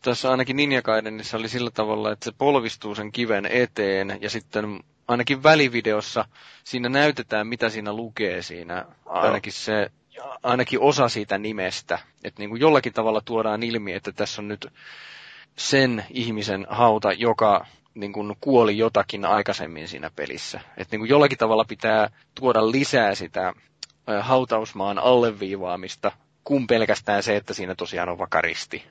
tässä ainakin Ninja Gaidenissa oli sillä tavalla, että se polvistuu sen kiven eteen ja sitten ainakin välivideossa siinä näytetään, mitä siinä lukee siinä, ainakin se ainakin osa siitä nimestä. Että niin kuin jollakin tavalla tuodaan ilmi, että tässä on nyt sen ihmisen hauta, joka niin kuin kuoli jotakin aikaisemmin siinä pelissä. Että niin kuin jollakin tavalla pitää tuoda lisää sitä hautausmaan alleviivaamista, kun pelkästään se, että siinä tosiaan on vaikka risti.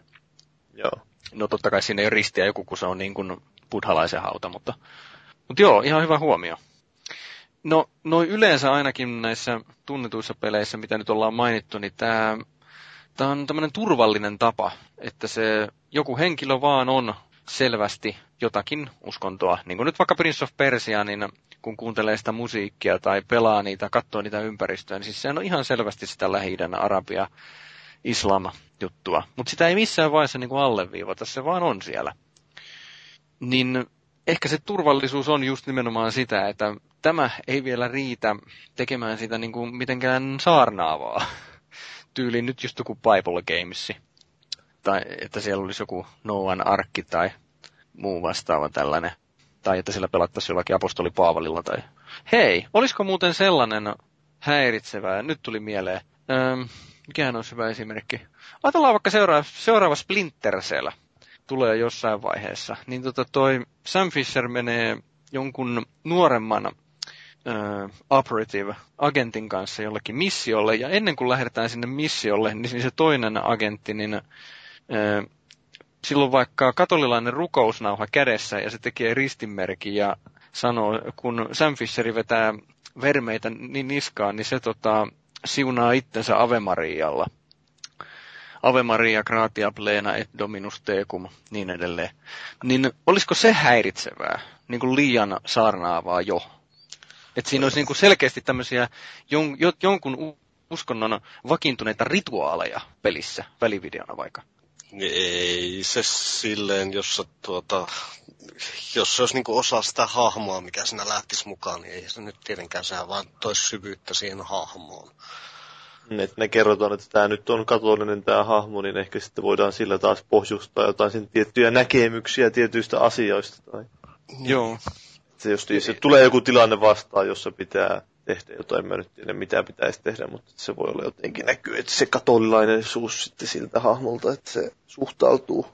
Joo. No totta kai siinä ei ole ristiä joku, kun se on niin kuin buddhalaisen hauta, mutta, mutta joo, ihan hyvä huomio. No, noin yleensä ainakin näissä tunnetuissa peleissä, mitä nyt ollaan mainittu, niin tämä, tämä on tämmöinen turvallinen tapa, että se joku henkilö vaan on selvästi jotakin uskontoa. Niin kuin nyt vaikka Prince of Persia, niin kun kuuntelee sitä musiikkia tai pelaa niitä, katsoo niitä ympäristöä, niin siis se on ihan selvästi sitä lähi arabia islam-juttua. Mutta sitä ei missään vaiheessa niin kuin alleviivata, se vaan on siellä. Niin ehkä se turvallisuus on just nimenomaan sitä, että tämä ei vielä riitä tekemään sitä niin kuin mitenkään saarnaavaa. Tyyliin nyt just joku Bible Gamesi tai että siellä olisi joku Noan arkki tai muu vastaava tällainen. Tai että sillä pelattaisiin jollakin apostoli Paavalilla tai... Hei, olisiko muuten sellainen häiritsevä, nyt tuli mieleen, öö, mikähän olisi hyvä esimerkki. Ajatellaan vaikka seuraava, seuraava Splinter Cell tulee jossain vaiheessa. Niin tota toi Sam Fisher menee jonkun nuoremman uh, operative agentin kanssa jollekin missiolle, ja ennen kuin lähdetään sinne missiolle, niin se toinen agentti, niin silloin vaikka katolilainen rukousnauha kädessä ja se tekee ristinmerkin ja sanoo, kun Sam Fisheri vetää vermeitä niin niskaan, niin se tota, siunaa itsensä Ave Marialla. Ave Maria, gratia plena et dominus tecum, niin edelleen. Niin olisiko se häiritsevää, niin kuin liian saarnaavaa jo? Että siinä olisi niin kuin selkeästi tämmöisiä jon, jonkun uskonnon vakiintuneita rituaaleja pelissä, välivideona vaikka. Ei se silleen, jos, tuota, jos se olisi niin osa sitä hahmoa, mikä sinä lähtisi mukaan, niin ei se nyt tietenkään sehän vaan toisi syvyyttä siihen hahmoon. Et ne kerrotaan, että tämä nyt on katolinen tämä hahmo, niin ehkä sitten voidaan sillä taas pohjustaa jotain sen tiettyjä näkemyksiä tietyistä asioista. Tai... Joo. Se, jos se tulee joku tilanne vastaan, jossa pitää tehdä jotain, mä nyt tiedä mitä pitäisi tehdä, mutta se voi olla jotenkin näkyy, että se katolilaisuus sitten siltä hahmolta, että se suhtautuu.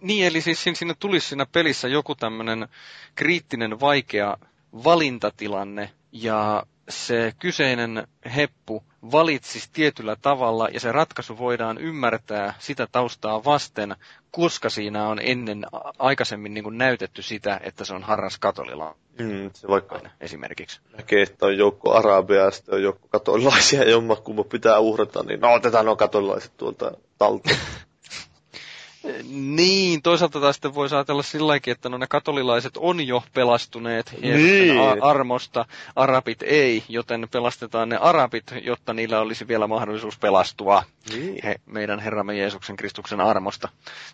Niin, eli siis siinä tulisi siinä pelissä joku tämmöinen kriittinen, vaikea valintatilanne, ja se kyseinen heppu valitsisi tietyllä tavalla ja se ratkaisu voidaan ymmärtää sitä taustaa vasten, koska siinä on ennen aikaisemmin niin kuin näytetty sitä, että se on harras katolila. Mm, se vaikka esimerkiksi. Näkee, että on joukko arabia ja sitten on joukko katolilaisia ja jommakumma pitää uhrata, niin no otetaan nuo katolilaiset tuolta talteen. Niin, toisaalta taas sitten voisi ajatella silläkin, että no ne katolilaiset on jo pelastuneet niin. armosta, arabit ei, joten pelastetaan ne arabit, jotta niillä olisi vielä mahdollisuus pelastua niin. he, meidän Herramme Jeesuksen Kristuksen armosta,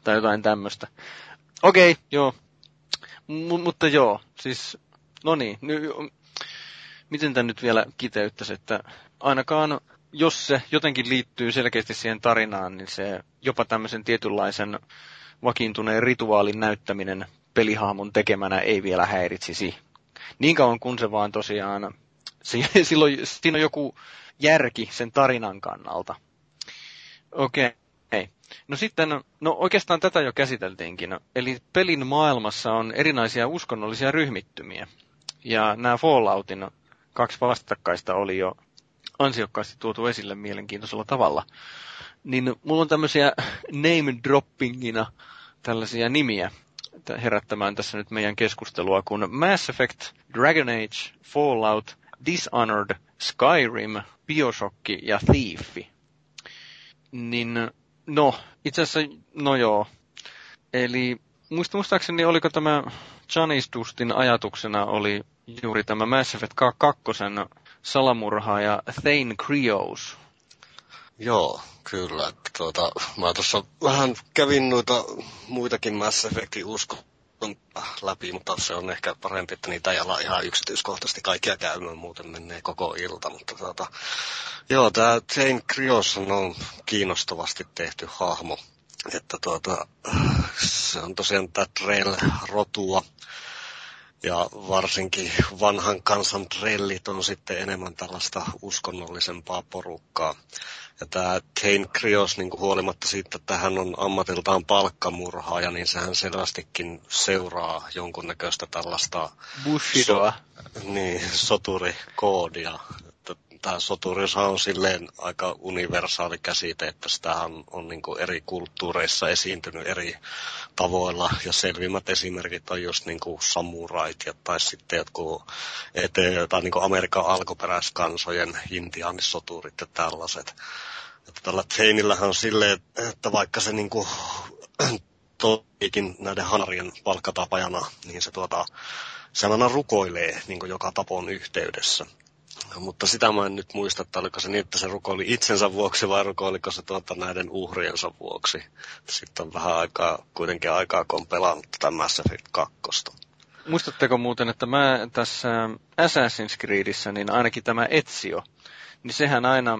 tai jotain tämmöistä. Okei, okay, joo. M- mutta joo, siis, no niin, ny- miten tämä nyt vielä kiteyttäisi, että ainakaan jos se jotenkin liittyy selkeästi siihen tarinaan, niin se jopa tämmöisen tietynlaisen vakiintuneen rituaalin näyttäminen pelihahmon tekemänä ei vielä häiritsisi. Niin kauan kun se vaan tosiaan, silloin, siinä on joku järki sen tarinan kannalta. Okei. Okay. No sitten, no oikeastaan tätä jo käsiteltiinkin. Eli pelin maailmassa on erinäisiä uskonnollisia ryhmittymiä. Ja nämä Falloutin kaksi vastakkaista oli jo ansiokkaasti tuotu esille mielenkiintoisella tavalla. Niin mulla on tämmöisiä name droppingina tällaisia nimiä herättämään tässä nyt meidän keskustelua, kun Mass Effect, Dragon Age, Fallout, Dishonored, Skyrim, Bioshock ja Thief. Niin, no, itse asiassa, no joo. Eli muista muistaakseni oliko tämä Janice Dustin ajatuksena oli juuri tämä Mass Effect 2 salamurhaaja Thane Krios. Joo, kyllä. Tuota, mä tuossa vähän kävin noita muitakin Mass Effectin usko läpi, mutta se on ehkä parempi, että niitä ei ala ihan yksityiskohtaisesti kaikkia käymään, muuten menee koko ilta. Mutta tuota, joo, tämä Thane Krios on kiinnostavasti tehty hahmo. Että tuota, se on tosiaan tämä Trail-rotua ja varsinkin vanhan kansan trellit on sitten enemmän tällaista uskonnollisempaa porukkaa. Ja tämä Kane Krios, niin kuin huolimatta siitä, että hän on ammatiltaan palkkamurhaaja, niin sehän selvästikin seuraa jonkunnäköistä tällaista... Bushidoa. So, niin, soturikoodia tämä soturishan on silleen aika universaali käsite, että sitä on, on niin eri kulttuureissa esiintynyt eri tavoilla, ja selvimmät esimerkit on just niin kuin samurait, ja, tai sitten jotkut eteen, tai niin kuin Amerikan alkuperäiskansojen intiaanisoturit ja tällaiset. Että tällä Teinillähän on silleen, että vaikka se niin kuin, toikin näiden hanarien palkkatapajana, niin se tuota, se aina rukoilee niin joka tapon yhteydessä. Mutta sitä mä en nyt muista, että oliko se niin, että se rukoili itsensä vuoksi vai rukoiliko se tuota näiden uhriensa vuoksi. Sitten on vähän aikaa, kuitenkin aikaa, kun on pelannut tätä Mass Effect 2. Muistatteko muuten, että mä tässä Assassin's Creedissä, niin ainakin tämä Etsio, niin sehän aina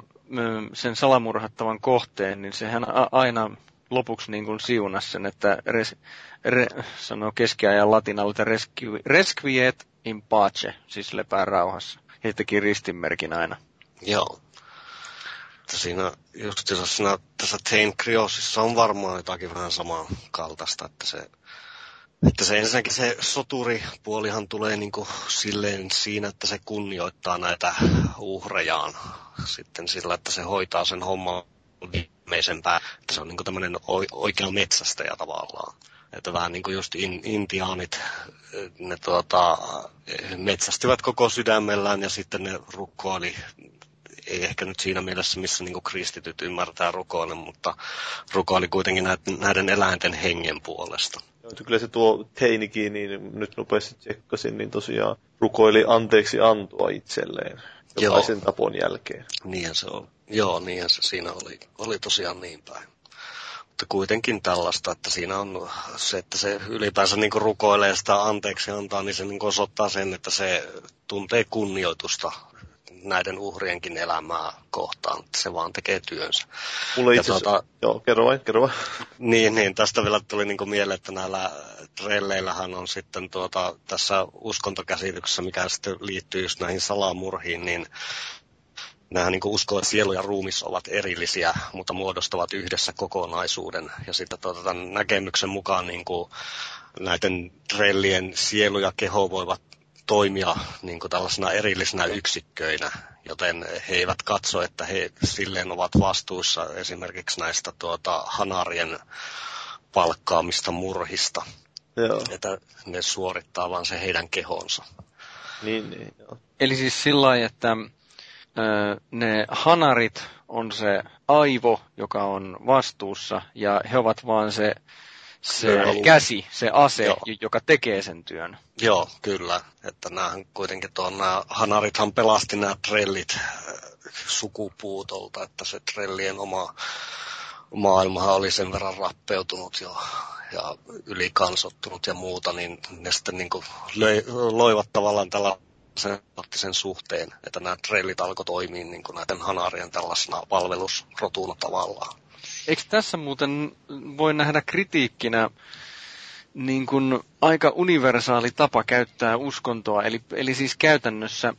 sen salamurhattavan kohteen, niin sehän aina lopuksi niin kuin siunas sen, että res, re, sanoo keskiajan latinalla, että resquiet in pace, siis lepää rauhassa he teki ristinmerkin aina. Joo. Siinä just siinä, tässä Tain Kriosissa on varmaan jotakin vähän samaa kaltaista, että se, että se ensinnäkin se soturipuolihan tulee niin kuin silleen siinä, että se kunnioittaa näitä uhrejaan sitten sillä, että se hoitaa sen homman viimeisempää, että se on niin kuin tämmöinen oikea metsästäjä tavallaan. Että vähän niin kuin just in, intiaanit, ne tuota, metsästivät koko sydämellään ja sitten ne rukoili ei ehkä nyt siinä mielessä, missä niin kristityt ymmärtää rukoille, mutta rukoili kuitenkin näiden, näiden eläinten hengen puolesta. Joo, kyllä se tuo teinikin, niin nyt nopeasti tsekkasin, niin tosiaan rukoili anteeksi antoa itselleen jokaisen Joo. tapon jälkeen. Niin se on. Joo, niin se siinä oli, oli tosiaan niin päin mutta kuitenkin tällaista, että siinä on se, että se ylipäänsä niin rukoilee sitä anteeksi antaa, niin se niin osoittaa sen, että se tuntee kunnioitusta näiden uhrienkin elämää kohtaan, että se vaan tekee työnsä. Mulla itse tuota, joo, kerro vain, kerro vain. Niin, niin, tästä vielä tuli niin mieleen, että näillä trelleillähän on sitten tuota, tässä uskontokäsityksessä, mikä sitten liittyy just näihin salamurhiin, niin Nämähän niin uskoo, että sielu ja ruumis ovat erillisiä, mutta muodostavat yhdessä kokonaisuuden. Ja sitten tuota, tämän näkemyksen mukaan niin kuin näiden trellien sielu ja keho voivat toimia niin kuin tällaisena erillisinä yksikköinä, joten he eivät katso, että he silleen ovat vastuussa esimerkiksi näistä tuota, hanarien palkkaamista murhista. Joo. Että ne suorittaa vain se heidän kehonsa. Niin, niin, joo. Eli siis sillä lailla, että ne hanarit on se aivo, joka on vastuussa, ja he ovat vaan se, se käsi, se ase, Joo. joka tekee sen työn. Joo, kyllä. Että näähän kuitenkin tuon, nämä hanarithan pelasti nämä trellit sukupuutolta, että se trellien oma maailmahan oli sen verran rappeutunut jo ja ylikansottunut ja muuta, niin ne sitten niin kuin löi, loivat tavallaan tällä sen suhteen, että nämä trailit alkoi toimia niin kuin näiden hanarien tällaisena palvelusrotuna tavallaan. Eikö tässä muuten voi nähdä kritiikkinä niin kuin aika universaali tapa käyttää uskontoa, eli, eli siis käytännössä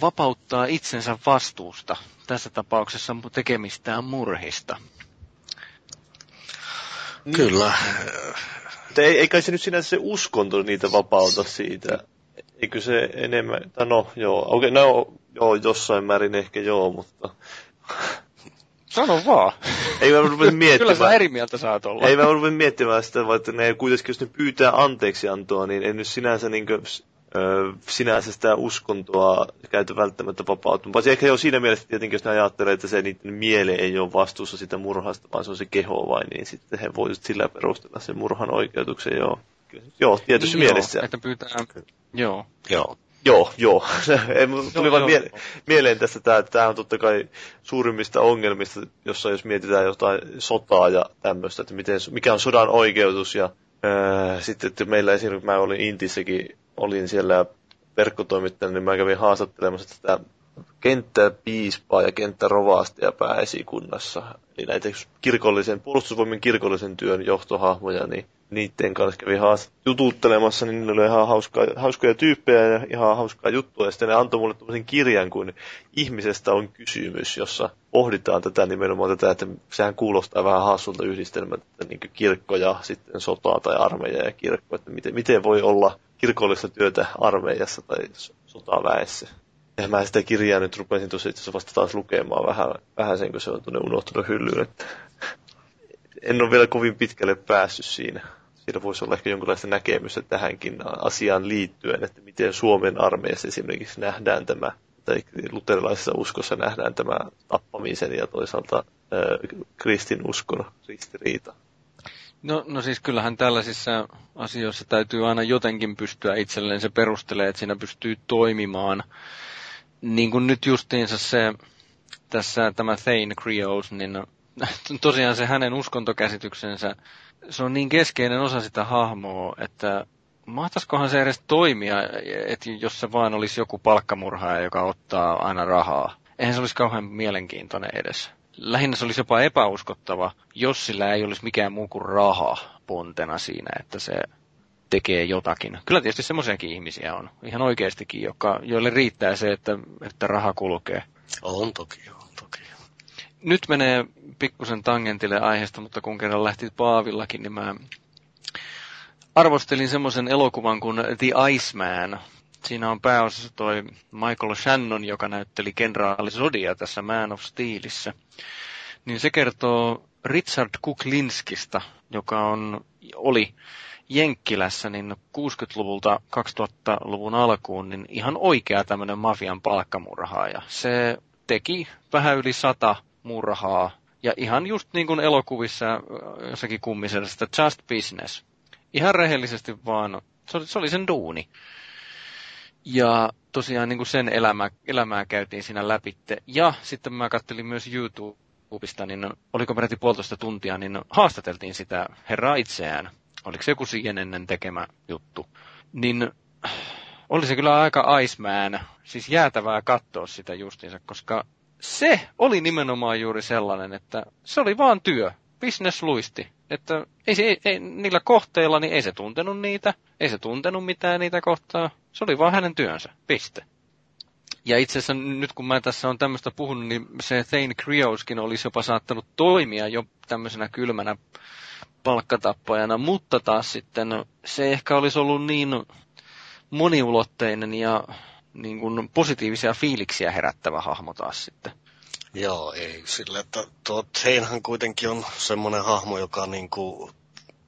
vapauttaa itsensä vastuusta, tässä tapauksessa tekemistään murhista? Kyllä. Ei, ei kai se nyt sinänsä se uskonto niitä vapauta siitä. Eikö se enemmän, tai no joo, okei, okay, no joo, jossain määrin ehkä joo, mutta... Sano vaan. Ei mä rupea miettimään. Kyllä sä eri mieltä saat olla. Ei mä rupea miettimään sitä, vaan että ne kuitenkin, jos ne pyytää anteeksi antoa, niin ei nyt sinänsä niin kuin, sinänsä sitä uskontoa käytä välttämättä vapautumaan. Paitsi ehkä jo siinä mielessä tietenkin, jos ne ajattelee, että se niiden miele ei ole vastuussa sitä murhasta, vaan se on se keho vain, niin sitten he voisivat sillä perustella sen murhan oikeutuksen, joo. Joo, tietysti niin mielessä. Joo, että pyytää, joo. Joo. Joo, joo. Tuli vain mie- mieleen tästä tämä, että tämä on totta kai suurimmista ongelmista, jossa jos mietitään jotain sotaa ja tämmöistä, että miten, mikä on sodan oikeutus ja ää, sitten, että meillä esimerkiksi, mä olin Intissäkin, olin siellä verkkotoimittajana, niin mä kävin haastattelemassa tätä kenttäpiispaa ja kenttärovastia pääesikunnassa. Eli näitä kirkollisen, puolustusvoimien kirkollisen työn johtohahmoja, niin niiden kanssa kävi haast jututtelemassa, niin ne oli ihan hauska, hauskoja tyyppejä ja ihan hauskaa juttua. Ja sitten ne antoi mulle tämmöisen kirjan, kun ihmisestä on kysymys, jossa pohditaan tätä nimenomaan tätä, että sehän kuulostaa vähän hassulta yhdistelmältä, että niin kirkko ja sitten sotaa tai armeija ja kirkko, että miten, miten voi olla kirkollista työtä armeijassa tai sotaväessä. Ja mä sitä kirjaa nyt rupesin tuossa itse asiassa vasta taas lukemaan vähän, vähän sen, kun se on tuonne unohtunut hyllyyn. Että en ole vielä kovin pitkälle päässyt siinä. Siinä voisi olla ehkä jonkinlaista näkemystä tähänkin asiaan liittyen, että miten Suomen armeijassa esimerkiksi nähdään tämä, tai luterilaisessa uskossa nähdään tämä tappamisen ja toisaalta äh, kristin uskon ristiriita. No, no siis kyllähän tällaisissa asioissa täytyy aina jotenkin pystyä itselleen se perustelee, että siinä pystyy toimimaan niin kuin nyt justiinsa se, tässä tämä Thane Creos, niin tosiaan se hänen uskontokäsityksensä, se on niin keskeinen osa sitä hahmoa, että mahtaisikohan se edes toimia, että jos se vaan olisi joku palkkamurhaaja, joka ottaa aina rahaa. Eihän se olisi kauhean mielenkiintoinen edes. Lähinnä se olisi jopa epäuskottava, jos sillä ei olisi mikään muu kuin raha pontena siinä, että se tekee jotakin. Kyllä tietysti semmoisiakin ihmisiä on, ihan oikeastikin, joka, joille riittää se, että, että raha kulkee. On toki, on toki. Nyt menee pikkusen tangentille aiheesta, mutta kun kerran lähti Paavillakin, niin mä arvostelin semmoisen elokuvan kuin The Iceman. Siinä on pääosassa toi Michael Shannon, joka näytteli kenraali Zodia tässä Man of Steelissä. Niin se kertoo Richard Kuklinskista, joka on, oli Jenkkilässä niin 60-luvulta 2000-luvun alkuun niin ihan oikea tämmöinen mafian palkkamurhaaja. Se teki vähän yli sata murhaa ja ihan just niin kuin elokuvissa jossakin kummisesta Just Business. Ihan rehellisesti vaan, se oli, se oli sen duuni. Ja tosiaan niin kuin sen elämää, elämää käytiin siinä läpitte. Ja sitten mä kattelin myös YouTube YouTubesta, niin oliko peräti puolitoista tuntia, niin haastateltiin sitä herraa itseään. Oliko se joku ennen tekemä juttu. Niin oli se kyllä aika Iceman, siis jäätävää katsoa sitä justiinsa, koska se oli nimenomaan juuri sellainen, että se oli vaan työ, business luisti. Että ei, se, ei, ei, niillä kohteilla, niin ei se tuntenut niitä, ei se tuntenut mitään niitä kohtaa. Se oli vaan hänen työnsä, piste. Ja itse asiassa nyt kun mä tässä on tämmöistä puhunut, niin se Thane Krioskin olisi jopa saattanut toimia jo tämmöisenä kylmänä palkkatappajana, mutta taas sitten se ehkä olisi ollut niin moniulotteinen ja niin kuin positiivisia fiiliksiä herättävä hahmo taas sitten. Joo, ei sille, että tuo Heinhän kuitenkin on semmoinen hahmo, joka niin kuin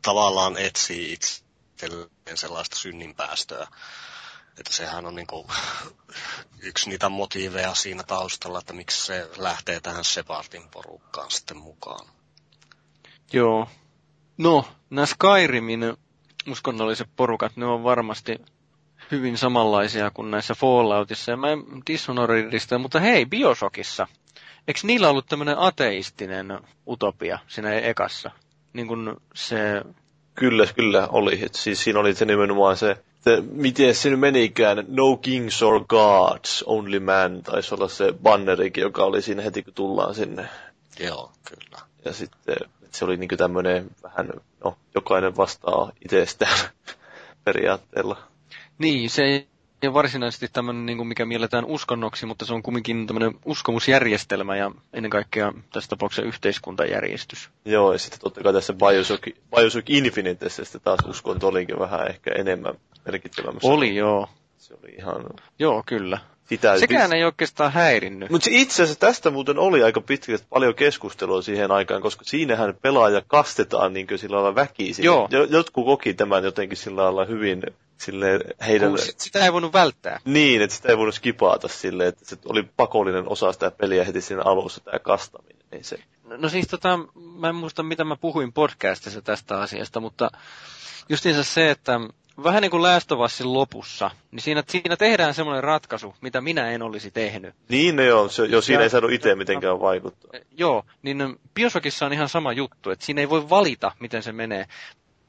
tavallaan etsii itselleen sellaista synninpäästöä. Että sehän on niin kuin yksi niitä motiiveja siinä taustalla, että miksi se lähtee tähän Separtin porukkaan sitten mukaan. Joo. No, nämä Skyrimin uskonnolliset porukat, ne on varmasti hyvin samanlaisia kuin näissä Falloutissa ja mä en Dishonoredista, mutta hei, Bioshockissa. Eikö niillä ollut tämmöinen ateistinen utopia siinä ekassa? Niin kuin se... Kyllä, kyllä oli. Et siis siinä oli se nimenomaan se, että miten se nyt menikään, no kings or gods, only man, taisi olla se bannerikin, joka oli siinä heti kun tullaan sinne. Joo, kyllä. Ja sitten se oli niinku tämmöinen vähän, no, jokainen vastaa itsestään periaatteella. Niin, se ei ole varsinaisesti tämmöinen, niin kuin mikä mielletään uskonnoksi, mutta se on kumminkin tämmöinen uskomusjärjestelmä ja ennen kaikkea tässä tapauksessa yhteiskuntajärjestys. Joo, ja sitten totta kai tässä Bioshock, Bioshock Infinitessä sitten taas uskonto olikin vähän ehkä enemmän merkittävämmässä. Oli, joo. Se oli ihan... Joo, kyllä. Sitä Sekään ei oikeastaan häirinnyt. Mutta itse asiassa tästä muuten oli aika pitkästi paljon keskustelua siihen aikaan, koska siinähän pelaaja kastetaan niin sillä lailla väkisin. Joo. Jotkut koki tämän jotenkin sillä lailla hyvin sille heidän... Sitä ei voinut välttää. Niin, että sitä ei voinut skipata silleen, että se oli pakollinen osa sitä peliä heti siinä alussa, tämä kastaminen. Niin se... no, no siis tota, mä en muista mitä mä puhuin podcastissa tästä asiasta, mutta justiinsa se, että vähän niin kuin Last of Usin lopussa, niin siinä, siinä tehdään semmoinen ratkaisu, mitä minä en olisi tehnyt. Niin, ne on. Se, jo, siinä ja, ei saanut itse mitenkään vaikuttaa. Joo, niin Bioshockissa on ihan sama juttu, että siinä ei voi valita, miten se menee.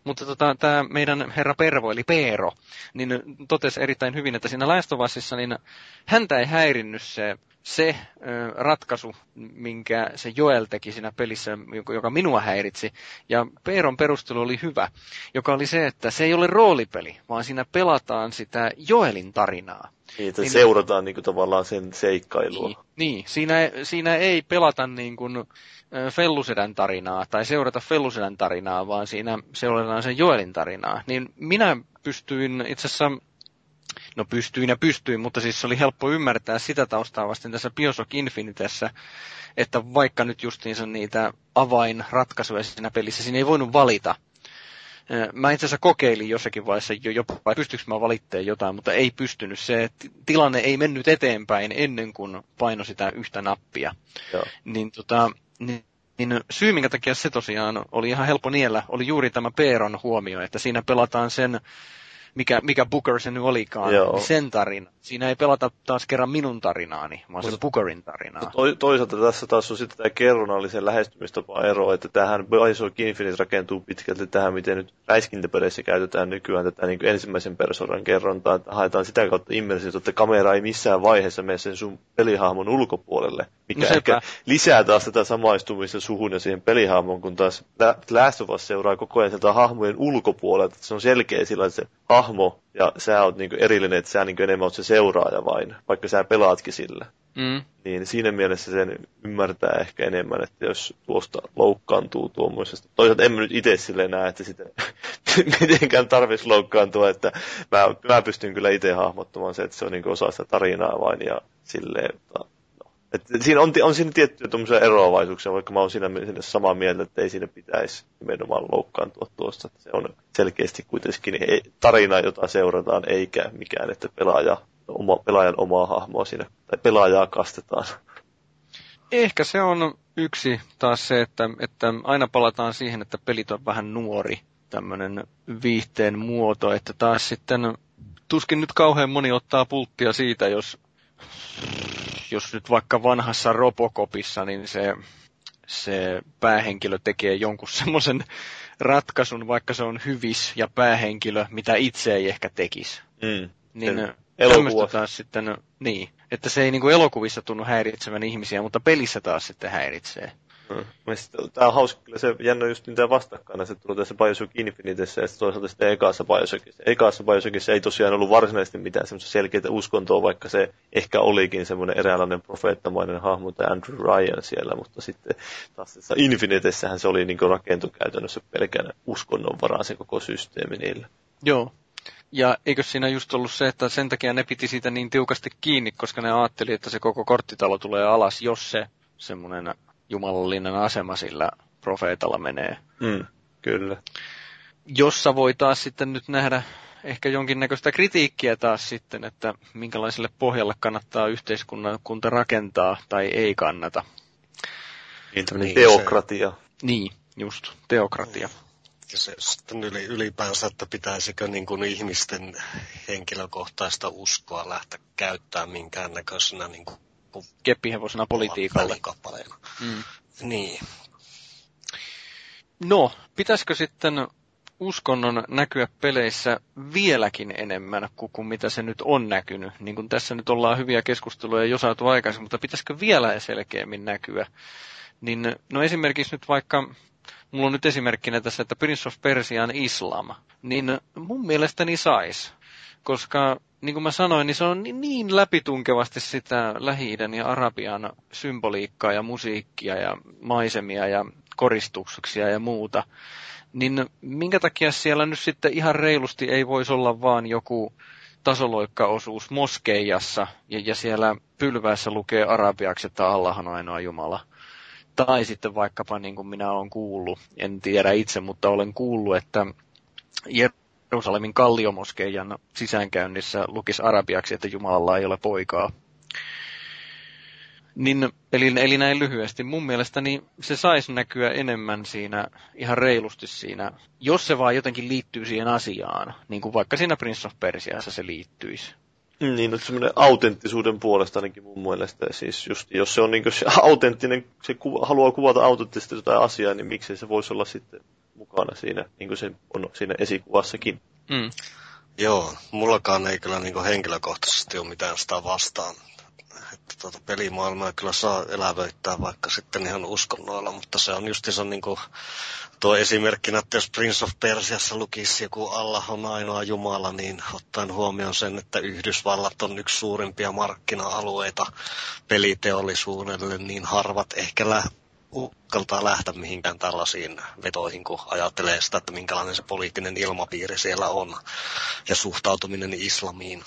Mutta tota, tämä meidän herra Pervo, eli Peero, niin totesi erittäin hyvin, että siinä Last of Usissa, niin häntä ei häirinnyt se, se ö, ratkaisu, minkä se Joel teki siinä pelissä, joka minua häiritsi. Ja Peeron perustelu oli hyvä, joka oli se, että se ei ole roolipeli, vaan siinä pelataan sitä Joelin tarinaa. Niin, että niin, seurataan niin kuin, tavallaan sen seikkailua. Niin, niin. Siinä, siinä ei pelata niin kuin, Fellusedän tarinaa tai seurata Fellusedän tarinaa, vaan siinä seurataan sen Joelin tarinaa. Niin minä pystyin itse asiassa no pystyin ja pystyin, mutta siis se oli helppo ymmärtää sitä taustaa vasten tässä Bioshock Infinitessä, että vaikka nyt justiinsa niitä avainratkaisuja siinä pelissä, siinä ei voinut valita, Mä itse asiassa kokeilin jossakin vaiheessa jo jopa, pystyykö mä valitteen jotain, mutta ei pystynyt. Se tilanne ei mennyt eteenpäin ennen kuin paino sitä yhtä nappia. Joo. Niin, tota, niin, niin syy, minkä takia se tosiaan oli ihan helppo niellä, oli juuri tämä Peeron huomio, että siinä pelataan sen mikä, mikä Booker se nyt olikaan, Joo. niin sen tarina. Siinä ei pelata taas kerran minun tarinaani, vaan Mutta, se Bookerin tarinaa. To, toisaalta tässä taas on sitten tämä kerronnallisen lähestymistapa ero, että tähän Bioshock Infinite rakentuu pitkälti tähän, miten nyt räiskintäpeleissä käytetään nykyään tätä niin kuin ensimmäisen persoonan kerrontaa, että haetaan sitä kautta immersiota, että kamera ei missään vaiheessa mene sen sun pelihahmon ulkopuolelle, mikä no ehkä lisää taas tätä samaistumista suhun ja siihen pelihahmon, kun taas Last of Us seuraa koko ajan sieltä hahmojen ulkopuolelta, että se on selkeä sillä, että se hahmo ja sä oot niinku erillinen, että sä niinku enemmän oot se seuraaja vain, vaikka sä pelaatkin sillä. Mm. Niin siinä mielessä sen ymmärtää ehkä enemmän, että jos tuosta loukkaantuu tuommoisesta. Toisaalta en mä nyt itse sille näe, että sitä mitenkään tarvitsisi loukkaantua, että mä, mä pystyn kyllä itse hahmottamaan se, että se on niinku osa sitä tarinaa vain ja silleen, et siinä on, on siinä tiettyjä tuommoisia eroavaisuuksia, vaikka mä oon siinä, siinä samaa mieltä, että ei siinä pitäisi nimenomaan loukkaantua tuosta. Se on selkeästi kuitenkin tarina, jota seurataan, eikä mikään, että pelaaja, oma, pelaajan omaa hahmoa siinä, tai pelaajaa kastetaan. Ehkä se on yksi taas se, että, että aina palataan siihen, että pelit on vähän nuori, tämmöinen viihteen muoto, että taas sitten tuskin nyt kauhean moni ottaa pulttia siitä, jos jos nyt vaikka vanhassa Robocopissa, niin se se päähenkilö tekee jonkun semmoisen ratkaisun, vaikka se on hyvis ja päähenkilö, mitä itse ei ehkä tekisi. Mm. Niin elokuva- taas sitten, niin, että se ei niinku elokuvissa tunnu häiritsevän ihmisiä, mutta pelissä taas sitten häiritsee. Tämä on hauska, kyllä se jännä just niitä vastakkaina, se tulee tässä Bioshock Infinitessä ja toisaalta sitten ekassa Bioshockissa. Ekassa Bioshockissa ei tosiaan ollut varsinaisesti mitään semmoista selkeää uskontoa, vaikka se ehkä olikin semmoinen eräänlainen profeettamainen hahmo, tai Andrew Ryan siellä, mutta sitten taas tässä Infinitessähän se oli niin rakentu käytännössä pelkänä uskonnon varaan se koko systeemi niillä. Joo. Ja eikö siinä just ollut se, että sen takia ne piti siitä niin tiukasti kiinni, koska ne ajatteli, että se koko korttitalo tulee alas, jos se semmoinen jumalallinen asema sillä profeetalla menee. Mm, kyllä. Jossa voi taas sitten nyt nähdä ehkä jonkinnäköistä kritiikkiä taas sitten, että minkälaiselle pohjalle kannattaa yhteiskunta rakentaa tai ei kannata. Niin, tämmöinen Niin, teokratia. Niin, just, teokratia. Ja se sitten yli, ylipäänsä, että pitäisikö niin kuin ihmisten henkilökohtaista uskoa lähteä käyttämään minkäännäköisenä niin kuin Keppihevosena politiikalle. Mm. Niin. No, pitäisikö sitten uskonnon näkyä peleissä vieläkin enemmän kuin, kuin mitä se nyt on näkynyt? Niin kuin tässä nyt ollaan hyviä keskusteluja jo saatu aikaisemmin, mutta pitäisikö vielä selkeämmin näkyä? Niin, no esimerkiksi nyt vaikka, mulla on nyt esimerkkinä tässä, että Prince of Persian Islam, niin mun mielestäni sais. Koska niin kuin mä sanoin, niin se on niin- läpitunkevasti sitä lähi ja Arabian symboliikkaa ja musiikkia ja maisemia ja koristuksia ja muuta. Niin minkä takia siellä nyt sitten ihan reilusti ei voisi olla vaan joku tasoloikkaosuus moskeijassa ja, ja siellä pylväessä lukee arabiaksi, että Allah on ainoa Jumala. Tai sitten vaikkapa niin kuin minä olen kuullut, en tiedä itse, mutta olen kuullut, että Jerusalemin kalliomoskeijan sisäänkäynnissä lukisi arabiaksi, että Jumalalla ei ole poikaa. Niin, eli, eli näin lyhyesti. Mun mielestäni se saisi näkyä enemmän siinä, ihan reilusti siinä, jos se vaan jotenkin liittyy siihen asiaan, niin kuin vaikka siinä Prince of Persiassa se liittyisi. Niin, että semmoinen autenttisuuden puolesta ainakin mun mielestä. Siis just, jos se on niin se autenttinen, se kuva, haluaa kuvata autenttisesti jotain asiaa, niin miksei se voisi olla sitten mukana siinä, niin kuin se on siinä esikuvassakin. Mm. Joo, mullakaan ei kyllä niin henkilökohtaisesti ole mitään sitä vastaan. Että tuota pelimaailmaa kyllä saa elävöittää vaikka sitten ihan uskonnoilla, mutta se on just niin kuin tuo esimerkkinä, että jos Prince of Persiassa lukisi joku Allah on ainoa Jumala, niin ottaen huomioon sen, että Yhdysvallat on yksi suurimpia markkina-alueita peliteollisuudelle, niin harvat ehkä lä- uskaltaa lähteä mihinkään tällaisiin vetoihin, kun ajattelee sitä, että minkälainen se poliittinen ilmapiiri siellä on ja suhtautuminen islamiin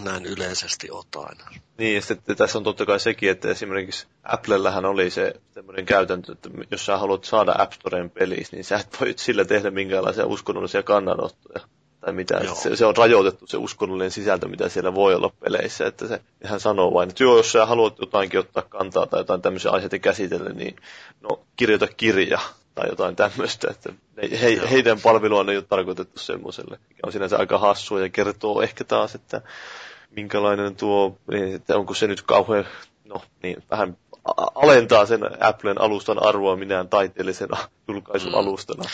näin yleisesti ottaen. Niin, ja sitten tässä on totta kai sekin, että esimerkiksi Applellähän oli se semmoinen käytäntö, että jos sä haluat saada App Storeen pelissä, niin sä et voi sillä tehdä minkäänlaisia uskonnollisia kannanottoja. Tai mitä, Joo. se, se, on rajoitettu se uskonnollinen sisältö, mitä siellä voi olla peleissä. Että se hän sanoo vain, että joo, jos sä haluat jotainkin ottaa kantaa tai jotain tämmöisiä aiheita käsitellä, niin no, kirjoita kirja tai jotain tämmöistä. Että he, he, Joo. heidän palveluaan ei ole tarkoitettu semmoiselle, mikä on sinänsä aika hassua ja kertoo ehkä taas, että minkälainen tuo, niin, että onko se nyt kauhean, no niin, vähän alentaa sen Applen alustan arvoa minään taiteellisena julkaisualustana.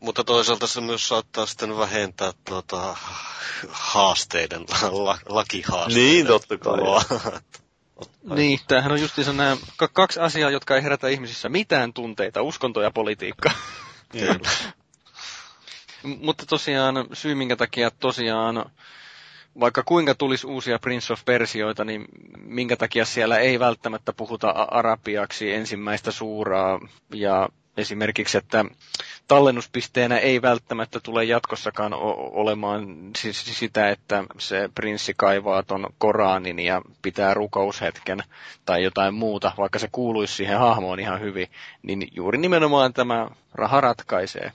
Mutta toisaalta se myös saattaa sitten vähentää tuota, haasteiden, la, lakihaasteiden. Niin, totta kai. Niin, tämähän on justiinsa nämä k- kaksi asiaa, jotka ei herätä ihmisissä mitään tunteita, uskonto ja politiikka. Kyllä. Mutta tosiaan syy, minkä takia tosiaan, vaikka kuinka tulisi uusia Prince of Persioita, niin minkä takia siellä ei välttämättä puhuta arabiaksi ensimmäistä suuraa ja esimerkiksi, että tallennuspisteenä ei välttämättä tule jatkossakaan olemaan siis sitä, että se prinssi kaivaa ton Koranin ja pitää rukoushetken tai jotain muuta, vaikka se kuuluisi siihen hahmoon ihan hyvin, niin juuri nimenomaan tämä raha ratkaisee.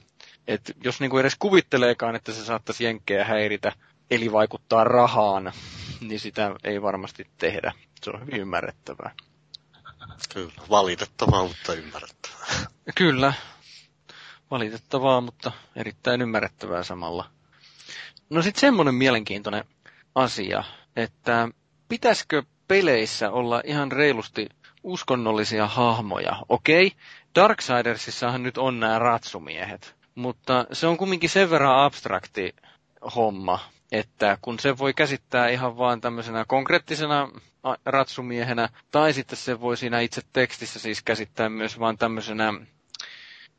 Et jos niinku edes kuvitteleekaan, että se saattaisi jenkkejä häiritä, eli vaikuttaa rahaan, niin sitä ei varmasti tehdä. Se on hyvin ymmärrettävää. Kyllä, valitettavaa, mutta ymmärrettävää. Kyllä, valitettavaa, mutta erittäin ymmärrettävää samalla. No sitten semmoinen mielenkiintoinen asia, että pitäisikö peleissä olla ihan reilusti uskonnollisia hahmoja? Okei, Darksidersissahan nyt on nämä ratsumiehet, mutta se on kumminkin sen verran abstrakti homma, että kun se voi käsittää ihan vaan tämmöisenä konkreettisena ratsumiehenä, tai sitten se voi siinä itse tekstissä siis käsittää myös vaan tämmöisenä,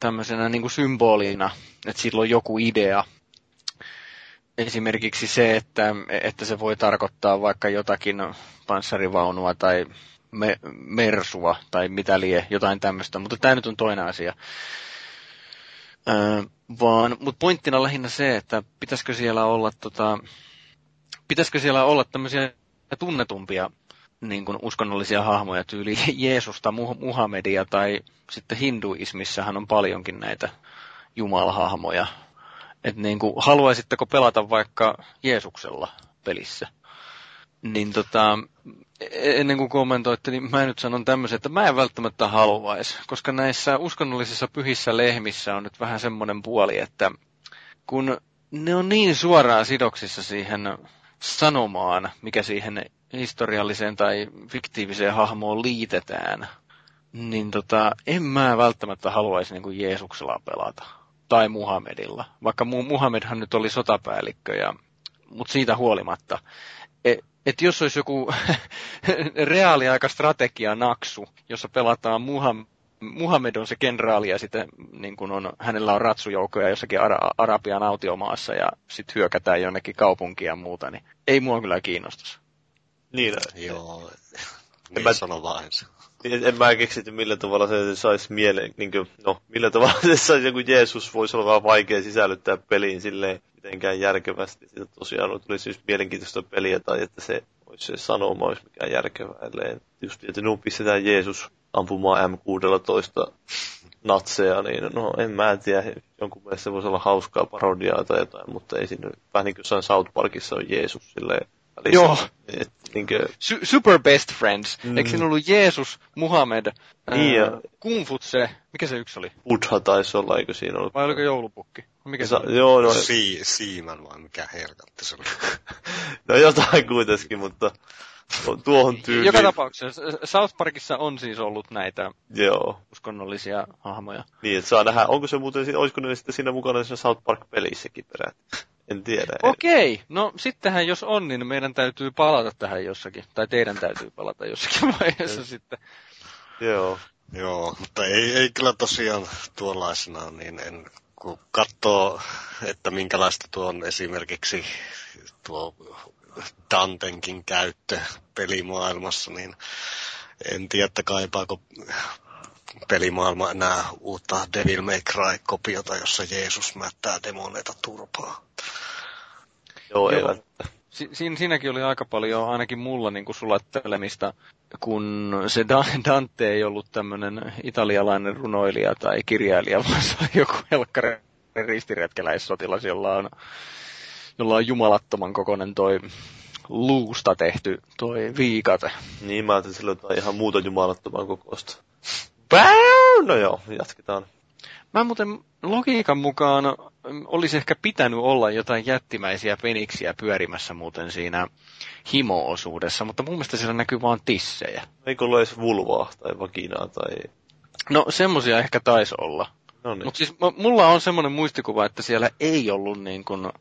tämmöisenä niin kuin symbolina, että sillä on joku idea. Esimerkiksi se, että, että se voi tarkoittaa vaikka jotakin panssarivaunua tai me, mersua tai mitä lie, jotain tämmöistä, mutta tämä nyt on toinen asia. Öö, vaan, mutta pointtina lähinnä se, että pitäisikö siellä olla, tota, pitäisikö siellä olla tämmöisiä tunnetumpia niin kuin uskonnollisia hahmoja, tyyli Jeesusta, Muhammedia tai sitten hinduismissahan on paljonkin näitä jumalahahmoja. Että niin kuin, haluaisitteko pelata vaikka Jeesuksella pelissä? Niin tota, ennen kuin kommentoitte, niin mä nyt sanon tämmöisen, että mä en välttämättä haluaisi, koska näissä uskonnollisissa pyhissä lehmissä on nyt vähän semmoinen puoli, että kun ne on niin suoraan sidoksissa siihen sanomaan, mikä siihen historialliseen tai fiktiiviseen hahmoon liitetään, niin tota, en mä välttämättä haluaisi niin kuin Jeesuksella pelata. Tai Muhammedilla. Vaikka Muhammedhan nyt oli sotapäällikkö, ja, mutta siitä huolimatta. E, että jos olisi joku reaaliaika strategia naksu, jossa pelataan Muhammed, Muhammed on se kenraali ja sitten niin kun on, hänellä on ratsujoukkoja jossakin Ara- Arabian autiomaassa ja sitten hyökätään jonnekin kaupunkia ja muuta, niin ei mua kyllä kiinnostaisi. Niin, Joo, niin mä... sano vain se. En, mä keksitä, millä tavalla se saisi mieleen, niin kuin, no, millä tavalla se saisi joku Jeesus voisi olla vähän vaikea sisällyttää peliin silleen mitenkään järkevästi. Siitä tosiaan tuli siis mielenkiintoista peliä tai että se olisi se sanoma olisi mikään järkevää. Ellei, just, että nu pistetään Jeesus ampumaan M16 natseja, niin no en mä tiedä, jonkun mielestä se voisi olla hauskaa parodiaa tai jotain, mutta ei siinä, vähän niin kuin South Parkissa on Jeesus silleen, Joo. Et, niin kuin... Su- super best friends. Mm. Eikö siinä ollut Jeesus, Muhammed, niin ää, Kungfutse, mikä se yksi oli? Buddha taisi olla, eikö siinä ollut? Vai oliko joulupukki? Mikä Sa- se joo, no, si- Siiman vai mikä helkatti se oli? no jotain kuitenkin, mutta tuohon tyyliin. Joka tapauksessa South Parkissa on siis ollut näitä Joo. uskonnollisia hahmoja. Niin, että saa nähdä, onko se muuten, olisiko ne sitten siinä mukana siinä South Park-pelissäkin peräti. En tiedä. Okei, no sittenhän jos on, niin meidän täytyy palata tähän jossakin. Tai teidän täytyy palata jossakin vaiheessa sitten. Joo. Joo, mutta ei, ei kyllä tosiaan tuollaisena, niin en, kun katsoo, että minkälaista tuo on esimerkiksi tuo Dantenkin käyttö pelimaailmassa, niin en tiedä, että kaipaako pelimaailma enää uutta Devil May Cry-kopiota, jossa Jeesus mättää demoneita turpaa. Joo, Joo. Si- siinä, siinäkin oli aika paljon, ainakin mulla, niin kuin sulattelemista, kun se Dante ei ollut tämmöinen italialainen runoilija tai kirjailija, vaan se oli joku helkkari ristiretkeläissotilas, jolla on, jolla on jumalattoman kokoinen toi luusta tehty toi viikate. Niin, mä ajattelin, että sillä on jotain ihan muuta jumalattoman kokoista. No joo, jatketaan. Mä muuten logiikan mukaan olisi ehkä pitänyt olla jotain jättimäisiä peniksiä pyörimässä muuten siinä himo-osuudessa, mutta mun mielestä siellä näkyy vaan tissejä. Eikö ole edes vulvaa tai vakinaa tai... No semmosia ehkä taisi olla. No niin. Mutta siis mulla on semmoinen muistikuva, että siellä ei ollut niin kuin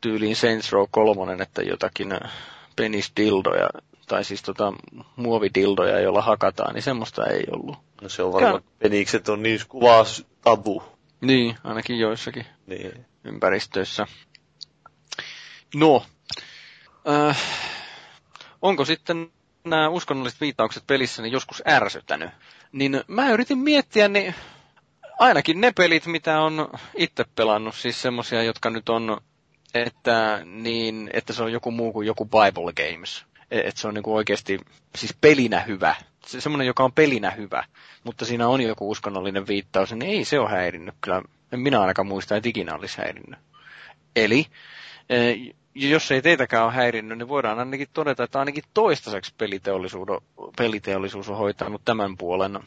tyyliin Saints Row 3, että jotakin penisdildoja tai siis tota, muovidildoja, joilla hakataan, niin semmoista ei ollut. No se on varmaan, penikset on niin kuvaa tabu. Niin, ainakin joissakin niin. ympäristöissä. No, äh, onko sitten nämä uskonnolliset viittaukset pelissä niin joskus ärsyttänyt? Niin mä yritin miettiä, niin ainakin ne pelit, mitä on itse pelannut, siis semmosia, jotka nyt on, että, niin, että se on joku muu kuin joku Bible Games. Että se on niinku oikeasti siis pelinä hyvä. Se, semmoinen, joka on pelinä hyvä, mutta siinä on joku uskonnollinen viittaus, niin ei se ole häirinnyt. Kyllä en minä ainakaan muista, että ikinä olisi häirinnyt. Eli jos ei teitäkään ole häirinnyt, niin voidaan ainakin todeta, että ainakin toistaiseksi peliteollisuus on hoitanut tämän puolen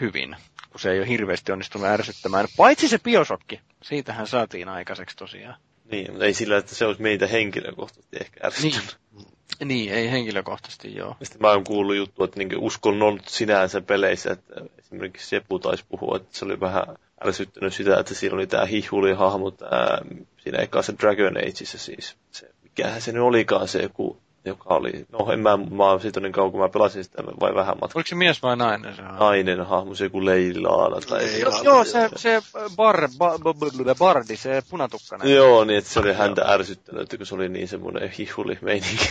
hyvin, kun se ei ole hirveästi onnistunut ärsyttämään. Paitsi se biosokki, siitähän saatiin aikaiseksi tosiaan. Niin, mutta ei sillä, että se olisi meitä henkilökohtaisesti ehkä ärsyttänyt. Niin. Niin, ei henkilökohtaisesti joo. Sitten mä oon kuullut juttu, että niin uskonnon sinänsä peleissä, että esimerkiksi Sepu taisi puhua, että se oli vähän ärsyttänyt sitä, että siinä oli tämä hihuli-hahmo tää, siinä ekassa Dragon Ageissa siis. Se, mikähän se nyt olikaan se joku joka oli, no en mä, mä oon siitä niin kauan, kun mä pelasin sitä vai vähän matkaa. Oliko se mies vai nainen se Nainen hahmo, se joku Leilaana tai... Ei, joo, joo, se, se bar, bar, bar, bardi, se punatukkainen. Joo, niin että se oli häntä ärsyttänyt, että kun se oli niin semmoinen hihuli meininki.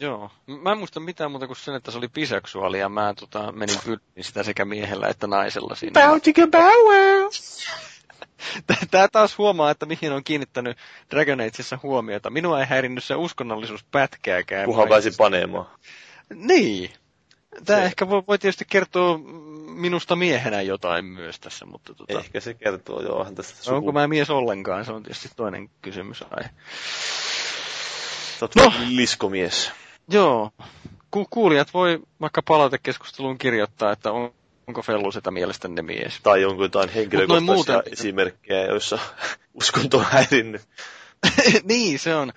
Joo. Mä en muista mitään muuta kuin sen, että se oli biseksuaali ja mä tota, menin pylliin sitä sekä miehellä että naisella siinä. Bow bow. Tää taas huomaa, että mihin on kiinnittänyt Dragon Ageissa huomiota. Minua ei häirinnyt se uskonnollisuus pätkääkään. Kunhan pääsi paneemaan. Niin. Tämä se... ehkä voi, voi tietysti kertoa minusta miehenä jotain myös tässä, mutta tota... Ehkä se kertoo, joo. Tästä suku... Onko mä mies ollenkaan, se on tietysti toinen kysymys. Ai. no. liskomies. Joo. Ku- kuulijat voi vaikka palautekeskusteluun kirjoittaa, että on, onko Fellu sitä mielestänne mies. Tai onko jotain henkilökohtaisia muuten... esimerkkejä, joissa uskonto on häirinnyt. niin, se on.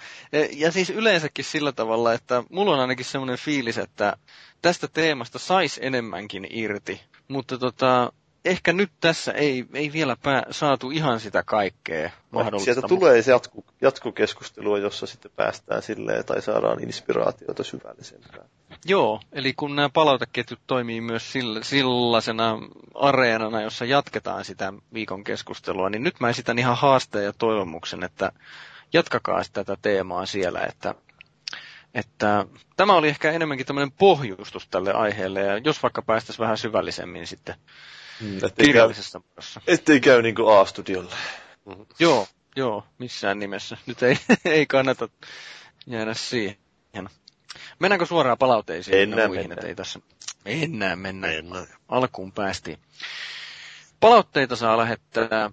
Ja siis yleensäkin sillä tavalla, että mulla on ainakin semmoinen fiilis, että tästä teemasta sais enemmänkin irti. Mutta tota, ehkä nyt tässä ei, ei vielä pää, saatu ihan sitä kaikkea mahdollista. Sieltä tulee se jatku, jatkokeskustelua, jossa sitten päästään silleen tai saadaan inspiraatiota syvällisempään. Joo, eli kun nämä palauteketjut toimii myös sellaisena areenana, jossa jatketaan sitä viikon keskustelua, niin nyt mä esitän ihan haasteen ja toivomuksen, että jatkakaa tätä teemaa siellä, että, että tämä oli ehkä enemmänkin tämmöinen pohjustus tälle aiheelle, ja jos vaikka päästäisiin vähän syvällisemmin sitten mm, kirjallisessa muodossa. Ettei käy niin kuin A-studiolle. Mm-hmm. Joo, joo, missään nimessä. Nyt ei, ei kannata jäädä siihen. Mennäänkö suoraan palauteisiin? Mennään, muihin, mennään. Ei tässä... Mennään, mennään. mennään. Alkuun päästiin. Palautteita saa lähettää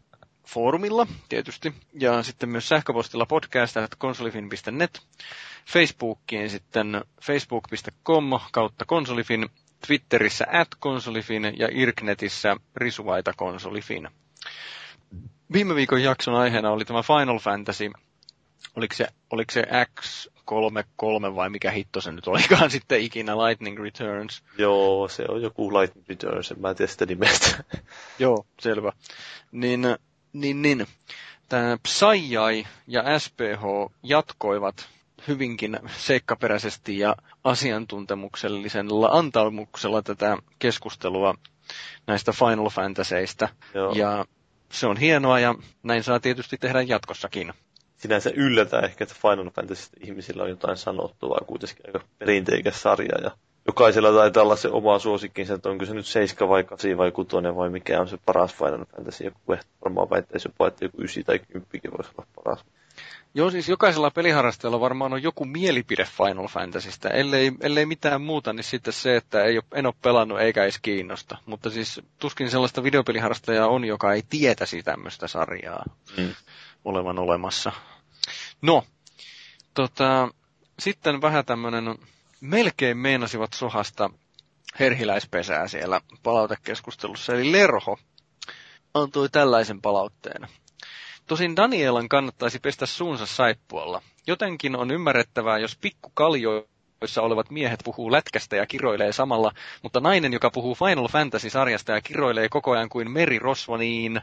foorumilla tietysti, ja sitten myös sähköpostilla podcast.konsolifin.net, Facebookiin sitten facebook.com kautta konsolifin, Twitterissä at konsolifin ja Irknetissä risuvaita konsolifin. Viime viikon jakson aiheena oli tämä Final Fantasy, oliko se, oliko se X33 vai mikä hitto se nyt olikaan sitten ikinä, Lightning Returns. Joo, se on joku Lightning Returns, en mä tiedä sitä nimestä. Joo, selvä. Niin niin, niin. Tämä Psyjai ja SPH jatkoivat hyvinkin seikkaperäisesti ja asiantuntemuksellisella antaumuksella tätä keskustelua näistä Final Fantasyista. Joo. Ja se on hienoa ja näin saa tietysti tehdä jatkossakin. Sinänsä yllätä ehkä, että Final Fantasy ihmisillä on jotain sanottavaa, kuitenkin aika perinteikäs sarja ja jokaisella taitaa olla se oma suosikkinsa, että onko se nyt 7 vai 8 vai 6 vai mikä on se paras Final Fantasy. Joku varmaan väittäisi jopa, että joku 9 tai 10 voisi olla paras. Joo, siis jokaisella peliharrastajalla varmaan on joku mielipide Final Fantasystä. Ellei, ellei mitään muuta, niin sitten se, että ei ole, en ole pelannut eikä edes kiinnosta. Mutta siis tuskin sellaista videopeliharrastajaa on, joka ei tietäisi tämmöistä sarjaa mm. olevan olemassa. No, tota, sitten vähän tämmöinen melkein meinasivat sohasta herhiläispesää siellä palautekeskustelussa, eli Lerho antoi tällaisen palautteen. Tosin Danielan kannattaisi pestä suunsa saippualla. Jotenkin on ymmärrettävää, jos pikkukaljoissa olevat miehet puhuu lätkästä ja kiroilee samalla, mutta nainen, joka puhuu Final Fantasy-sarjasta ja kiroilee koko ajan kuin merirosvo, niin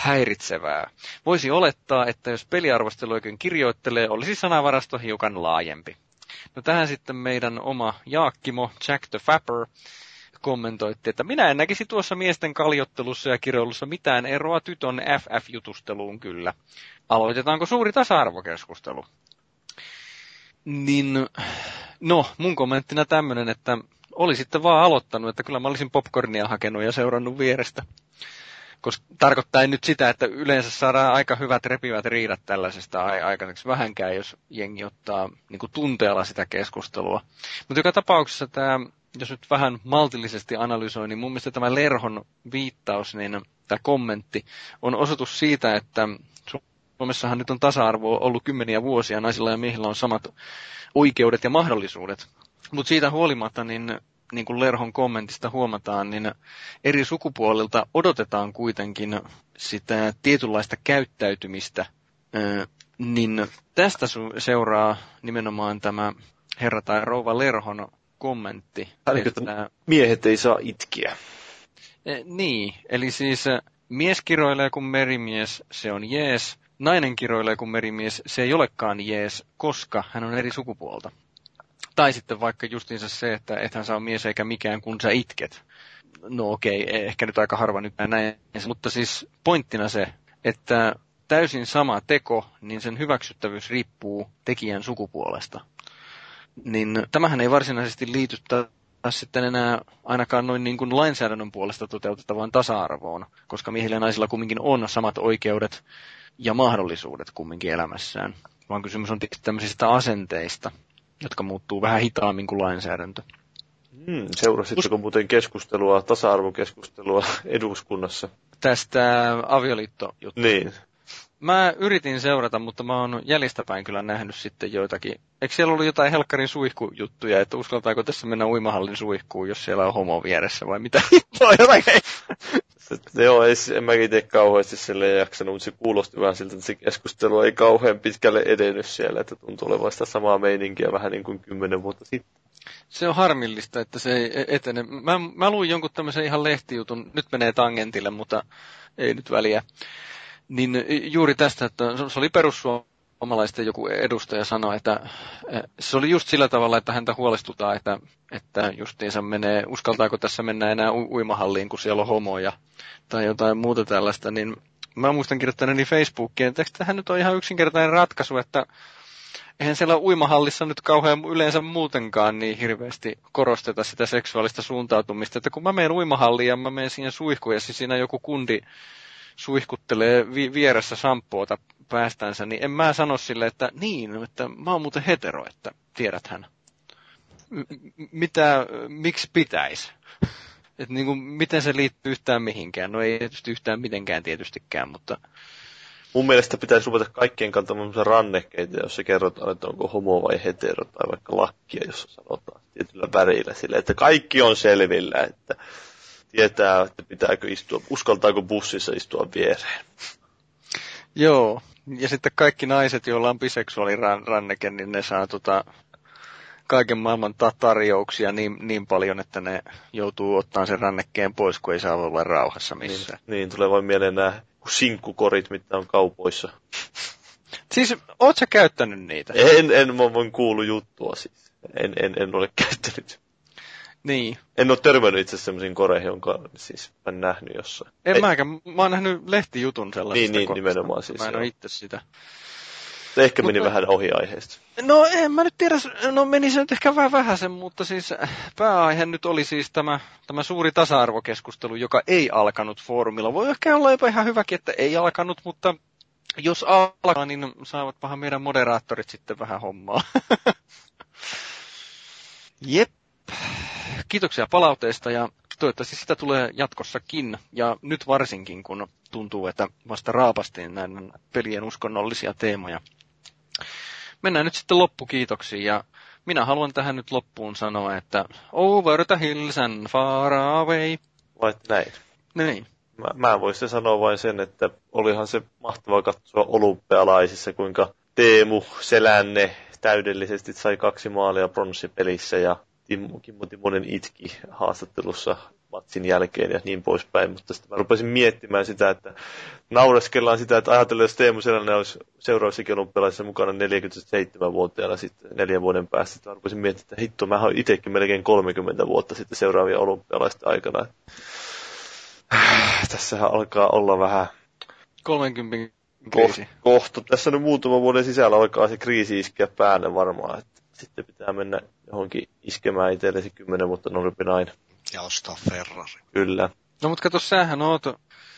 häiritsevää. Voisi olettaa, että jos peliarvostelu oikein kirjoittelee, olisi sanavarasto hiukan laajempi. No tähän sitten meidän oma Jaakkimo, Jack the Fapper, kommentoitti, että minä en näkisi tuossa miesten kaljottelussa ja kirjoilussa mitään eroa tytön FF-jutusteluun kyllä. Aloitetaanko suuri tasa-arvokeskustelu? Niin, no, mun kommenttina tämmönen, että olisitte vaan aloittanut, että kyllä mä olisin popcornia hakenut ja seurannut vierestä koska tarkoittaa nyt sitä, että yleensä saadaan aika hyvät repivät riidat tällaisesta aikaiseksi vähänkään, jos jengi ottaa niin tunteella sitä keskustelua. Mutta joka tapauksessa tämä, jos nyt vähän maltillisesti analysoi, niin mun mielestä tämä Lerhon viittaus, niin tämä kommentti, on osoitus siitä, että Suomessahan nyt on tasa-arvo ollut kymmeniä vuosia, naisilla ja miehillä on samat oikeudet ja mahdollisuudet. Mutta siitä huolimatta, niin niin kuin Lerhon kommentista huomataan, niin eri sukupuolilta odotetaan kuitenkin sitä tietynlaista käyttäytymistä, niin tästä seuraa nimenomaan tämä herra tai rouva Lerhon kommentti. Ainakin, että miehet ei saa itkiä. E, niin, eli siis e, mies kiroilee kuin merimies, se on jees. Nainen kiroilee kuin merimies, se ei olekaan jees, koska hän on eri sukupuolta. Tai sitten vaikka justiinsa se, että et hän saa mies eikä mikään, kun sä itket. No okei, okay, ehkä nyt aika harva nyt näin. Mutta siis pointtina se, että täysin sama teko, niin sen hyväksyttävyys riippuu tekijän sukupuolesta. Niin tämähän ei varsinaisesti liity taas sitten enää ainakaan noin niin kuin lainsäädännön puolesta toteutettavaan tasa-arvoon, koska miehillä ja naisilla kumminkin on samat oikeudet ja mahdollisuudet kumminkin elämässään, vaan kysymys on tämmöisistä asenteista, jotka muuttuu vähän hitaammin kuin lainsäädäntö. Hmm, seurasitteko Us- muuten keskustelua, tasa-arvokeskustelua eduskunnassa? Tästä avioliitto Niin. Mä yritin seurata, mutta mä oon jäljestäpäin kyllä nähnyt sitten joitakin. Eikö siellä ollut jotain helkkarin suihkujuttuja, että uskaltaako tässä mennä uimahallin suihkuun, jos siellä on homo vieressä vai mitä? Joo, ei, en mäkin itse kauheasti sille jaksanut, mutta se kuulosti vähän siltä, että se keskustelu ei kauhean pitkälle edennyt siellä, että tuntuu olevan sitä samaa meininkiä vähän niin kuin kymmenen vuotta sitten. Se on harmillista, että se ei e- etene. Mä, mä luin jonkun tämmöisen ihan lehtijutun, nyt menee tangentille, mutta ei nyt väliä. Niin juuri tästä, että se oli perussuomalaisten joku edustaja sanoi, että e, se oli just sillä tavalla, että häntä huolestuttaa, että, että justiinsa menee, uskaltaako tässä mennä enää uimahalliin, kun siellä on homoja tai jotain muuta tällaista, niin mä muistan kirjoittaneeni Facebookiin, että tähän nyt on ihan yksinkertainen ratkaisu, että eihän siellä uimahallissa nyt kauhean yleensä muutenkaan niin hirveästi korosteta sitä seksuaalista suuntautumista, että kun mä menen uimahalliin ja mä menen siihen suihkuun ja siis siinä joku kundi suihkuttelee vi- vieressä sampoota päästänsä, niin en mä sano sille, että niin, että mä oon muuten hetero, että tiedäthän. M- mitä, miksi pitäisi? Että niin kuin, miten se liittyy yhtään mihinkään? No ei tietysti yhtään mitenkään tietystikään, mutta... Mun mielestä pitäisi ruveta kaikkien kantamaan rannekkeita, jos se kerrotaan, että onko homo vai hetero, tai vaikka lakkia, jos sanotaan tietyllä värillä sille, että kaikki on selvillä, että tietää, että pitääkö istua, uskaltaako bussissa istua viereen. Joo, ja sitten kaikki naiset, joilla on biseksuaaliranneke, niin ne saa tota, kaiken maailman tarjouksia niin, niin paljon, että ne joutuu ottaa sen rannekkeen pois, kun ei saa olla rauhassa missään. Niin, niin tulee vain mieleen nämä sinkkukorit, mitä on kaupoissa. Siis, oot sä käyttänyt niitä? En, en, mä voin kuulu juttua siis. En, en, en ole käyttänyt. Niin. En ole törmännyt itse semmoisiin koreihin, jonka siis mä nähnyt jossain. En Ei. mäkään. Mä oon nähnyt lehtijutun sellaisesta. Niin, niin nimenomaan siis. Mä en ole itse sitä. Se ehkä meni mutta, vähän ohi aiheesta. No en mä nyt tiedä, no meni se nyt ehkä vähän vähäisen, mutta siis äh, pääaihe nyt oli siis tämä, tämä suuri tasa-arvokeskustelu, joka ei alkanut foorumilla. Voi ehkä olla jopa ihan hyväkin, että ei alkanut, mutta jos alkaa, niin saavat vähän meidän moderaattorit sitten vähän hommaa. Jep. Kiitoksia palautteesta ja toivottavasti sitä tulee jatkossakin. Ja nyt varsinkin, kun tuntuu, että vasta raapastiin näiden pelien uskonnollisia teemoja mennään nyt sitten loppukiitoksiin ja minä haluan tähän nyt loppuun sanoa, että over the hills and far away. Vai näin? Niin. Mä, mä voisin sanoa vain sen, että olihan se mahtavaa katsoa olympialaisissa, kuinka Teemu Selänne täydellisesti sai kaksi maalia pronssipelissä ja Kimmo Timonen itki haastattelussa matsin jälkeen ja niin poispäin, mutta sitten mä rupesin miettimään sitä, että naureskellaan sitä, että ajatellaan, jos Teemu Selänne olisi seuraavassa olympialaisissa mukana 47-vuotiaana sitten neljän vuoden päästä, että mä rupesin miettimään, että hitto, mä oon itsekin melkein 30 vuotta sitten seuraavia olympialaisten aikana. Tässähän alkaa olla vähän 30 kriisi. Ko- kohta. Tässä nyt muutaman vuoden sisällä alkaa se kriisi iskeä päälle varmaan, että sitten pitää mennä johonkin iskemään itsellesi kymmenen vuotta nuorempi nainen. Ja ostaa Ferrari. Kyllä. No mutta kato, sähän oot,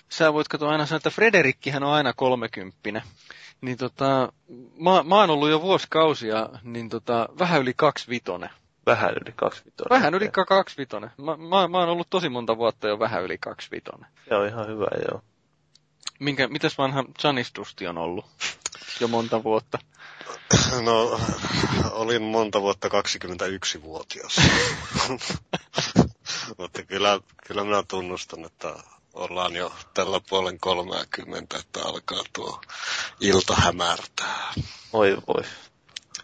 sä voit katsoa aina sanoa, että Frederikkihän on aina kolmekymppinen. Niin tota, mä, mä oon ollut jo vuosikausia, niin tota, vähän yli kaksi vitonen. Vähän yli kaksi vitonen. Vähän yli kaksi vitonen. Mä, mä, mä oon ollut tosi monta vuotta jo vähän yli kaksi vitonen. Se on ihan hyvä, joo. Minkä, mitäs vanha Janistusti on ollut? Jo monta vuotta. No, olin monta vuotta 21-vuotias. Mutta kyllä, kyllä minä tunnustan, että ollaan jo tällä puolen 30, että alkaa tuo ilta hämärtää. Oi voi.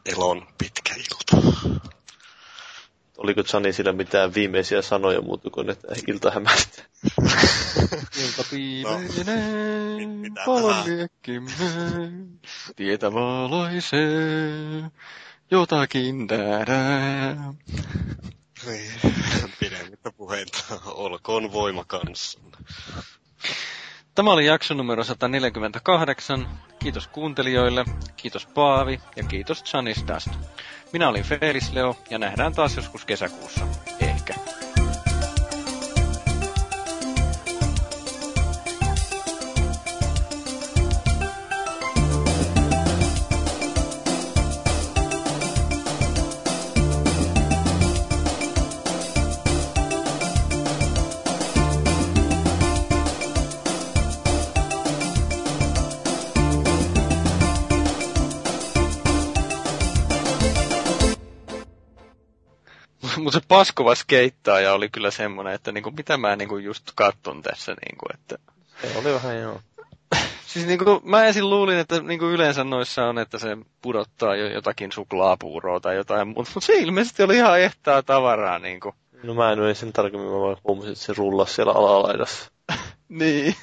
Elon pitkä ilta. Oliko Johnny sillä mitään viimeisiä sanoja muuta kuin, että ilta hämästä. Ilta vähän? liekkimme, tietä valoisee, jotakin tähdää. Niin, pidemmittä puheita. Olkoon voima kanssanne. Tämä oli jakso numero 148. Kiitos kuuntelijoille, kiitos Paavi ja kiitos Janis tästä. Minä olin Felis Leo ja nähdään taas joskus kesäkuussa. Ehkä. Mutta se paskova skeittaaja oli kyllä semmoinen, että niinku, mitä mä niinku just katton tässä. Niinku, että... Se oli vähän joo. Siis niinku, mä ensin luulin, että niinku yleensä noissa on, että se pudottaa jo jotakin suklaapuuroa tai jotain, mutta mut se ilmeisesti oli ihan ehtaa tavaraa. Niinku. No mä en ole sen tarkemmin, mä vaan huomasin, että se rullasi siellä alalaidassa. Niin.